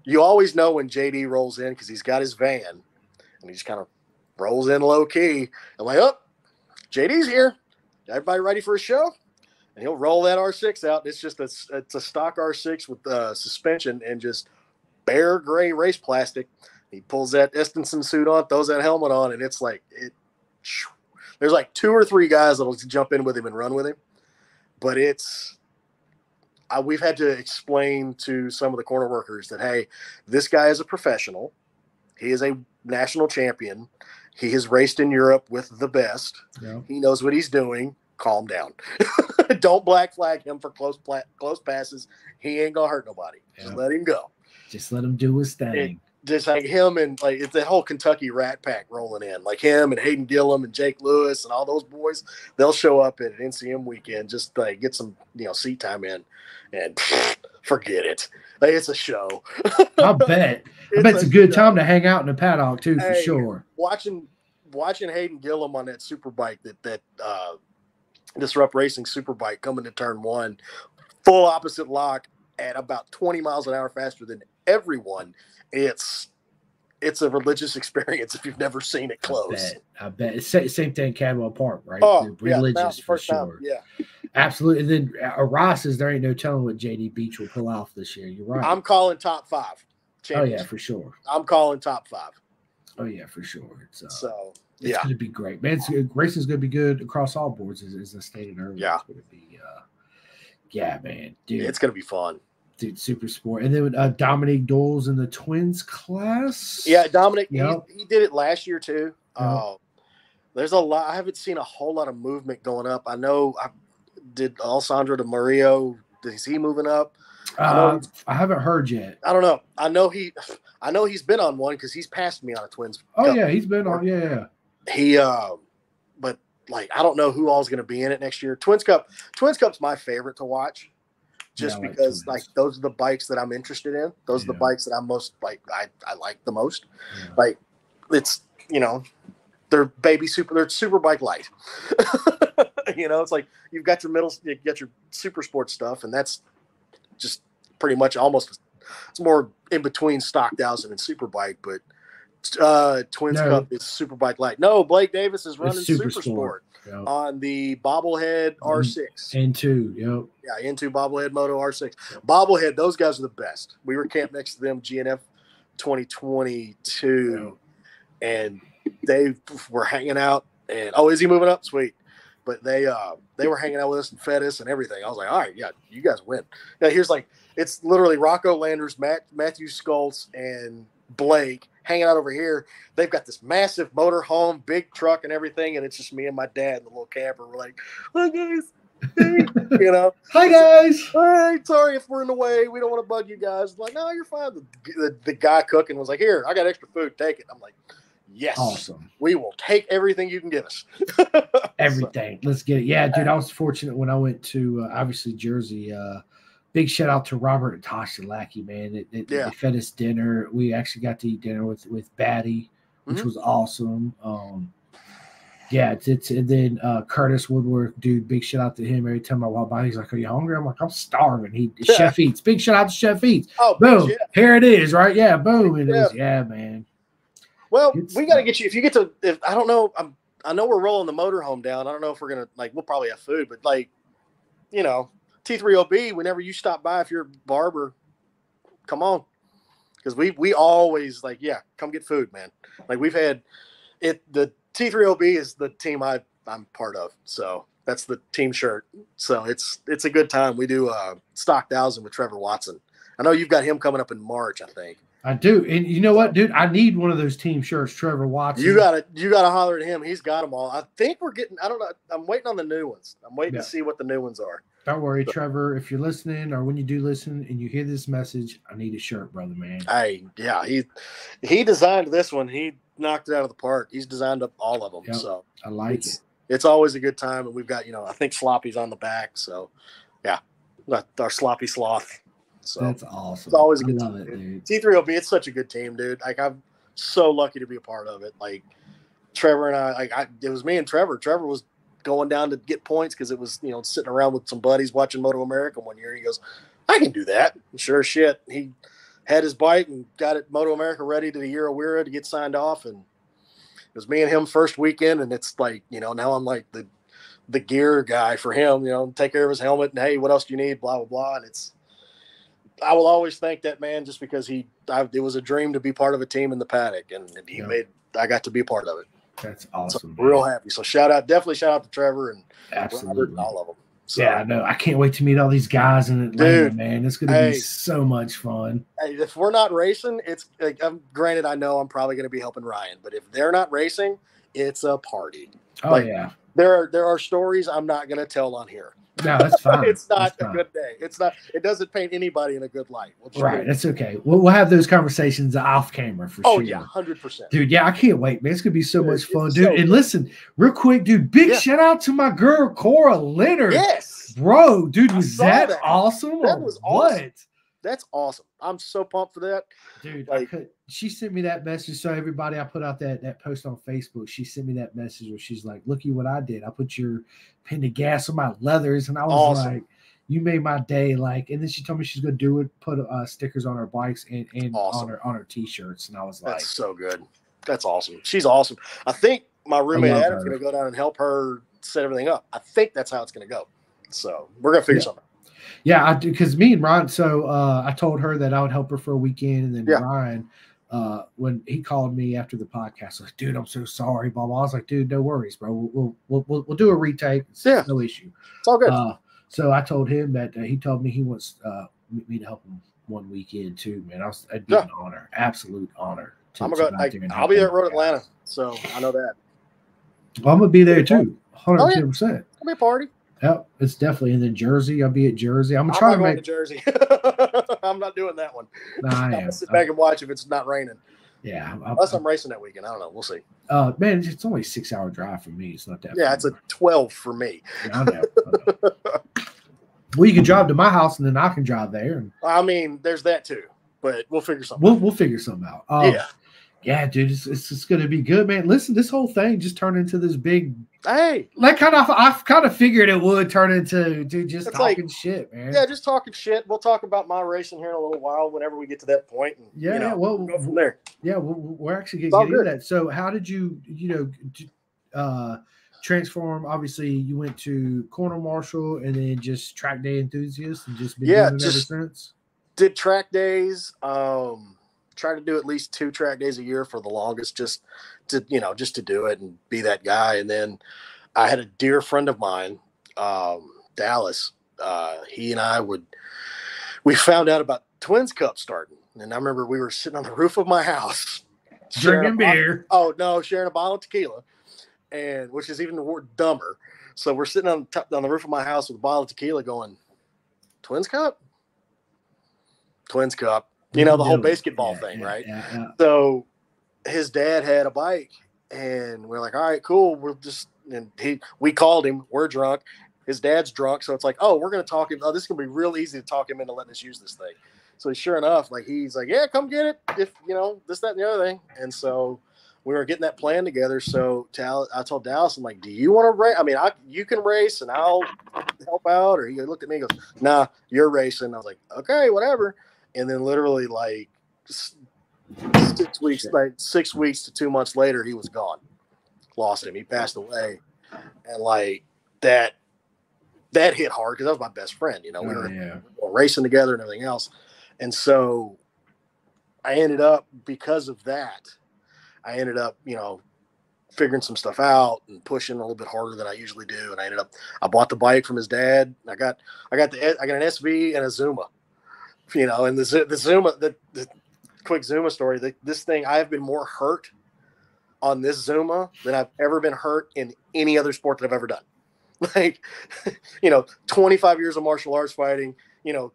you always know when JD rolls in because he's got his van, and he just kind of rolls in low key. I'm like, oh, JD's here. Everybody ready for a show? And he'll roll that R6 out. It's just a it's a stock R6 with uh, suspension and just bare gray race plastic. He pulls that Estenson suit on, throws that helmet on, and it's like it. There's like two or three guys that'll jump in with him and run with him, but it's. I, we've had to explain to some of the corner workers that hey, this guy is a professional. He is a national champion. He has raced in Europe with the best. Yeah. He knows what he's doing. Calm down. Don't black flag him for close pla- close passes. He ain't gonna hurt nobody. Just let him go. Just let him do his thing. Just like him and like it's the whole Kentucky Rat Pack rolling in. Like him and Hayden Gillim and Jake Lewis and all those boys. They'll show up at an NCM weekend just like get some you know seat time in, and forget it. Like it's a show. I bet. I bet it's a good show. time to hang out in the paddock too, for Hey. sure. watching watching Hayden Gillim on that super bike that that uh disrupt racing super bike coming to turn one, full opposite lock at about 20 miles an hour faster than everyone. It's it's a religious experience if you've never seen it I close. bet. I bet. It's same thing, Cadwell Park, right? Oh, They're yeah, religious now, for sure. time, yeah. Absolutely. And then uh, Ross is there ain't no telling what JD Beach will pull off this year. You're right. I'm calling top five. oh yeah, for sure. I'm calling top five. Oh yeah, for sure. It's uh, So it's yeah, going to be great, man. It's, racing's going to be good across all boards, as, as I stated earlier. Yeah. it's going to be. Uh, yeah, man, dude, it's gonna be fun. Dude, super sport. And then uh, Dominique Doles in the twins class. Yeah, Dominic, Yep. he, he did it last year too. Yep. Uh, there's a lot. I haven't seen a whole lot of movement going up. I know. I did Alessandro Di Mario. Is he moving up? Uh, I haven't heard yet. I don't know. I know he. I know he's been on one because he's passed me on a Twins. Oh Cup. yeah, he's been on. Yeah, yeah. He. Uh, but like, I don't know who all's going to be in it next year. Twins Cup. Twins Cup's my favorite to watch, just Yeah, I like because like those are the bikes that I'm interested in. Those are the bikes that I'm most like. I I like the most. yeah. like it's you know they're baby super they're super bike light you know it's like you've got your middle you got your super sports stuff and that's just pretty much almost it's more in between stock thousand and super bike but uh twins No. cup is super bike light no blake davis is running Super super, Sport. sport, Yep. on the bobblehead r6 And two. Yep. yeah, into bobblehead moto R6. Bobblehead, those guys are the best. We were camped next to them, GNF 2022, and they were hanging out. And oh, is he moving up? Sweet. But they uh they were hanging out with us and fed us and everything. I was like, all right, yeah, you guys win. Now here's like it's literally Rocco Landers, Matt Matthew Scholtz, and Blake hanging out over here. They've got this massive motor home, big truck and everything, and it's just me and my dad in the little camper. We're like, hi guys. Hey," you know, Hi guys. right, sorry if we're in the way. We don't want to bug you guys. Like, no, you're fine. The, the, the guy cooking was like, here, I got extra food. Take it. I'm like, yes, Awesome. we will take everything you can give us. Everything. Let's get it. Yeah, dude. I was fortunate when I went to uh, obviously Jersey. Uh, big shout out to Robert and Tasha Lackey, man. It, it, Yeah. They fed us dinner. We actually got to eat dinner with with Batty, which Mhm. was awesome. Um, yeah, it's, it's and then uh, Curtis Woodwork, dude. Big shout out to him. Every time I walk by, he's like, "Are you hungry?" I'm like, "I'm starving." He Chef Eats. Big shout out to Chef Eats. Oh, Boom. yeah. Here it is, right? Yeah, boom. It was, yeah, man. Well, It's we got to not- get you. If you get to, if I don't know, I'm, I know we're rolling the motorhome down. I don't know if we're gonna like. We'll probably have food, but like, you know, T3OB. Whenever you stop by, if you're a barber, come on, because we we always like, yeah, come get food, man. Like we've had it. The T3OB is the team I I'm part of, so that's the team shirt. So it's it's a good time. We do uh stock thousand with Trevor Watson. I know you've got him coming up in March. I think. I do. And you know what, dude? I need one of those team shirts, Trevor Watson. You gotta you gotta holler at him. He's got them all. I think we're getting. I don't know. I'm waiting on the new ones. I'm waiting Yeah. to see what the new ones are. Don't worry, Trevor. If you're listening or when you do listen and you hear this message, I need a shirt, brother, man. Hey, yeah, he he designed this one. He knocked it out of the park. He's designed up all of them. Yep. So I like it's it. it's always a good time. And we've got you know I think Sloppy's on the back. So yeah, our Sloppy Sloth. So That's awesome. it's always a good time, it, dude. T3OB, it's such a good team, dude. Like I'm so lucky to be a part of it. Like Trevor and I, like I, it was me and Trevor. Trevor was going down to get points because it was you know sitting around with some buddies watching Moto America one year. He goes, I can do that. And sure shit, he had his bike and got it Moto America ready to the year of WERA to get signed off, and it was me and him first weekend. And it's like you know now I'm like the the gear guy for him. You know, take care of his helmet and hey, what else do you need? Blah blah blah. And it's I will always thank that man just because he I, it was a dream to be part of a team in the paddock, and, and he Yeah. made. I got to be a part of it. That's awesome. I'm real happy. So shout out, definitely shout out to Trevor and Robert Absolutely. and all of them. So, Yeah, I know. I can't wait to meet all these guys in Atlanta, Dude, man. It's gonna hey. be so much fun. hey, if we're not racing, it's like, um, granted. I know I'm probably going to be helping Ryan, but if they're not racing, it's a party. Oh Like, yeah. There are there are stories I'm not going to tell on here. No, that's fine. it's not That's a fine. good day. It's not. It doesn't paint anybody in a good light. We'll Right, that's okay. We'll, we'll have those conversations off camera for Oh sure. yeah, hundred percent. Dude, yeah, I can't wait, man. It's gonna be so Dude, much fun, so dude. and good. listen, real quick, dude. Big Yeah. shout out to my girl Cora Leonard, Yes, bro. Dude, was that, that. awesome? That was what? awesome. that's awesome. I'm so pumped for that. Dude, I Like- could, she sent me that message. So everybody, I put out that that post on Facebook. She sent me that message where she's like, "Looky what I did. I put your pin to gas on my leathers," and I was Awesome. like, "You made my day!" Like, and then she told me she's gonna do it, put uh, stickers on her bikes and and Awesome. on her on her t-shirts, and I was like, That's so good. That's awesome. She's awesome. I think my roommate Adam's her. going to go down and help her set everything up. I think that's how it's going to go. So we're going to figure Yeah. something. Yeah, I do because me and Ryan. So uh, I told her that I would help her for a weekend, and then Yeah. Ryan, uh, when he called me after the podcast, like, dude, I'm so sorry, blah blah. I was like, dude, no worries, bro. We'll we'll we'll, we'll do a retake. It's Yeah. no issue. It's all good. Uh, so I told him that uh, he told me he wants uh, me to help him one weekend too, man. I was it'd be Yeah. an honor, absolute honor. To, I'm gonna go, I, I'll be there at Road. Atlanta, so I know that. Well, I'm gonna be there too, hundred Oh, percent. It'll be a party. Yep, it's definitely. And then Jersey, I'll be at Jersey. I'm I'm gonna try not to make. to Jersey. I'm not doing that one. Nah, I I'm am. sit back and watch if it's not raining. Yeah, I'm- Unless I'm racing that weekend. I don't know. We'll see. Uh, man, it's only a six hour drive for me. It's not that. Yeah, it's a 12 for me. Yeah, I know. I know. well, you can drive to my house, and then I can drive there, and I mean, there's that too, but we'll figure something. we'll we'll figure something out. Um, yeah. Yeah, dude, it's, it's it's gonna be good, man. Listen, this whole thing just turned into this big. Hey, Like, kind of, I kind of figured it would turn into, dude, just It's like- talking shit, man. yeah, just talking shit. We'll talk about my racing here in a little while whenever we get to that point. And, Yeah, you know, well, we'll go from there. Yeah, we're, we're actually It's going all to get into that. So, how did you, you know, uh, transform? Obviously, you went to corner marshal and then just track day enthusiast and just been Yeah, doing it just- ever since. Did track days. Um, try to do at least two track days a year for the longest, just to you know, just to do it and be that guy. And then I had a dear friend of mine, um, Dallas. Uh, he and I would. We found out about Twins Cup starting, and I remember we were sitting on the roof of my house, Drinking bottle- beer. Oh no, sharing a bottle of tequila, and which is even more dumber. So we're sitting on top, on the roof of my house with a bottle of tequila, going, "Twins Cup, Twins Cup." You know the whole basketball yeah, thing, yeah, right? Yeah. So his dad had a bike, and we're like, "All right, cool." We're just and he we called him. We're drunk. His dad's drunk, so it's like, "Oh, we're gonna talk him. Oh, this is gonna be real easy to talk him into letting us use this thing." So sure enough, like he's like, "Yeah, come get it if you know this, that, and the other thing." And so we were getting that plan together. So Tal, I told Dallas, I'm like, "Do you want to race? I mean, I you can race, and I'll help out." Or he looked at me, and goes, "Nah, you're racing." I was like, "Okay, whatever." And then literally like six weeks, Shit. like six weeks to two months later, he was gone. Lost him. He passed away, and like that, that hit hard because that was my best friend. You know, we Oh, were yeah. were racing together and everything else. And so I ended up because of that, I ended up, you know, figuring some stuff out and pushing a little bit harder than I usually do. And I ended up I bought the bike from his dad. I got I got the I got an SV and a Zuma. You know, and the the Zuma the, the quick Zuma story, the, this thing I have been more hurt on this Zuma than I've ever been hurt in any other sport that I've ever done. Like, you know, 25 years of martial arts fighting, you know,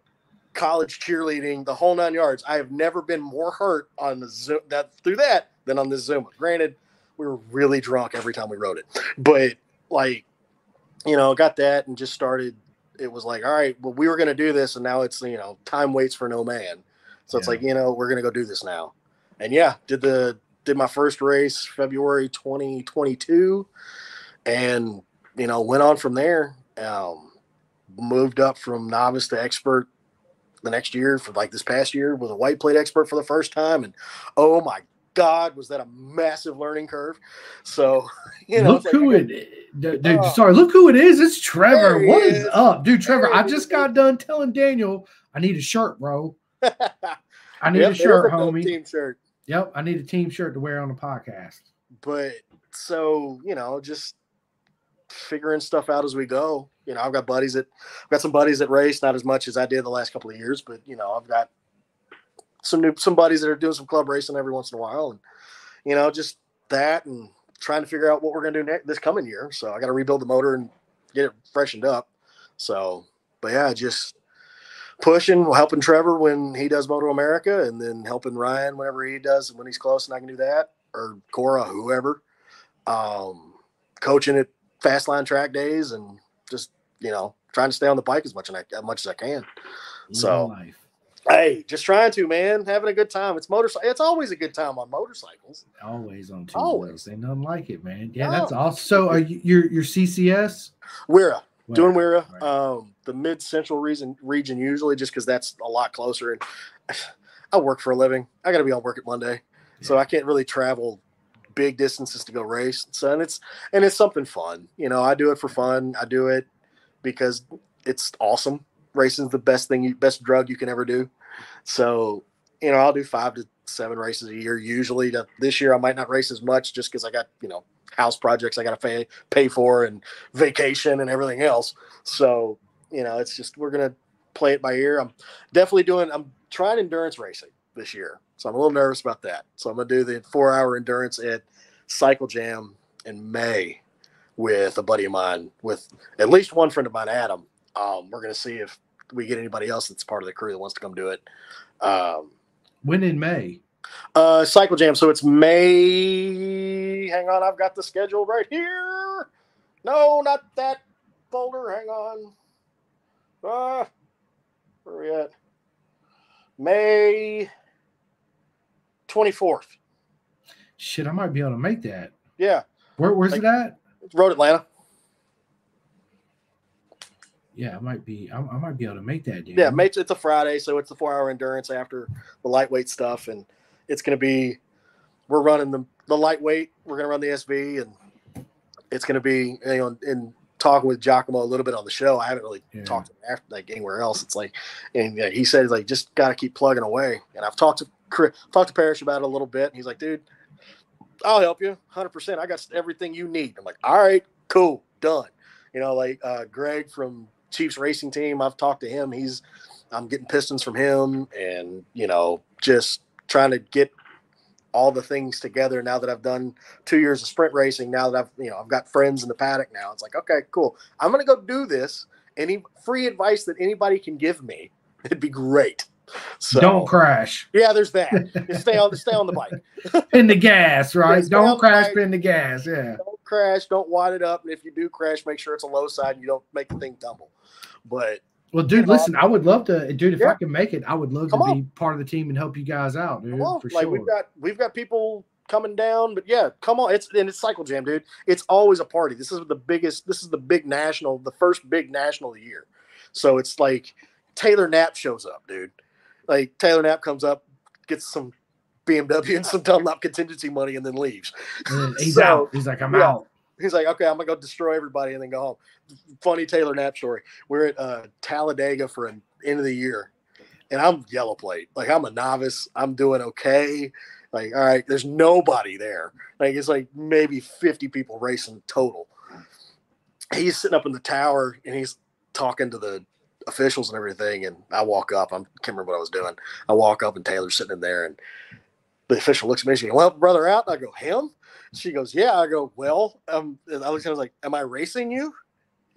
college cheerleading, the whole nine yards. I have never been more hurt on the Zoom that through that than on this Zuma. Granted, we were really drunk every time we rode it, but like, you know, got that and just started. It was like, all right, well, we were going to do this, and now it's you know, time waits for no man. So it's like, you know, we're going to go do this now. And yeah, did the did my first race February 2022, and you know, went on from there. Um, moved up from novice to expert the next year for like this past year was a white plate expert for the first time and oh my god was that a massive learning curve so you know look like, who it got- dude, Oh. sorry, look who it is. It's Trevor. What is is. up, dude? Trevor, There I just is. got done telling Daniel I need a shirt, bro. I need Yep, a shirt, dope homie. Team shirt. Yep, I need a team shirt to wear on the podcast. But so you know, just figuring stuff out as we go. You know, I've got buddies that I've got some buddies that race, not as much as I did the last couple of years, but you know, I've got some new some buddies that are doing some club racing every once in a while, and you know, just that and trying to figure out what we're gonna do next this coming year. So I got to rebuild the motor and get it freshened up. So, but yeah, just pushing, helping Trevor when he does Moto America, and then helping Ryan whenever he does and when he's close and I can do that, or Cora, whoever. Um, coaching at fast line track days and just you know trying to stay on the bike as much as I, as much as I can. So-. Hey, just trying to man, having a good time. It's motorcycle. It's always a good time on motorcycles. always on two Always. wheels. Ain't nothing like it, man. Yeah, No. that's awesome. So, are you your your CCS? We're doing? WERA, Right. um, the mid central region region usually just because that's a lot closer. And I work for a living. I got to be on work at Monday, so I can't really travel big distances to go race. So and it's and it's something fun. You know, I do it for fun. I do it because it's awesome. Racing's the best thing, you, best drug you can ever do. So you know, I'll do five to seven races a year usually. To, this year, I might not race as much just because I got you know house projects I got to pay pay for and vacation and everything else. So, you know, it's just we're gonna play it by ear. I'm definitely doing. I'm trying endurance racing this year, so I'm a little nervous about that. So I'm gonna do the four hour endurance at Cycle Jam in May with a buddy of mine, with at least one friend of mine, Adam. Um, we're gonna see if we get anybody else that's part of the crew that wants to come do it. Um, when in May? uh, Cycle Jam. So it's May. Hang on, I've got the schedule right here. No, not that folder. Hang on. Uh, where are we at? May 24th. Shit, I might be able to make that. Yeah, Where, where's it at? Road Atlanta. Yeah, I might be. I, I might be able to make that. Dude. Yeah, it's a Friday, so it's the four hour endurance after the lightweight stuff. And it's going to be, we're running the, the lightweight, we're going to run the SV, and it's going to be, you know, in talking with Giacomo a little bit on the show. I haven't really Yeah. talked to him after, like anywhere else. It's like, and yeah, he says, like, just got to keep plugging away. And I've talked to Chris, talked to Parrish about it a little bit. And he's like, dude, I'll help you 100%. I got everything you need. I'm like, all right, cool, done. You know, like uh, Greg from Chiefs Racing Team, I've talked to him. He's, I'm getting pistons from him and, you know, just trying to get all the things together now that I've done two years of sprint racing. Now that I've, you know, I've got friends in the paddock now. It's like, okay, cool. I'm to go do this. Any free advice that anybody can give me, it'd be great. So Don't crash. yeah, there's that. Stay on, stay on the bike. Pin the gas, right? Yeah, Don't crash. bike. Pin the gas. Yeah. Don't crash. Don't wad it up. And if you do crash, make sure it's a low side and you don't make the thing tumble. But Well, dude, know, listen. I would love to, dude. If Yeah. I can make it, I would love Come to on. be part of the team and help you guys out, dude. For like sure. we've got we've got people coming down. But yeah, come on. It's and it's Cycle Jam, dude. It's always a party. This is the biggest. This is the big national, the first big national of the year. So it's like Taylor Knapp shows up, dude. Like Taylor Knapp comes up, gets some BMW and some Dunlop contingency money, and then leaves. And he's So, out. He's like, I'm yeah. out. He's like, okay, I'm gonna go destroy everybody and then go home. Funny Taylor Knapp story. We're at uh, Talladega for an end of the year, and I'm yellow plate. Like I'm a novice. I'm doing okay. Like, all right, there's nobody there. Like it's like maybe 50 people racing total. He's sitting up in the tower and he's talking to the officials and everything. And I walk up. I can't remember what I was doing. I walk up and Taylor's sitting in there and the official looks at me. She goes, "Well, brother, out." And I go, "Him?" She goes, "Yeah." I go, "Well," um, I was like, "Am I racing you?"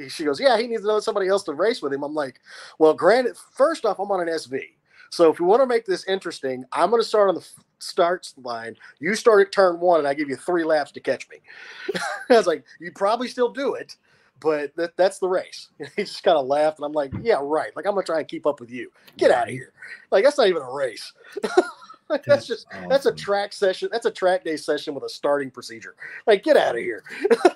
She goes, "Yeah." He needs to know somebody else to race with him. I'm like, "Well, granted, first off, I'm on an SV, so if we want to make this interesting, I'm going to start on the starts line. You start at turn one, and I give you three laps to catch me." I was like, "You probably still do it." But that, that's the race. He just kind of laughed, and I'm like, "Yeah, right. Like I'm gonna try and keep up with you. Get out of here. Like that's not even a race. That's just that's a track session. That's a track day session with a starting procedure. Like, get out of here.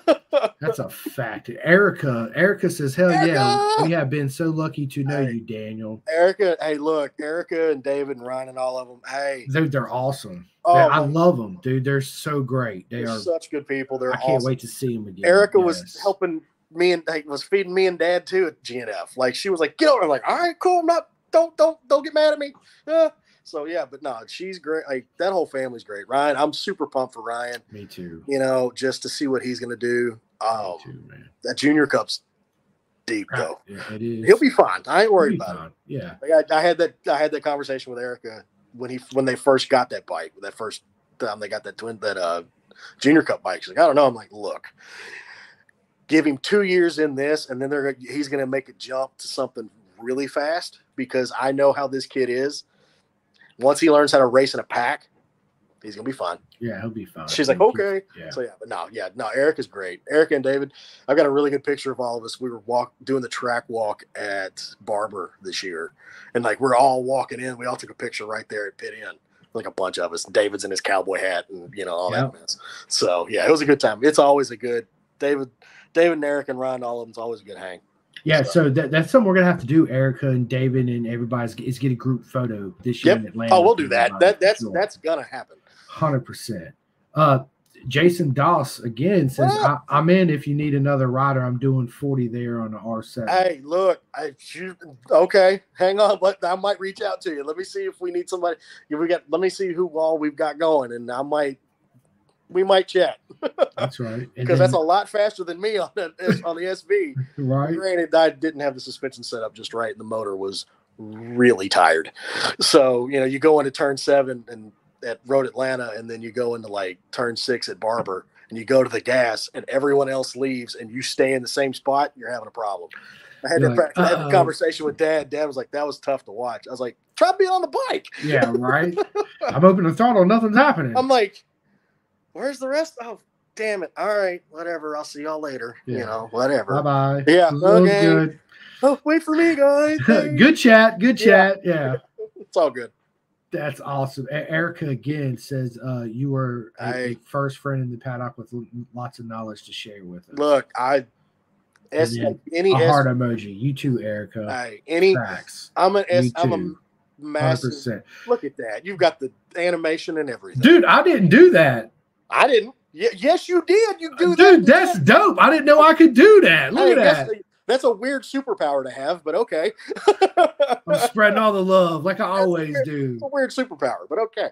That's a fact. Erica, Erica says, "Hell yeah, we have been so lucky to know Hey. you, Daniel. Erica, hey, look, Erica and David and Ryan and all of them. Hey, Dude, they're awesome. oh, I love them, dude. They're so great. They they're such good people. They're I can't wait to see them again. Erica was helping me and like, was feeding me and Dad too at GNF. Like, she was like, "Get over." I'm like, "All right, cool. I'm not. Don't don't don't get mad at me." Uh, so yeah, but no, she's great. Like that whole family's great. Ryan, I'm super pumped for Ryan. Me too. You know, just to see what he's gonna do. Um, too, that junior cup's deep Right, though. yeah, it is. He'll be fine. I ain't worried about it. Yeah. Like I, I had that I had that conversation with Erica when he when they first got that bike, that first time they got that twin that uh junior cup bike. She's like, I don't know. I'm like, look, give him two years in this, and then they're he's gonna make a jump to something really fast because I know how this kid is. Once he learns how to race in a pack, he's gonna be fine. Yeah, he'll be fine. She's like, okay. Yeah. So yeah, but no, yeah, no. Eric is great. Eric and David. I've got a really good picture of all of us. We were walk doing the track walk at Barber this year, and like we're all walking in. We all took a picture right there at pit in, like a bunch of us. David's in his cowboy hat, and you know all that mess. So yeah, it was a good time. It's always a good David, David and Eric and Ryan. All of them's always a good hang. Yeah, So- so that, that's something we're gonna have to do. Erica and David and everybody's is get a group photo this year Yep. in Atlanta. Oh, we'll do that. That that's Sure. that's gonna happen. hundred percent. Uh, Jason Doss again says, I, I'm in if you need another rider. I'm doing forty there on the R7." Hey, look, I you, okay. Hang on, but I might reach out to you. Let me see if we need somebody. If we got, let me see who all we've got going, and I might, we might chat That's right. Because that's a lot faster than me on the on the SV. right. Granted, I didn't have the suspension set up just right, and the motor was really tired. So you know, you go into turn seven and at Road Atlanta, and then you go into like turn six at Barber, and you go to the gas, and everyone else leaves, and you stay in the same spot. You're having a problem. I had, like, I had a conversation with Dad. Dad was like, "That was tough to watch." I was like, "Try to be on the bike." Yeah, right. I'm opening the throttle. Nothing's happening. I'm like, "Where's the rest?" Oh, damn it! All right, whatever. I'll see y'all later. You know, whatever. Bye bye. Yeah, Good. okay. Oh, wait for me, guys. Good chat. Good chat. Yeah. It's all good. That's awesome. Erica again says uh, you were a, a I- first friend in the paddock with l- lots of knowledge to share with us. Look, I S, any a S, heart emoji. You too, Erica. I, any Facts. I'm an S I'm a massive percent. look at that. You've got the animation and everything. Dude, I didn't do that. I didn't. Y- yes, you did. You do that. Dude, that's dope. I didn't know I could do that. Look at that. that's, that's a weird superpower to have, but okay. I'm spreading all the love like I always do. A weird superpower, but okay.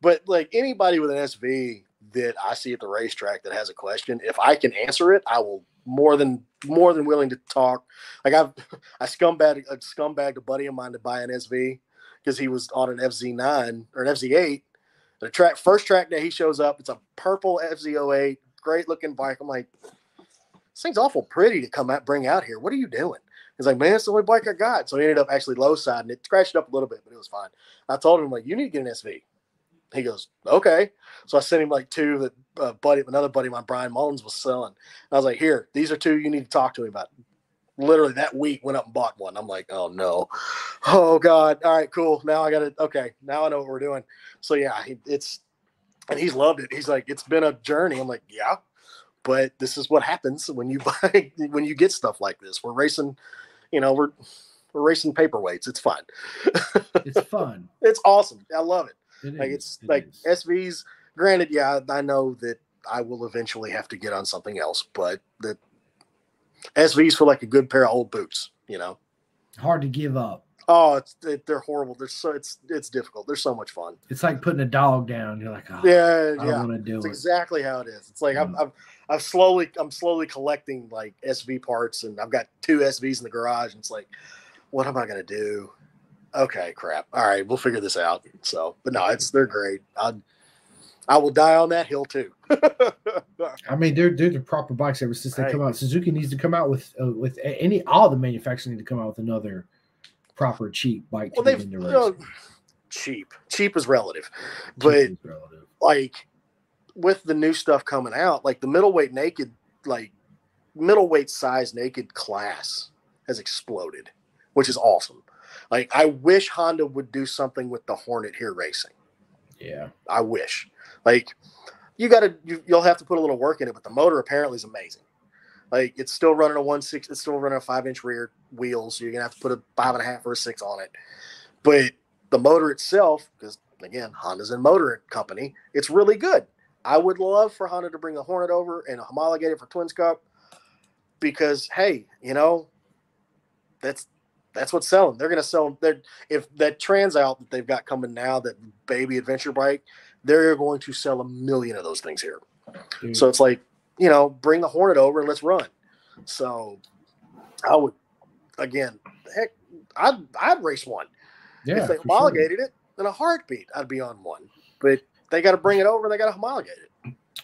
But like anybody with an SV that I see at the racetrack that has a question, if I can answer it, I will more than more than willing to talk. Like I've I scumbag I scumbagged a buddy of mine to buy an SV because he was on an FZ9 or an FZ8. The track first track day he shows up, it's a purple FZ08, great looking bike. I'm like, this thing's awful pretty to come out bring out here. What are you doing? He's like, man, it's the only bike I got. So he ended up actually low side and it, scratched up a little bit, but it was fine. I told him like, you need to get an SV. He goes, okay. So I sent him like two that uh, buddy, another buddy of mine, Brian Mullins, was selling. I was like, here, these are two you need to talk to him about. Literally that week, went up and bought one. I'm like, oh no, oh god. All right, cool. Now I got it. Okay, now I know what we're doing. So yeah, it's and he's loved it. He's like, it's been a journey. I'm like, yeah, but this is what happens when you buy when you get stuff like this. We're racing, you know, we're we're racing paperweights. It's fun. It's fun. it's awesome. I love it. It Like is. it's It like is. SVs. Granted, yeah, I know that I will eventually have to get on something else, but the SVs for like a good pair of old boots, you know. hard to give up. Oh, it's it, they're horrible. They're so it's it's difficult. They're so much fun. It's like putting a dog down. You're like, oh, Yeah, I yeah. want to do It's it. exactly how it is. It's like Mm. I've, I've I've slowly I'm slowly collecting like SV parts, and I've got two SVs in the garage, and it's like, what am I gonna do? Okay, crap. All right, we'll figure this out. So, but no, it's they're great. I I will die on that hill too. I mean, they're they're the proper bikes ever since they Right. come out. Suzuki needs to come out with uh, with any all the manufacturers need to come out with another proper cheap bike well, they've you know, cheap. Cheap is relative, Cheap but is relative. like with the new stuff coming out, like the middleweight naked, like middleweight size naked class has exploded, which is awesome. Like I wish Honda would do something with the Hornet here racing. yeah, I wish. Like you got to you, you'll have to put a little work in it, but the motor apparently is amazing. Like it's still running a one six, it's still running a five inch rear wheel, so you're gonna have to put a five and a half or a six on it. But the motor itself, because again, Honda's a motor company, it's really good. I would love for Honda to bring the Hornet over and homologate it for Twins Cup because hey, you know, that's That's what's selling. They're to sell. They're, if that trans out that they've got coming now, that baby adventure bike, they're going to sell a million of those things here. Dude. So it's like, you know, bring the Hornet over and let's run. So I would, again, heck, I'd, I'd race one. Yeah, if they homologated sure. it in a heartbeat, I'd be on one. But they got to bring it over. And they got to homologate it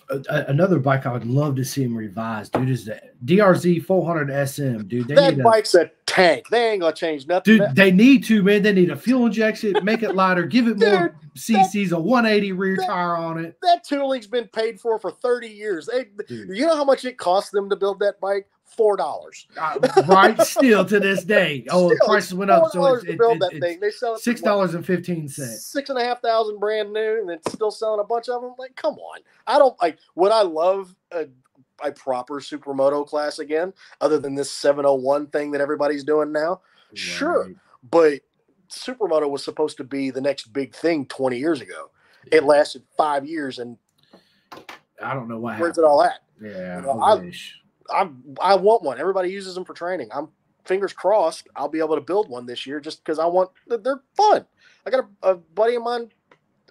another bike I would love to see him revise, dude, is the DRZ 400 SM, dude. They that bike's a, a, tank. They ain't gonna change nothing. Dude, they need to, man. They need a fuel injection, make it lighter, give it more CCs, that, a 180 rear that, tire on it. That tooling's been paid for for 30 years. They, you know how much it cost them to build that bike? Four dollars. Uh, right, still to this day. Oh, the prices went up, so it's, it, build it, that thing. They sell it six dollars and fifteen cents. Six and a half thousand brand new, and it's still selling a bunch of them. Like, come on! I don't like. Would I love a, a proper supermoto class again, other than this seven hundred one thing that everybody's doing now? Right. Sure, but supermoto was supposed to be the next big thing twenty years ago. It lasted five years, and I don't know why. Where's happened. it all at? Yeah, you know, I, I I want one. Everybody uses them for training. I'm fingers crossed I'll be able to build one this year just because I want they're fun. I got a, a buddy of mine,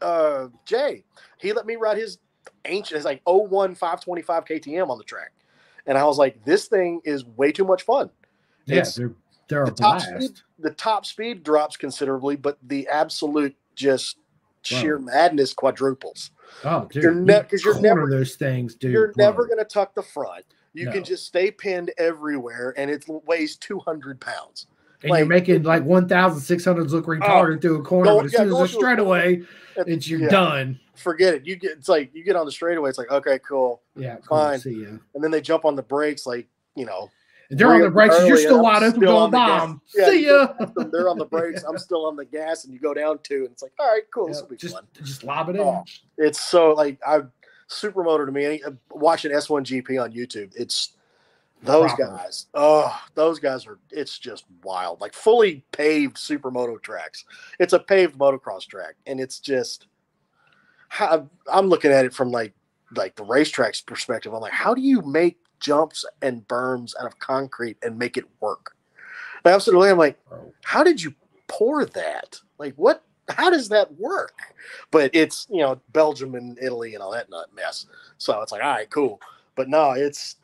uh, Jay. He let me ride his ancient, it's like 01 525 KTM on the track, and I was like, this thing is way too much fun. Yeah, it's, they're they're the a top blast. Speed, the top speed drops considerably, but the absolute just sheer madness quadruples. Oh, dude, because you're, ne- you're never those things, dude. You're bro. never gonna tuck the front. You no. can just stay pinned everywhere, and it weighs 200 pounds. And like, you're making like 1,600 look retarded uh, through a corner, go, but as yeah, soon as it's straightaway, it's you're yeah, done. Forget it. You get it's like you get on the straightaway. It's like okay, cool, yeah, cool, fine. See you. And then they jump on the brakes, like you know. they're on the brakes. You're still wide open, going bomb. Yeah, see ya. they're on the brakes. I'm still on the gas, and you go down two, and it's like, all right, cool. this will be just, fun. Just lob it in. Oh, it's so like I supermoto to me. Uh, watching S1GP on YouTube, it's those Proper. guys. Oh, those guys are. It's just wild. Like fully paved supermoto tracks. It's a paved motocross track, and it's just. I'm looking at it from like like the racetrack's perspective. I'm like, how do you make jumps and berms out of concrete and make it work? absolutely, I'm like, how did you pour that? Like, what how does that work? But it's you know Belgium and Italy and all that nut mess. So it's like, all right, cool. But no, it's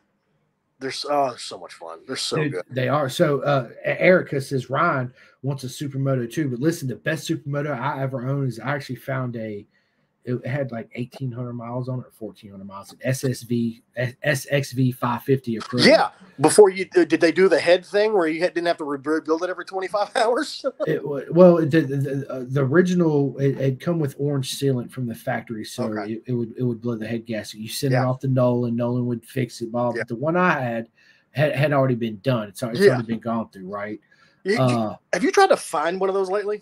they're oh, they're so much fun. They're so Dude, good. They are. So uh Erica says Ryan wants a supermoto too. But listen, the best supermoto I ever owned is I actually found a it had like 1800 miles on it, or 1400 miles. SSV SXV 550 approved. Yeah. Before you uh, did they do the head thing where you didn't have to rebuild it every 25 hours? it, well, the, the, uh, the original it had come with orange sealant from the factory, so okay. it, it, would it would blow the head gasket. You send yeah. it off to Nolan, Nolan would fix it. Blah. Yeah. But the one I had had, had already been done. It's, it's yeah. already been gone through, right? You, uh, have you tried to find one of those lately?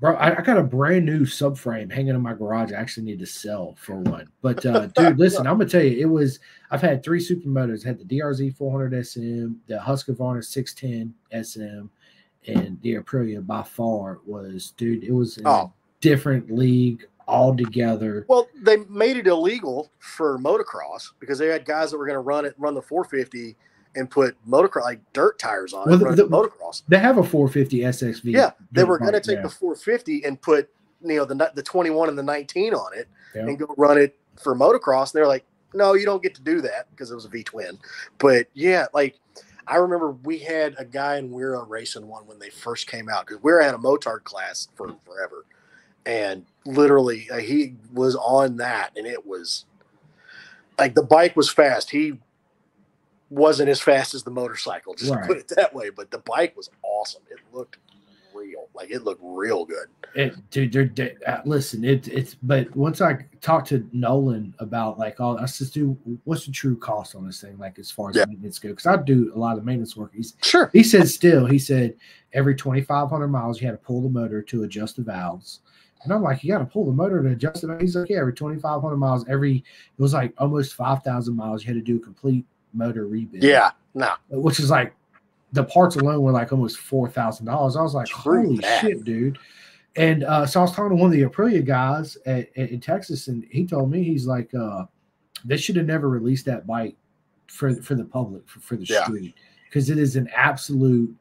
Bro, I, I, got a brand new subframe hanging in my garage. I actually need to sell for one. But uh, dude, listen, I'm gonna tell you, it was. I've had three supermotos. I had the DRZ 400 SM, the Husqvarna 610 SM, and the Aprilia. By far was, dude, it was a oh. different league altogether. Well, they made it illegal for motocross because they had guys that were going to run it, run the 450 and put motocross like dirt tires on well, it. The, motocross. They have a 450 SXV. Yeah, they were going to take yeah. the 450 and put you know the the 21 and the 19 on it yeah. and go run it for motocross. And they're like, no, you don't get to do that because it was a V twin. But yeah, like I remember we had a guy in WERA racing one when they first came out because WERA had a motard class for forever, and literally uh, he was on that, and it was like the bike was fast. He wasn't as fast as the motorcycle, just right. to put it that way. But the bike was awesome. It looked real, like it looked real good. It, dude, they're, they, uh, listen, it, it's. But once I talked to Nolan about like all, I just do what's the true cost on this thing, like as far as yeah. maintenance go, because I do a lot of maintenance work. He's sure. He said still, he said every twenty five hundred miles you had to pull the motor to adjust the valves. And I'm like, you got to pull the motor to adjust it. He's like, yeah, every 2,500 miles, every, it was like almost 5,000 miles, you had to do a complete motor rebuild. Yeah, no. Which is like the parts alone were like almost four thousand dollars. I was like, True holy that. shit, dude. And uh, so I was talking to one of the Aprilia guys at, at, in Texas, and he told me he's like, uh, they should have never released that bike for for the public for, for the yeah. street because it is an absolute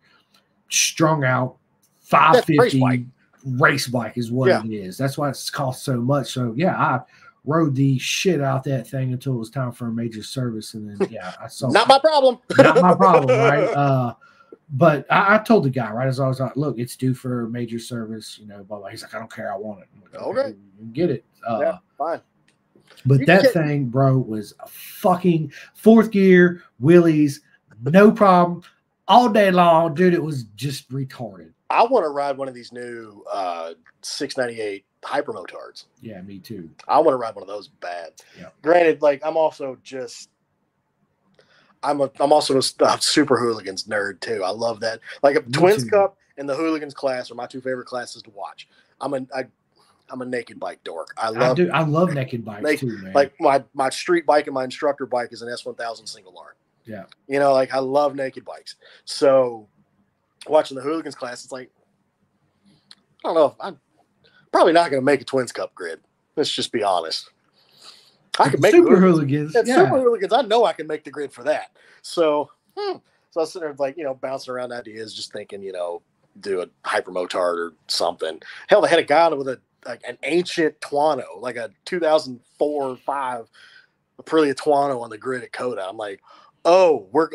strung out 550 race bike. race bike is what Yeah. it is. That's why it's cost so much. So yeah, I rode the shit out that thing until it was time for a major service, and then yeah, I saw Not my problem. not my problem, right? Uh, but I, I told the guy right as I was like, look, it's due for major service, you know. Blah, blah. He's like, I don't care, I want it. Like, Okay. can get it. Uh, Yeah, fine. but You that thing, bro, was a fucking fourth gear wheelies, no problem, all day long, dude. It was just retarded. I want to ride one of these new uh, 698 hypermotards. Yeah, me too. I want to ride one of those bad. Yeah. Granted, like I'm also just I'm a I'm also a super hooligans nerd too. I love that. Like a Me Twins too. Cup and the hooligans class are my two favorite classes to watch. I'm a I, I'm a naked bike dork. I I love do. I love naked bikes Like- too, man. like my my street bike and my instructor bike is an S1000 single R. Yeah. You know, like I love naked bikes. So watching the hooligans class, it's like I don't know. If I'm probably not going to make a Twins Cup grid. Let's just be honest. I can make super hooligans. Yeah, Super Hooligans, I know I can make the grid for that. So, hmm. so I was sitting there like, you know, bouncing around ideas, just thinking, you know, do a hypermotard or something. Hell, they had a guy with a like an ancient Tuono, like a 2004 or five Aprilia Tuono on the grid at COTA. I'm like, oh, we're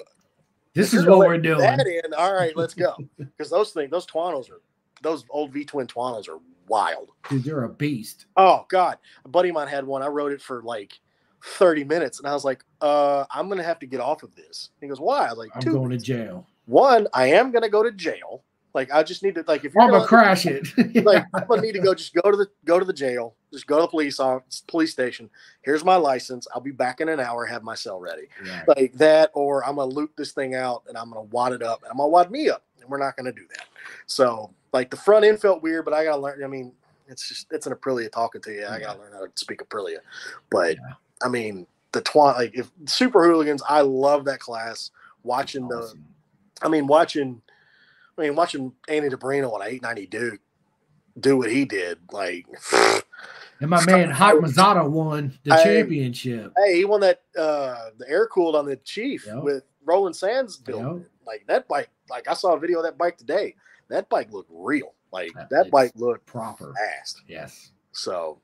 this is what we're doing. That in, all right, let's go. Because those things, those Tuonos are, those old V twin Tuonos are wild. Dude, you're a beast. Oh God, a buddy of mine had one. I rode it for like 30 minutes, and I was like, "Uh, I'm gonna have to get off of this." He goes, "Why?" I was like, I'm going to jail. One, I am gonna go to jail. Like, I just need to like if you're I'm gonna gonna, crash it. like I'm gonna need to go just go to the go to the jail, just go to the police office, police station. Here's my license. I'll be back in an hour. Have my cell ready. Yeah. Like that, or I'm gonna loop this thing out and I'm gonna wad it up and I'm gonna wad me up, and we're not gonna do that. So like the front end felt weird, but I gotta learn. I mean, it's just it's an Aprilia talking to you. I gotta learn how to speak Aprilia. But Yeah. I mean, the twan like if super hooligans, I love that class. Watching the, I mean, watching, I mean, watching Andy DiBrino on 890 Duke do what he did, like. And my man Hot Mazzata won the championship. Hey, he won that uh the air cooled on the Chief Yep. with Roland Sands building. Yep. Like that bike, like I saw a video of that bike today. That bike looked real. Like That- that bike looked Proper. fast. Yes. So,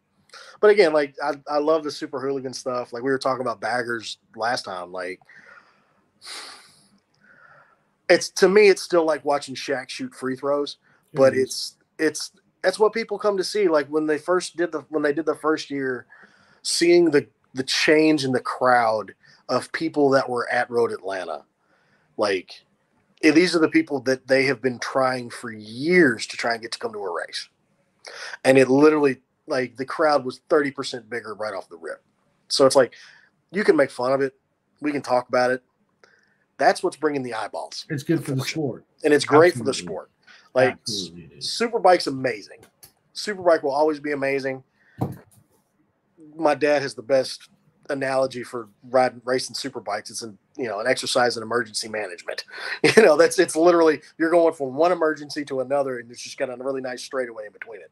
but again, like I, I love the super hooligan stuff. Like we were talking about baggers last time. Like it's to me, it's still like watching Shaq shoot free throws, but is. it's it's that's what people come to see. Like when they first did the when they did the first year, seeing the the change in the crowd of people that were at Road Atlanta, like eh, these are the people that they have been trying for years to try and get to come to a race, and it literally like the crowd was thirty percent bigger right off the rip. So it's like you can make fun of it, we can talk about it. That's what's bringing the eyeballs, it's good for the sport. and it's great for the sport. Like Absolutely is. Superbike's amazing. Superbike will always be amazing. My dad has the best analogy for riding racing superbikes. It's an you know an exercise in emergency management. You know that's it's literally you're going from one emergency to another, and it's just got a really nice straightaway in between it.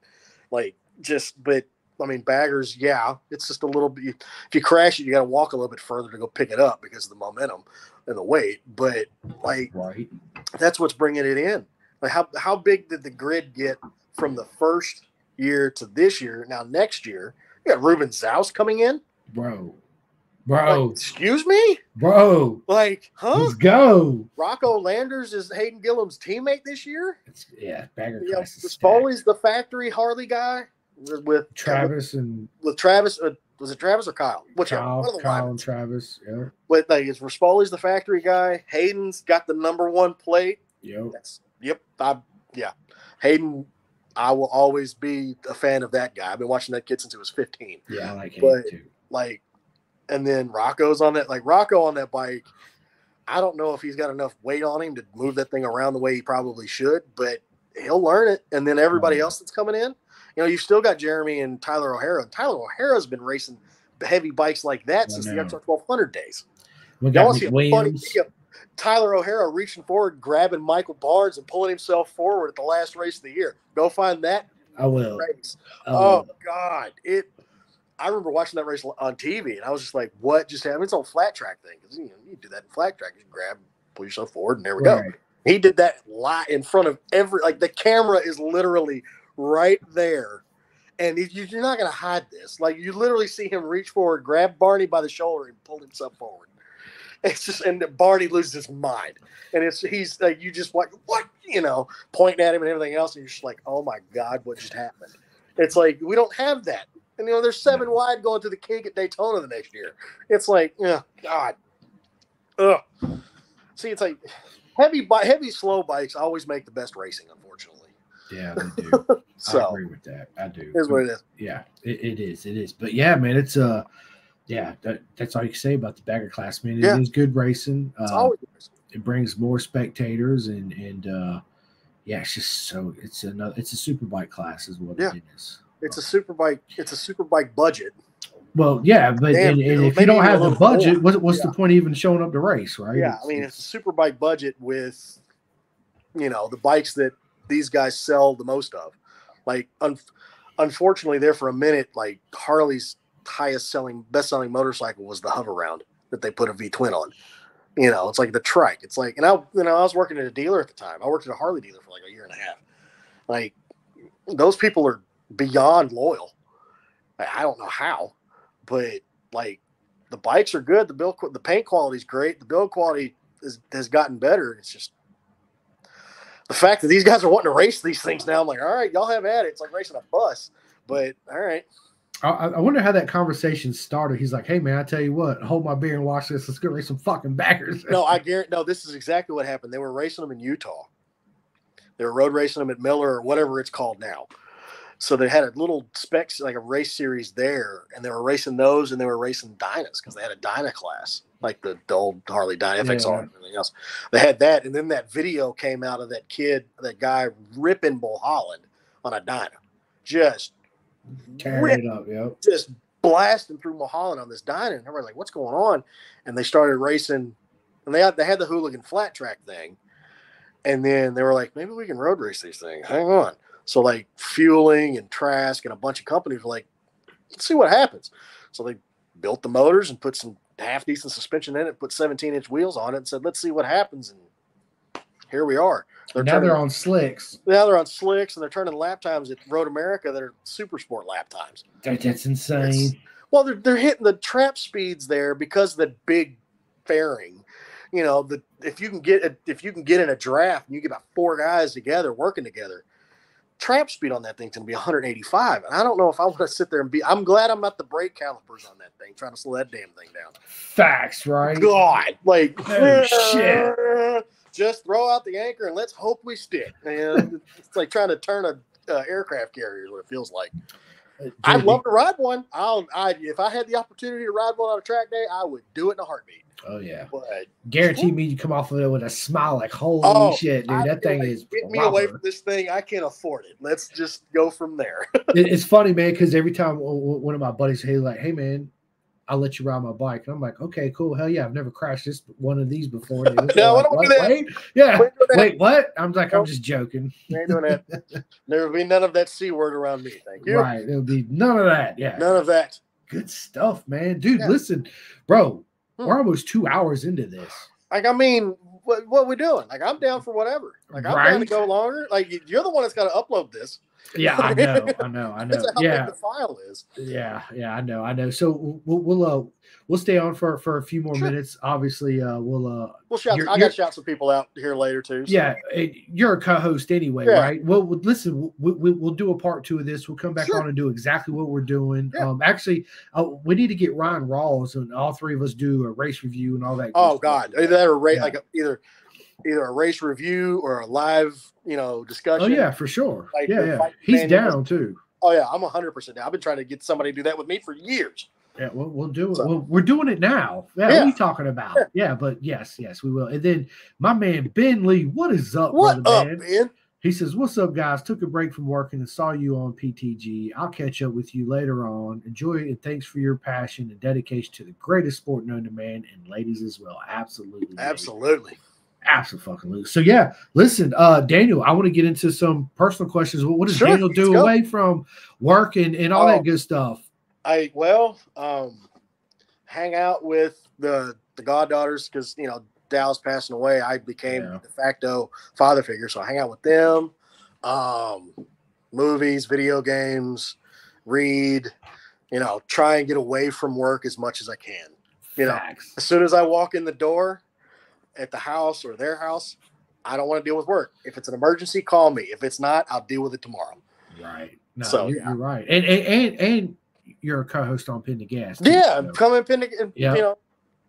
Like just, but I mean baggers, yeah, it's just a little bit. If you crash it, you got to walk a little bit further to go pick it up because of the momentum and the weight. But like Right. that's what's bringing it in. Like how how big did the grid get from the first year to this year? Now next year, you got Ruben Zaus coming in. Bro. Like, Bro. excuse me, Bro. like, huh? Let's go. Rocco Landers is Hayden Gillim's teammate this year. It's, yeah, bagger You know, class is stacked. Rispoli's the factory Harley guy with with Travis and with Travis. Uh, was it Travis or Kyle? Whichever. One Kyle, of the Kyle Wymans. and Travis. Yeah. But like, it's Rispoli's the factory guy. Hayden's got the number one plate. Yep. That's yep. I yeah. Hayden, I will always be a fan of that guy. I've been watching that kid since he was 15. Yeah, I like him But- too. Like, and then Rocco's on that. Like Rocco on that bike. I don't know if he's got enough weight on him to move that thing around the way he probably should, but he'll learn it. And then everybody Oh. else that's coming in, you know, you've still got Jeremy and Tyler O'Hara. Tyler O'Hara's been racing heavy bikes like that I since the. XR 1200 days. We got to see a funny video? Tyler O'Hara reaching forward, grabbing Michael Barnes, and pulling himself forward at the last race of the year. Go find that I will. race. I Oh. God, it. I remember watching that race on TV, and I was just like, "What just happened?" It's on flat track thing because you know you do that in flat track. You grab, pull yourself forward, and there we Right. go. He did that live in front of every like the camera is literally right there, and you- you're not gonna hide this. Like you literally see him reach forward, grab Barney by the shoulder, and pull himself forward. It's just and Barney loses his mind, and it's he's like you just like what you know pointing at him and everything else, and you're just like oh my god, what just happened? It's like we don't have that, and you know there's seven wide going to the King at Daytona the next year. It's like oh god, ugh. See, it's like heavy heavy slow bikes always make the best racing. Yeah, they do. I agree with that. I do. here's what it is. Yeah, it, it is. It is. But yeah, man, it's uh yeah, that, that's all you can say about the bagger class, man. It Yeah. is good racing. It's Uh, always it brings more spectators and and uh yeah, it's just so it's another it's a super bike class is what Yeah. it is. it's a super bike. It's a super bike budget. Well, yeah, but and, and if you don't have the budget, more. what, what's the point of even showing up to race, right? Yeah, I mean it's a super bike budget with you know the bikes that these guys sell the most of. Like un- unfortunately, there for a minute, like Harley's highest selling, best selling motorcycle was the Hoveround that they put a V twin on. You know, it's like the trike. It's like, and I, you know, I was working at a dealer at the time. I worked at a Harley dealer for like a year and a half. Like, those people are beyond loyal. I don't know how, but like, the bikes are good. The build, the paint quality is great. The build quality is, has gotten better. It's just the fact that these guys are wanting to race these things now. I'm like, all right, y'all have at it. It's like racing a bus, but all right. I, I wonder how that conversation started. He's like, "Hey man, I tell you what, hold my beer and watch this. Let's go race some fucking backers." No, I guarantee. No, this is exactly what happened. They were racing them in Utah. They were road racing them at Miller or whatever it's called now. So they had a little specs like a race series there, and they were racing those, and they were racing Dynas because they had a Dyna class, like the, the old Harley Dyna FXR Yeah. and everything else. They had that, and then that video came out of that kid, that guy ripping Mulholland on a Dyna, just tearing it up. Yep. just blasting through Mulholland on this Dyna, and everybody's like, "What's going on?" And they started racing, and they had they had the hooligan flat track thing, and then they were like, "Maybe we can road race these things." Hang on. So like Feuling and Trask and a bunch of companies were like, "Let's see what happens." So they built the motors and put some half decent suspension in it, put 17 inch wheels on it, and said, "Let's see what happens." And here we are. now turning- they're on slicks. now they're on slicks and they're turning lap times at Road America that are super sport lap times. That, that's insane. Well, they're they're hitting the trap speeds there because of the big fairing. You know, the if you can get a, if you can get in a draft and you get about four guys together working together, trap speed on that thing's gonna be 185. And I don't know if I want to sit there and be. I'm glad I'm not the brake calipers on that thing, trying to slow that damn thing down. Facts, right? God, like Oh, shit. Just throw out the anchor and let's hope we stick. And it's like trying to turn a uh, aircraft carrier. Is what it feels like. I'd love to ride one. I'll, I if I had the opportunity to ride one on a track day, I would do it in a heartbeat. Oh yeah, But guarantee me you come off of it with a smile like, "Holy Oh, shit, dude! I That thing like, is." get me away from this thing. I can't afford it. Let's just go from there. It- it's funny, man, because every time one of my buddies say like, "Hey, man, I'll let you ride my bike," and I'm like, "Okay, cool, hell yeah, I've never crashed this one of these before." And they look No, I don't do "What? that. Wait, yeah, We ain't doing that. wait, what? I'm like, I'm just joking. Ain't doing that. There will be none of that c word around me. Thank you. Right? There'll be none of that. Yeah, None of that. good stuff, man, dude. Yeah. Listen, bro, Hmm. we're almost two hours into this. Like I mean, what what we doing? Like I'm down for whatever. Like I'm down to go longer. Like you're the one that's got to upload this. Yeah, I know, I know, I know. That's how Yeah, big the file is. Yeah, yeah, I know, I know. So we'll we'll uh, we'll stay on for for a few more Sure. minutes. Obviously, uh, we'll uh, We'll shout. I got shout some people out here later too. so- yeah, eh, you're a co-host anyway, Yeah. right? Well, well, listen, we, we, we'll do a part two of this. We'll come back Sure. on and do exactly what we're doing. Yeah. Um, actually, uh, we need to get Ryan Rawls and all three of us do a race review and all that. Oh. God, either that or ra- Yeah. like a, either either a race review or a live, you know, oh, discussion. Oh yeah, for sure. Like yeah, yeah. He's down too. Oh yeah, I'm 100 percent down. I've been trying to get somebody to do that with me for years. Yeah, we'll, we'll do it. So- Well, we're doing it now. Yeah, Yeah. what are you talking about? Yeah. Yeah, but yes, yes, we will. And then my man Ben Lee, what is up, What brother, up, man? man? He says, What's up, guys? Took a break from working and saw you on PTG. I'll catch up with you later on. Enjoy it and thanks for your passion and dedication to the greatest sport known to man and ladies as well. Absolutely. Absolutely. Absolutely. So, yeah, listen, uh, Daniel, I want to get into some personal questions. What, does Sure, Daniel do away from work and, and all Oh. that good stuff? I well, um, hang out with the the goddaughters because you know Dallas passing away, I became Yeah. de facto father figure. So I hang out with them, um, movies, video games, read, you know, try and get away from work as much as I can. You know, As soon as I walk in the door at the house or their house, I don't want to deal with work. If it's an emergency, call me. If it's not, I'll deal with it tomorrow. Right. No, So, you're, yeah. you're right. And, and and and you're a co-host on Pin the Gas. too, Yeah, so- come and pin, and, Yeah. you know,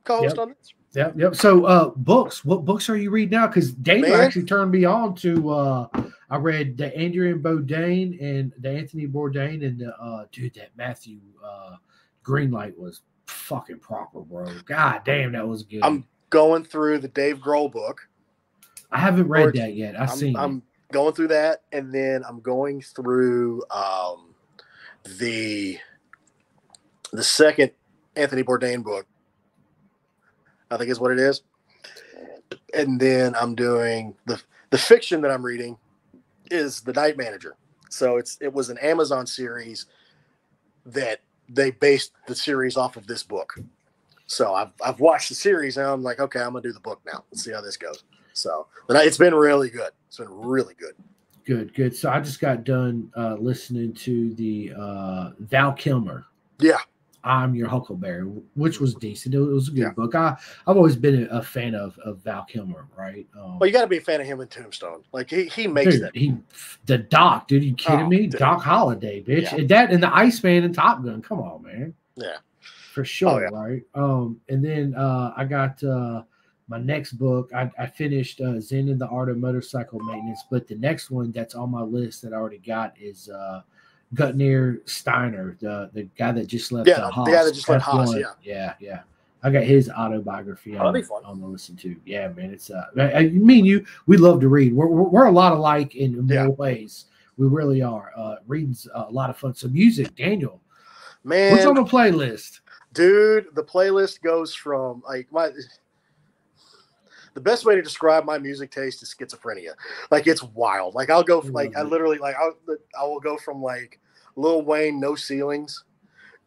co-host Yep. on this. Yep, yep. So, uh, books. What books are you reading now? Because Dave Man. actually turned me on to. uh I read the Adrian Bourdain and the Anthony Bourdain and the uh dude that Matthew uh Greenlight was fucking proper, bro. God damn, that was good. I'm going through the Dave Grohl book. I haven't read George, that yet. I've I'm, seen I'm going through that, and then I'm going through um, the the second Anthony Bourdain book. I think is what it is, and then I'm doing the the fiction that I'm reading is The Night Manager. So it's it was an Amazon series that they based the series off of this book. So I've I've watched the series and I'm like, okay, I'm gonna do the book now. Let's see how this goes. So, but I- it's been really good. It's been really good. Good, good. So I just got done uh listening to the uh Val Kilmer. Yeah. I'm your Huckleberry, which was decent. It was a good Yeah. book. I I've always been a, fan of of Val Kilmer, right? Um, Well, you got to be a fan of him in Tombstone. Like he he makes dude, that. he the Doc, dude. You kidding Oh, me? dude. Doc Holliday, bitch. Yeah. And that and the Iceman and Top Gun. Come on, man. Yeah. For sure, yeah. right? Um, and then uh I got uh my next book. I, I finished uh Zen and the Art of Motorcycle Maintenance, but the next one that's on my list that I already got is uh Guenther Steiner, the the guy that just left Yeah, uh, the Haas, guy that just left Haas, F1. yeah. yeah, yeah. I got his autobiography Oh, on, on the listen to. Yeah, man, it's uh, I, me and you, we love to read. We're, we're, we're a lot alike in Yeah. more ways. We really are. Uh, reading's a lot of fun. So music, Daniel, Man, what's on the playlist? Dude, the playlist goes from like my the best way to describe my music taste is schizophrenia. Like it's wild. Like I'll go I like I it. literally like I'll, I will go from like Lil Wayne, No Ceilings,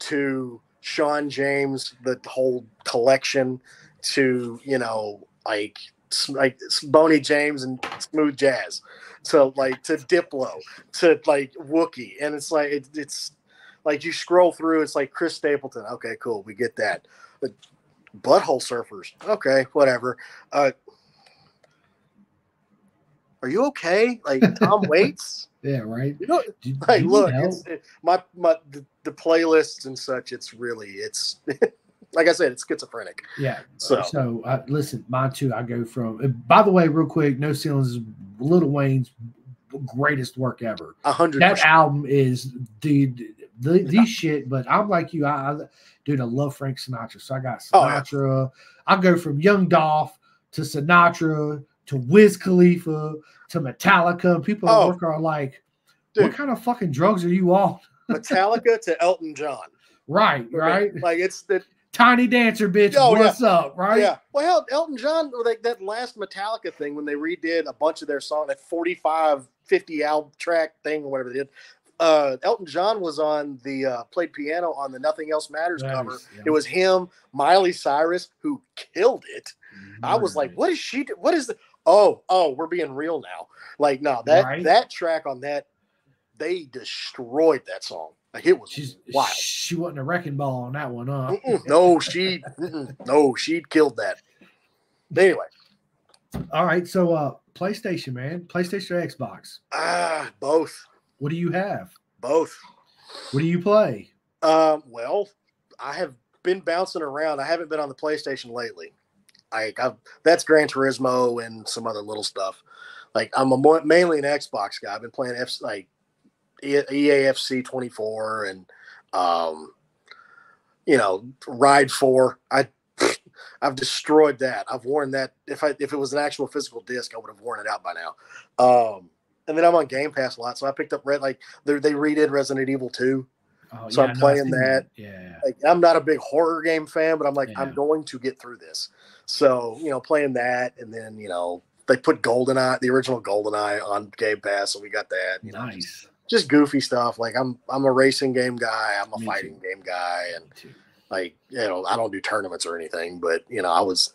to Sean James, the whole collection, to you know like like Boney James and smooth jazz, to like to Diplo, to like Wookie, and it's like it, it's like you scroll through, it's like Chris Stapleton. Okay, cool, we get that. But butthole surfers. Okay, whatever. Uh, are you okay? Like Tom Waits? Yeah, right. You know, Do- do like you look, it's, it, my my the, the playlists and such. It's really it's like I said, it's schizophrenic. yeah. So- So, uh, listen, mine too. I go from. uh, By the way, real quick, No Ceilings is Lil Wayne's greatest work ever. A hundred that album is the the, the shit. But I'm like you, I, I dude, I love Frank Sinatra. So I got Oh. Sinatra. I go from Young Dolph to Sinatra to Wiz Khalifa to Metallica. And people Oh. at work are like, Dude. "What kind of fucking drugs are you on?" Metallica to Elton John. Right, right. Like it's the Tiny Dancer, bitch. Oh, yeah. what's up? Right. yeah. Well, hell, Elton John, like that last Metallica thing when they redid a bunch of their songs, that 45, 50 album track thing or whatever they did. Uh, Elton John was on the uh, played piano on the Nothing Else Matters That cover. yeah. It was him, Miley Cyrus, who killed it. I was like, "What is she? do- What is the? Oh, oh, we're being real now. Like, no, that Right. that track on that, they destroyed that song. Like, it was She's wild. she wasn't a wrecking ball on that one, huh? Mm-mm. no, she, no, she killed that. Anyway, All right, so uh PlayStation, man, PlayStation or Xbox. ah, both, What do you have? both. What do you play? Um, well, I have been bouncing around. I haven't been on the PlayStation lately. Like, I've that's Gran Turismo and some other little stuff. Like, I'm a mainly an Xbox guy. I've been playing F like EAFC 24 and um, you know, Ride 4. I I've destroyed that. I've worn that. If I if it was an actual physical disc, I would have worn it out by now. Um, and then I'm on Game Pass a lot, so I picked up Red like they they redid Resident Evil 2. Oh, So I'm no, playing seen that. Yeah. Like I'm not a big horror game fan, but I'm like Yeah. I'm going to get through this. So you know, playing that, and then you know they put GoldenEye, the original GoldenEye, on Game Pass, so we got that. You know, just, Nice. just goofy stuff. Like I'm I'm a racing game guy. I'm a Me fighting too. game guy, and like you know I don't do tournaments or anything, but you know I was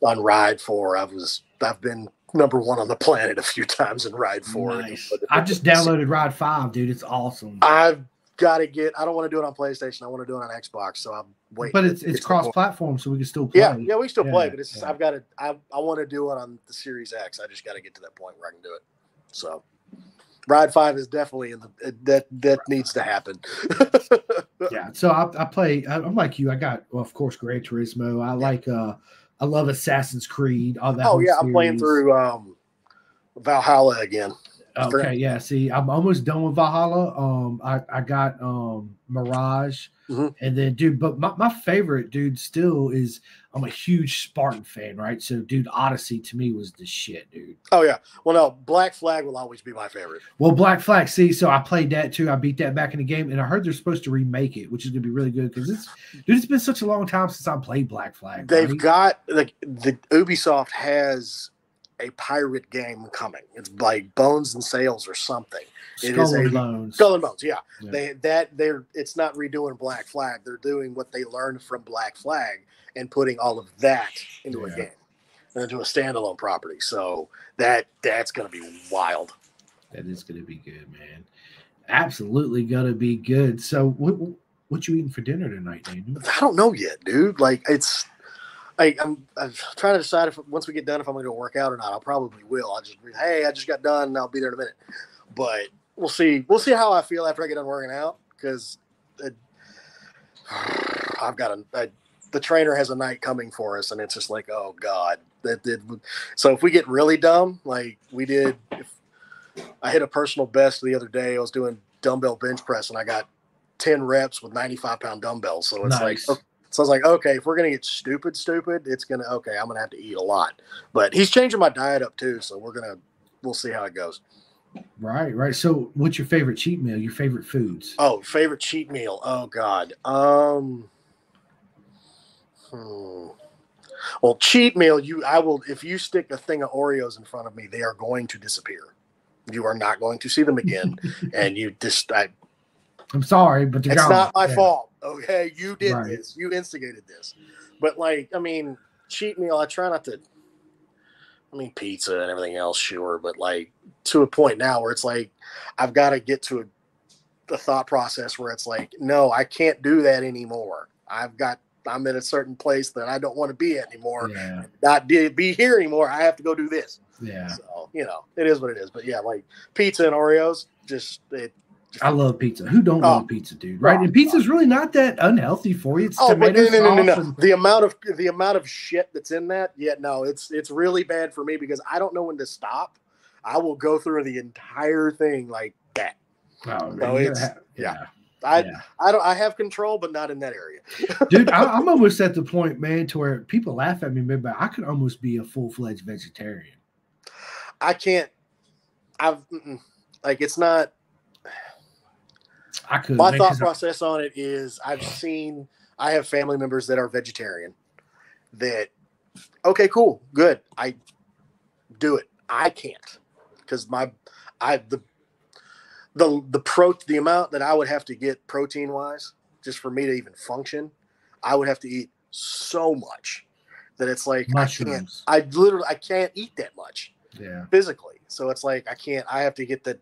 on Ride Four. I was I've been number one on the planet a few times in Ride Four. Nice. I just downloaded Ride Five, dude. It's awesome. I've got to get. I don't want to do it on PlayStation. I want to do it on Xbox. So I'm waiting. But it's it's cross platform, so we can still play. Yeah, yeah, we still yeah, play. But it's yeah. I've got to. I I want to do it on the Series X. I just got to get to that point where I can do it. So. Ride Five is definitely in the that that needs to happen. yeah, so I, I play. I'm like you. I got, well, of course, Gran Turismo. I like. uh I love Assassin's Creed. All that. Oh yeah, series. I'm playing through um Valhalla again. Okay, yeah. See, I'm almost done with Valhalla. Um, I, I got um Mirage, mm-hmm. and then dude, but my, my favorite dude still is I'm a huge Spartan fan, right? So, dude, Odyssey to me was the shit, dude. Oh yeah. Well, no, Black Flag will always be my favorite. Well, Black Flag. See, so I played that too. I beat that back in the game, and I heard they're supposed to remake it, which is gonna be really good because it's dude. It's been such a long time since I played Black Flag. They've right? got like the Ubisoft has a pirate game coming. It's like Bones and Sails or something. Skull it is and a, Bones. Skull and Bones, yeah. yeah. They that they're it's not redoing Black Flag. They're doing what they learned from Black Flag and putting all of that into yeah. a game, into a standalone property. So that that's gonna be wild. That is gonna be good, man. Absolutely gonna be good. So what what you eating for dinner tonight, Daniel? I don't know yet, dude. Like it's I, I'm, I'm trying to decide if once we get done if I'm going to work out or not. I probably will. I'll just hey, I just got done. and I'll be there in a minute. But we'll see. We'll see how I feel after I get done working out because I've got a, a, the trainer has a night coming for us, and it's just like oh god. That did so. If we get really dumb, like we did, if I hit a personal best the other day, I was doing dumbbell bench press, and I got 10 reps with 95 pound dumbbells. So it's nice. like, so I was like, okay, if we're gonna get stupid, stupid, it's gonna okay. I'm gonna have to eat a lot. But he's changing my diet up too, so we're gonna we'll see how it goes. Right, right. So, what's your favorite cheat meal? Your favorite foods? Oh, favorite cheat meal. Oh God. Um. Hmm. Well, cheat meal. You, I will. If you stick a thing of Oreos in front of me, they are going to disappear. You are not going to see them again, and you just. I, I'm sorry, but it's not my yeah. fault. Okay, you did right. this. You instigated this. But like, I mean, cheat meal. I try not to. I mean, pizza and everything else, sure, but like to a point now where it's like I've got to get to a, a thought process where it's like, no, I can't do that anymore. I've got I'm in a certain place that I don't want to be anymore. Yeah. Not be here anymore. I have to go do this. Yeah. So you know, it is what it is. But yeah, like pizza and Oreos, just it I love pizza. Who don't oh. love pizza, dude? Right? And pizza's really not that unhealthy for you. It's oh, but no, no, no, no, no. The amount of the amount of shit that's in that, yeah, no, it's it's really bad for me because I don't know when to stop. I will go through the entire thing like that. Oh, so it's, have, yeah. yeah. I yeah. I don't I have control, but not in that area. Dude, I, am almost at the point, man, to where people laugh at me, but I could almost be a full fledged vegetarian. I can't. I've like it's not I could. My thought process on it is I've seen I have family members that are vegetarian that okay, cool, good. I do it. I can't because my I the the the pro the amount that I would have to get protein wise just for me to even function, I would have to eat so much that it's like Mushrooms. I can't I literally I can't eat that much. Yeah. Physically. So it's like I can't I have to get the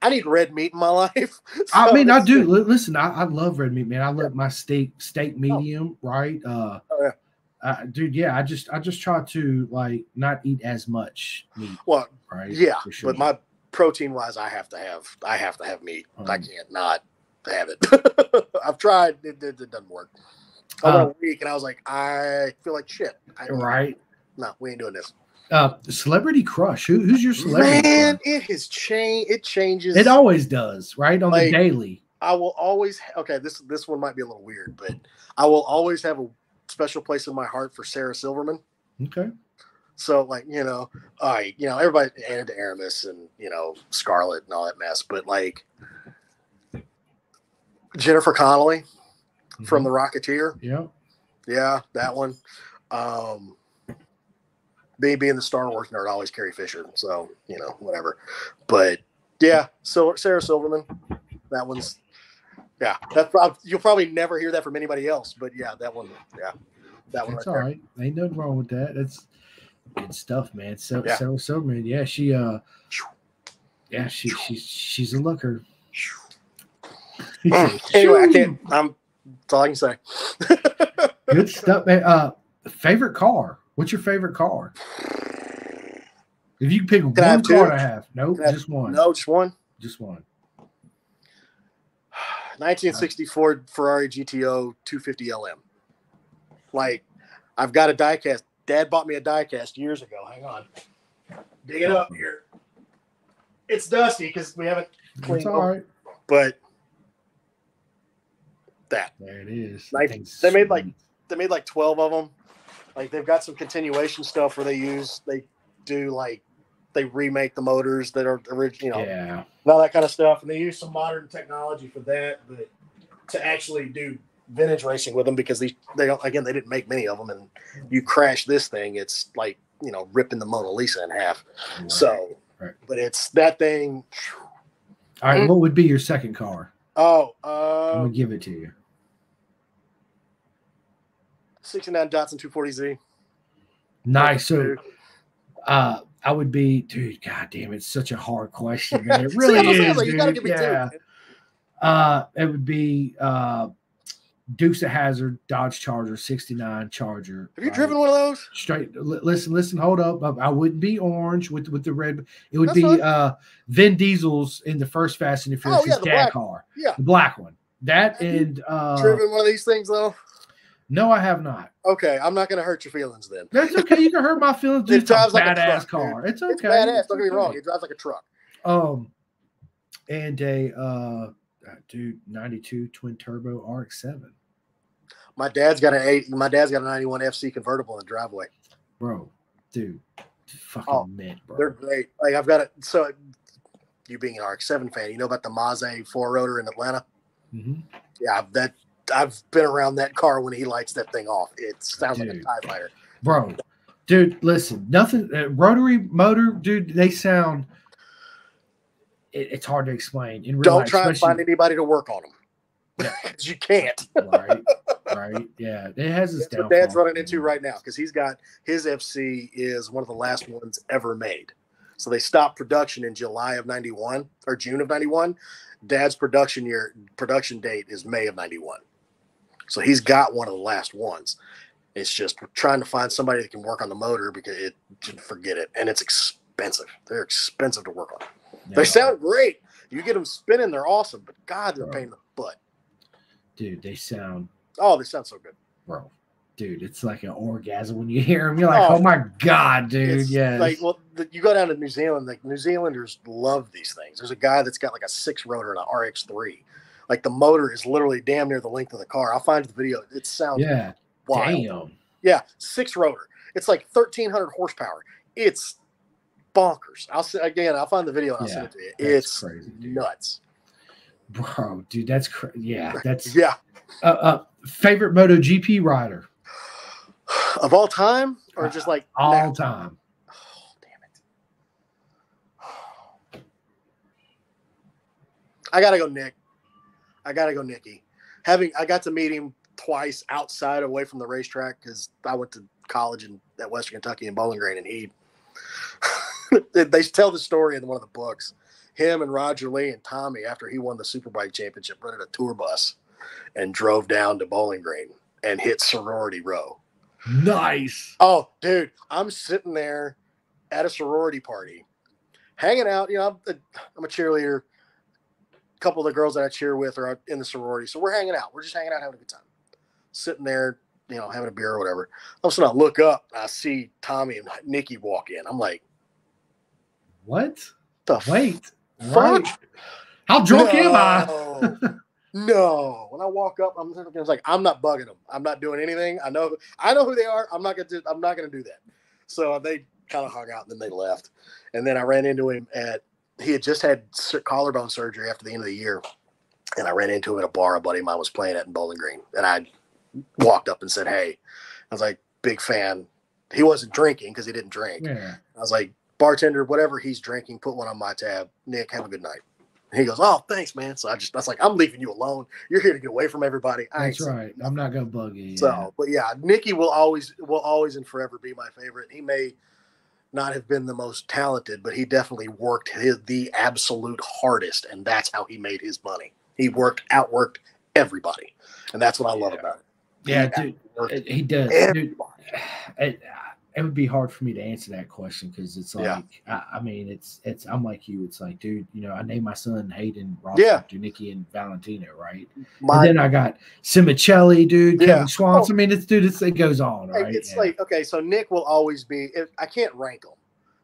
I need red meat in my life. so I mean, I do. Listen, I, I, love red meat, man. I love yeah. my steak steak oh. medium, oh. right? Uh, oh, yeah. Uh, dude, yeah, I just I just try to like not eat as much meat. Well, right? Yeah, sure. but my protein wise, I have to have I have to have meat. Um, I can't not have it. I've tried; it, it, it doesn't work. I went uh, a week, and I was like, I feel like shit. I, right? No, we ain't doing this. Uh, celebrity crush. Who, who's your celebrity? Man, crush? it has changed. It changes. It always does, right? On like, the daily. I will always. Okay, this this one might be a little weird, but I will always have a special place in my heart for Sarah Silverman. Okay. So, like, you know, all right, you know, everybody, Ana de Armas and, you know, Scarlet and all that mess, but like Jennifer Connelly mm-hmm. from The Rocketeer. Yeah. Yeah, that one. Um, me being the Star Wars nerd, I always Carrie Fisher, so you know whatever. But yeah, so Sarah Silverman, that one's yeah. That you'll probably never hear that from anybody else, but yeah, that one, yeah. That one That's right all there. Ain't nothing wrong with that. That's good stuff, man. So Yeah. Sarah Silverman, yeah, she uh yeah, she she's she's a looker. Mm. Anyway, I can't. I'm. That's all I can say. Good stuff, man. Uh favorite car. What's your favorite car? If you pick I one have car two? to have, nope, Can I have- just one. No, just one. Just one. 1964 Ferrari GTO 250 LM. Like, I've got a diecast. Dad bought me a diecast years ago. Hang on. Dig it up here. It's dusty because we haven't cleaned it. It's all right. but that. There it is. Like, thing's they made, like, sweet. They made like 12 of them. Like, they've got some continuation stuff where they use, they do like, they remake the motors that are original, you know, yeah. all that kind of stuff. And they use some modern technology for that, but to actually do vintage racing with them because they they don't again they didn't make many of them, and you crash this thing, it's like you know ripping the Mona Lisa in half. Right. So, right. but it's that thing. all right, Mm. what would be your second car? Oh, I'm uh, gonna give it to you. 69 Datsun 240Z. Nice. So uh I would be, dude. God damn, it's such a hard question, man. It really See, is. like, you gotta give me yeah. two. Uh, it would be uh, Dukes of Hazzard Dodge Charger '69 Charger. Have you right? driven one of those? Straight. li- listen, listen. Hold up. I, wouldn't be orange with with the red. It would That's be fine. uh Vin Diesel's in the first Fast and the Furious Oh, yeah, his the dad black- car, Yeah. the black one. That Have and uh, driven one of these things though? No, I have not. Okay, I'm not gonna hurt your feelings then. That's okay. You can hurt my feelings. dude. It It's a drives like a badass truck, car. It's okay. It's badass. Don't get me wrong. It drives like a truck. Um, and a uh, dude, '92 twin turbo RX-7, My dad's got an eight. My dad's got a 91 FC convertible in the driveway. bro, dude, fucking Oh, mint, bro. They're great. Like I've got it. So you being an RX-7 fan, you know about the Maze four rotor in Atlanta? Mhm. Yeah, that I've been around that car when he lights that thing off. It sounds like a Dude. Tie Fighter. bro, dude. Listen, nothing. Uh, rotary motor, dude. They sound. It, it's hard to explain. In real Don't life, try and find anybody to work on them. Yeah. you can't. right, right, yeah. It has its That's what Dad's running into right now because he's got his FC is one of the last ones ever made. So they stopped production in July of '91 or June of '91. Dad's production year production date is May of '91. So he's got one of the last ones. It's just trying to find somebody that can work on the motor because it forget it and it's expensive. They're expensive to work on. Yeah. They sound great. You get them spinning, they're awesome. But God, they're a pain in the butt. dude. They sound Oh, they sound so good. bro. Dude, it's like an orgasm when you hear them. You're like, Oh. oh, my god, dude. Yes. Like, well, the, you go down to New Zealand, like New Zealanders love these things. There's a guy that's got like a six rotor and an RX3. Like the motor is literally damn near the length of the car. I'll find the video. It sounds yeah. wild. Damn. Yeah, six rotor. It's like 1300 horsepower. It's bonkers. I'll say again. I'll find the video and I'll send it to you. It's crazy, dude. nuts. Bro, dude, that's crazy. Yeah, that's Yeah, uh, uh, favorite MotoGP rider of all time, or just like all now? time. Oh, damn it. I gotta go, Nick. I gotta go, Nicky. Having I got to meet him twice outside, away from the racetrack, because I went to college in at Western Kentucky in Bowling Green, and he. they tell the story in one of the books. Him and Roger Lee and Tommy, after he won the Superbike championship, rented a tour bus and drove down to Bowling Green and hit sorority row. Nice. Oh, dude, I'm sitting there at a sorority party, hanging out. You know, I'm a, I'm a cheerleader. Couple of the girls that I cheer with are in the sorority, so we're hanging out. We're just hanging out, having a good time. Sitting there, you know, having a beer or whatever. All of a sudden, I look up, I see Tommy and Nicky walk in. I'm like, What? the Wait. fuck? Wait. How drunk am I? No. no. When I walk up, I'm it's like I'm not bugging them. I'm not doing anything. I know I know who they are. I'm not gonna do, I'm not gonna do that. So they kind of hung out and then they left. And then I ran into him at he had just had collarbone surgery after the end of the year. And I ran into him at a bar a buddy of mine was playing at in Bowling Green. And I walked up and said, Hey, I was like, big fan. He wasn't drinking because he didn't drink. Yeah. I was like, bartender, whatever he's drinking, put one on my tab. Nick, have a good night. he goes, "Oh, thanks, man." So I just, I was like, "I'm leaving you alone. You're here to get away from everybody." I That's right. I'm not gonna bug you. So, yeah. but yeah, Nicky will always, will always and forever be my favorite. He may not have been the most talented, but he definitely worked his, the absolute hardest, and that's how he made his money. He worked, outworked everybody, and that's what I love Yeah. about it. yeah, He dude, he does. Dude. it, would be hard for me to answer that question because it's like Yeah. I, I mean it's it's I'm like you it's like dude you know I named my son Hayden Ross Yeah. after Nicky and Valentino right My, and then I got Simoncelli dude Yeah. Kevin Schwantz oh. I mean it's dude it's, it goes on right It's Yeah. like okay, so Nick will always be. It, I can't rank them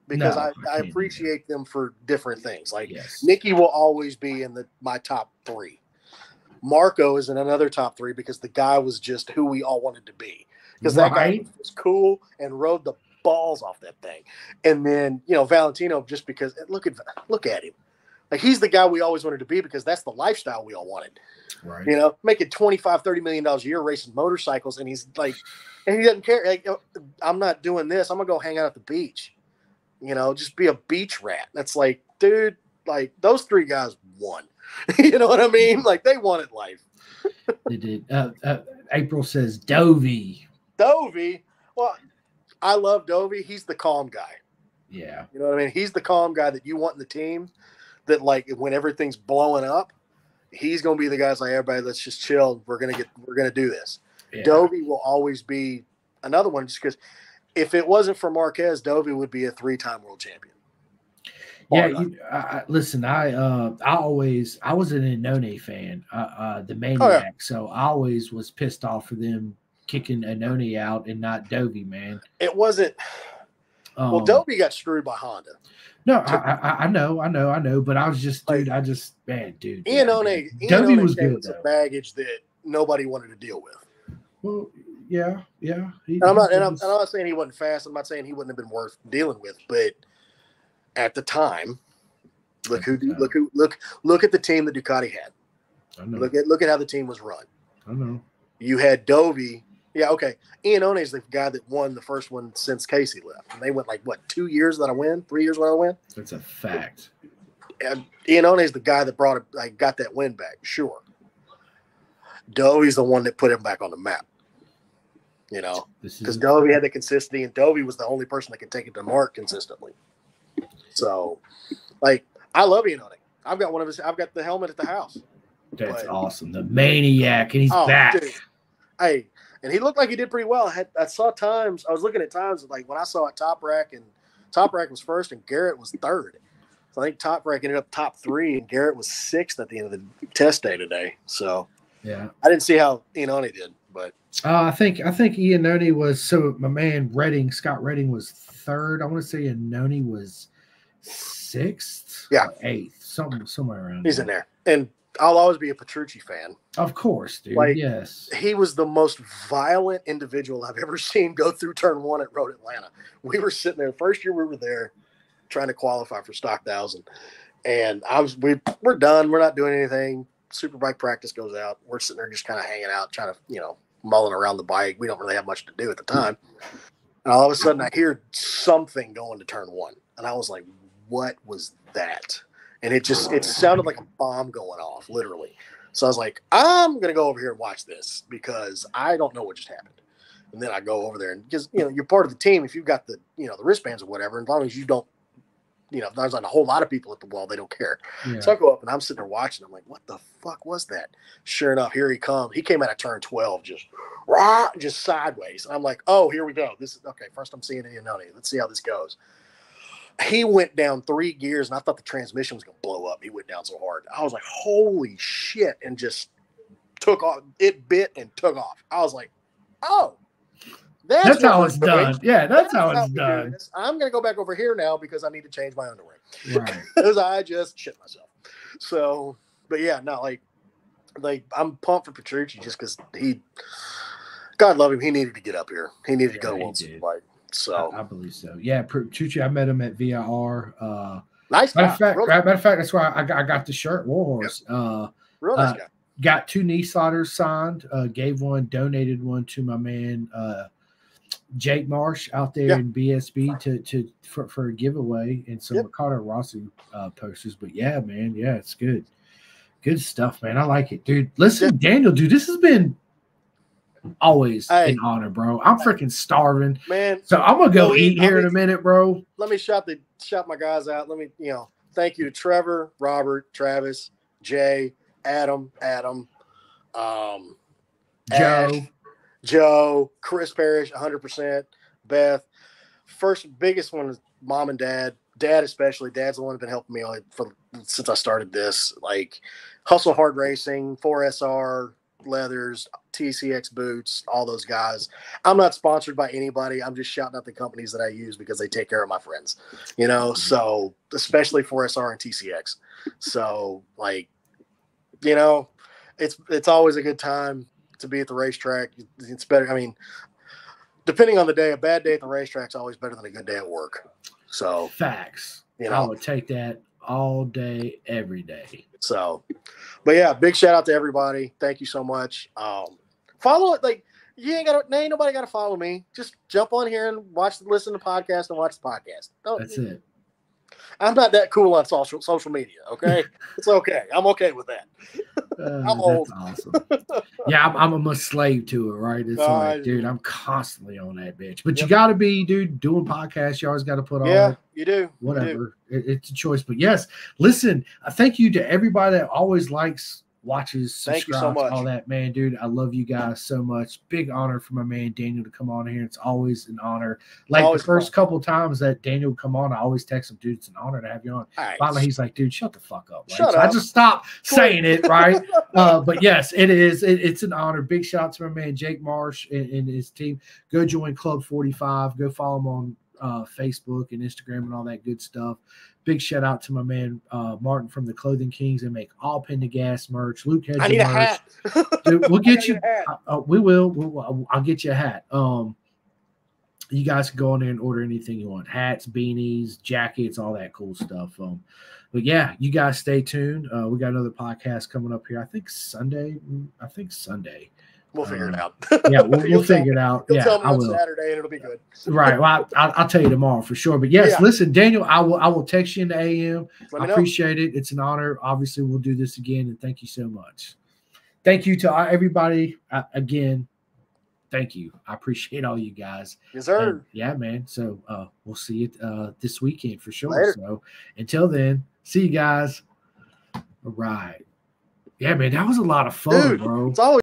because No, I, I I appreciate them for different things. Like yes Nicky will always be in the my top three. Marco is in another top three because the guy was just who we all wanted to be. Because that guy was cool and rode the balls off that thing. And then you know Valentino just because look at look at him. Like he's the guy we always wanted to be because that's the lifestyle we all wanted right you know, making 25, 30 million dollars a year racing motorcycles. And he's like, and he doesn't care. Like, "Oh, I'm not doing this. I'm gonna go hang out at the beach, you know, just be a beach rat. That's like, dude, like those three guys won. you know what I mean? Like they wanted life. they did uh, uh, April says Dovey Dovey, well, I love Dovey. He's the calm guy. yeah You know what I mean? He's the calm guy that you want in the team. That like when everything's blowing up, he's gonna be the guy's like, everybody, let's just chill. We're gonna get, we're gonna do this. yeah Dovey will always be another one just because if it wasn't for Marquez, Dovey would be a three-time world champion. Yeah, Bar you, I, I- listen. I uh, I always I was an Iannone fan, uh, uh, the maniac. Oh, yeah. So I always was pissed off for them kicking Iannone out and not Dovey, man. it wasn't. Um, Well, Dovey got screwed by Honda. No, I, I I know, I know, I know, but I was just, dude. I just, man, dude. Ian yeah, One, dude. Ian Dovey was good though. baggage that nobody wanted to deal with. Well, yeah, yeah. He, And I'm not, and I'm, and I'm not saying he wasn't fast. I'm not saying he wouldn't have been worth dealing with, but at the time, look who, look who, look, look at the team that Ducati had. I know, Look at, look at how the team was run. I know. You had Dovey. Yeah, okay. Iannone is the guy that won the first one since Casey left. And they went like what two years that I win, three years when I win. That's a fact. And Iannone is the guy that brought it, like got that win back. Sure. Dovey's the one that put him back on the map. You know, because Dovey had the consistency, and Dovey was the only person that could take it to Marc consistently. So, like, I love Iannone. I've got one of his. I've got the helmet at the house. that's but- awesome. The maniac, and he's Oh, back. dude. Hey, and he looked like he did pretty well. I, had, I saw times. I was looking at times like when I saw it, Toprak and Toprak was first, and Garrett was third. So I think Toprak ended up top three, and Garrett was sixth at the end of the test day today. So Yeah. I didn't see how Iannone did, but Uh, I think I think Iannone was so my man Redding Scott Redding was third. I want to say Iannone was sixth, Yeah. eighth, something somewhere around. he's in there. And I'll always be a Petrucci fan. Of course, dude. Like- yes. He was the most violent individual I've ever seen go through turn one at Road Atlanta. We were sitting there first year we were there trying to qualify for stock thousand. And I was we we're done. We're not doing anything. Superbike practice goes out. We're sitting there just kind of hanging out, trying to, you know, mulling around the bike. We don't really have much to do at the time. And all of a sudden I hear something going to turn one. And I was like, what was that? And it just it sounded like a bomb going off, literally. So I was like, I'm gonna go over here and watch this because I don't know what just happened. And then I go over there and because you know you're part of the team. If you've got the you know the wristbands or whatever, as long as you don't, you know, there's not a whole lot of people at the wall, they don't care. Yeah. So I go up and I'm sitting there watching. I'm like, what the fuck was that? Sure enough, here he comes. He came out of turn 12, just rah, just sideways. And I'm like, oh, here we go. This is okay. First, I'm seeing Iannone. Let's see how this goes. He went down three gears, and I thought the transmission was gonna blow up. He went down so hard. I was like, holy shit, and just took off. It bit and took off. I was like, oh. That's, that's how it's doing. done. Yeah, that's how it's doing done. this. I'm gonna go back over here now because I need to change my underwear Right. because I just shit myself. So, but yeah, not like, like I'm pumped for Petrucci just because he, God love him, he needed to get up here. He needed to go he one did. superbike. So I, I believe so. Yeah, Chuchi, I met him at VIR. Uh, nice matter guy, of fact, matter of fact, that's why I got, I got the shirt Warhorse. Uh, real nice uh, guy. got two knee sliders signed. Uh, gave one, donated one to my man uh, Jake Marsh out there Yeah. in BSB to to for, for a giveaway and some Yep. Ricardo Rossi uh, posters. But yeah, man, yeah, it's good. Good stuff, man. I like it, dude. Listen, Daniel, dude, this has been always Hey. an honor, bro. I'm freaking starving. Man, So I'm gonna go eat here in a minute, bro. let me shout the shout my guys out. Let me, you know, thank you to Trevor, Robert, Travis, Jay, Adam, Adam, um, Joe. Ash, Joe, Chris Parrish, 100%, Beth. First, biggest one is mom and dad. Dad, especially. Dad's the one that's been helping me for since I started this. Like Hustle Hard Racing, 4SR, Leathers, TCX Boots, all those guys. I'm not sponsored by anybody. I'm just shouting out the companies that I use because they take care of my friends, you know. Mm-hmm. So, especially 4SR and TCX. So, like, you know, it's it's always a good time to be at the racetrack. It's better. I mean, depending on the day, a bad day at the racetrack is always better than a good day at work. So, Facts. You I know. would take that all day, every day. so, but yeah, big shout out to everybody. Thank you so much. Um, follow it. Like, you ain't got ain't nobody got to follow me. Just jump on here and watch, listen to the podcast and watch the podcast. Don't, That's it. I'm not that cool on social social media. Okay, it's okay. I'm okay with that. Uh, I'm old. Awesome. yeah, I'm, I'm a slave to it, right? It's like, dude, I'm constantly on that bitch. But you got to be, dude, doing podcasts. You always got to put on Yeah, you do. You do. whatever. It- it's a choice. But yes, listen, uh, thank you to everybody that always likes, watches, Thank you so subscribes, much. all that, man, dude. I love you guys so much. Big honor for my man Daniel to come on here. It's always an honor. Like Always the first fun. couple times that Daniel would come on, I always text him, dude, it's an honor to have you on. Right. Finally, he's like, dude, shut the fuck up. Right? Shut so I just stopped saying it, right? uh, but yes, it is. It, it's an honor. Big shout out to my man Jake Marsh and, and his team. Go join Club 45. Go follow him on uh, Facebook and Instagram and all that good stuff. Big shout out to my man uh, Martin from the Clothing Kings. They make all Pendergast merch. Luke Hedger I need a merch. hat. Dude, we'll get you. Uh, uh, we will. We'll, we'll- I'll get you a hat. Um, you guys can go on there and order anything you want: hats, beanies, jackets, all that cool stuff. Um, but yeah, you guys stay tuned. Uh, we got another podcast coming up here. I think Sunday. mm, I think Sunday. We'll figure it Um, out. Yeah, we'll, we'll figure it out. You'll Yeah, tell me I on will. Saturday and it'll be good. Right. Well, I, I'll, I'll tell you tomorrow for sure. But yes, Yeah. listen, Daniel, I will. I will text you in the AM. I know. appreciate it. It's an honor. Obviously, we'll do this again, and thank you so much. Thank you to everybody uh, again. Thank you. I appreciate all you guys. Yes, sir. And yeah, man. So uh, we'll see you uh, this weekend for sure. Later. So until then, see you guys. All right. Yeah, man, that was a lot of fun, Dude, bro. It's always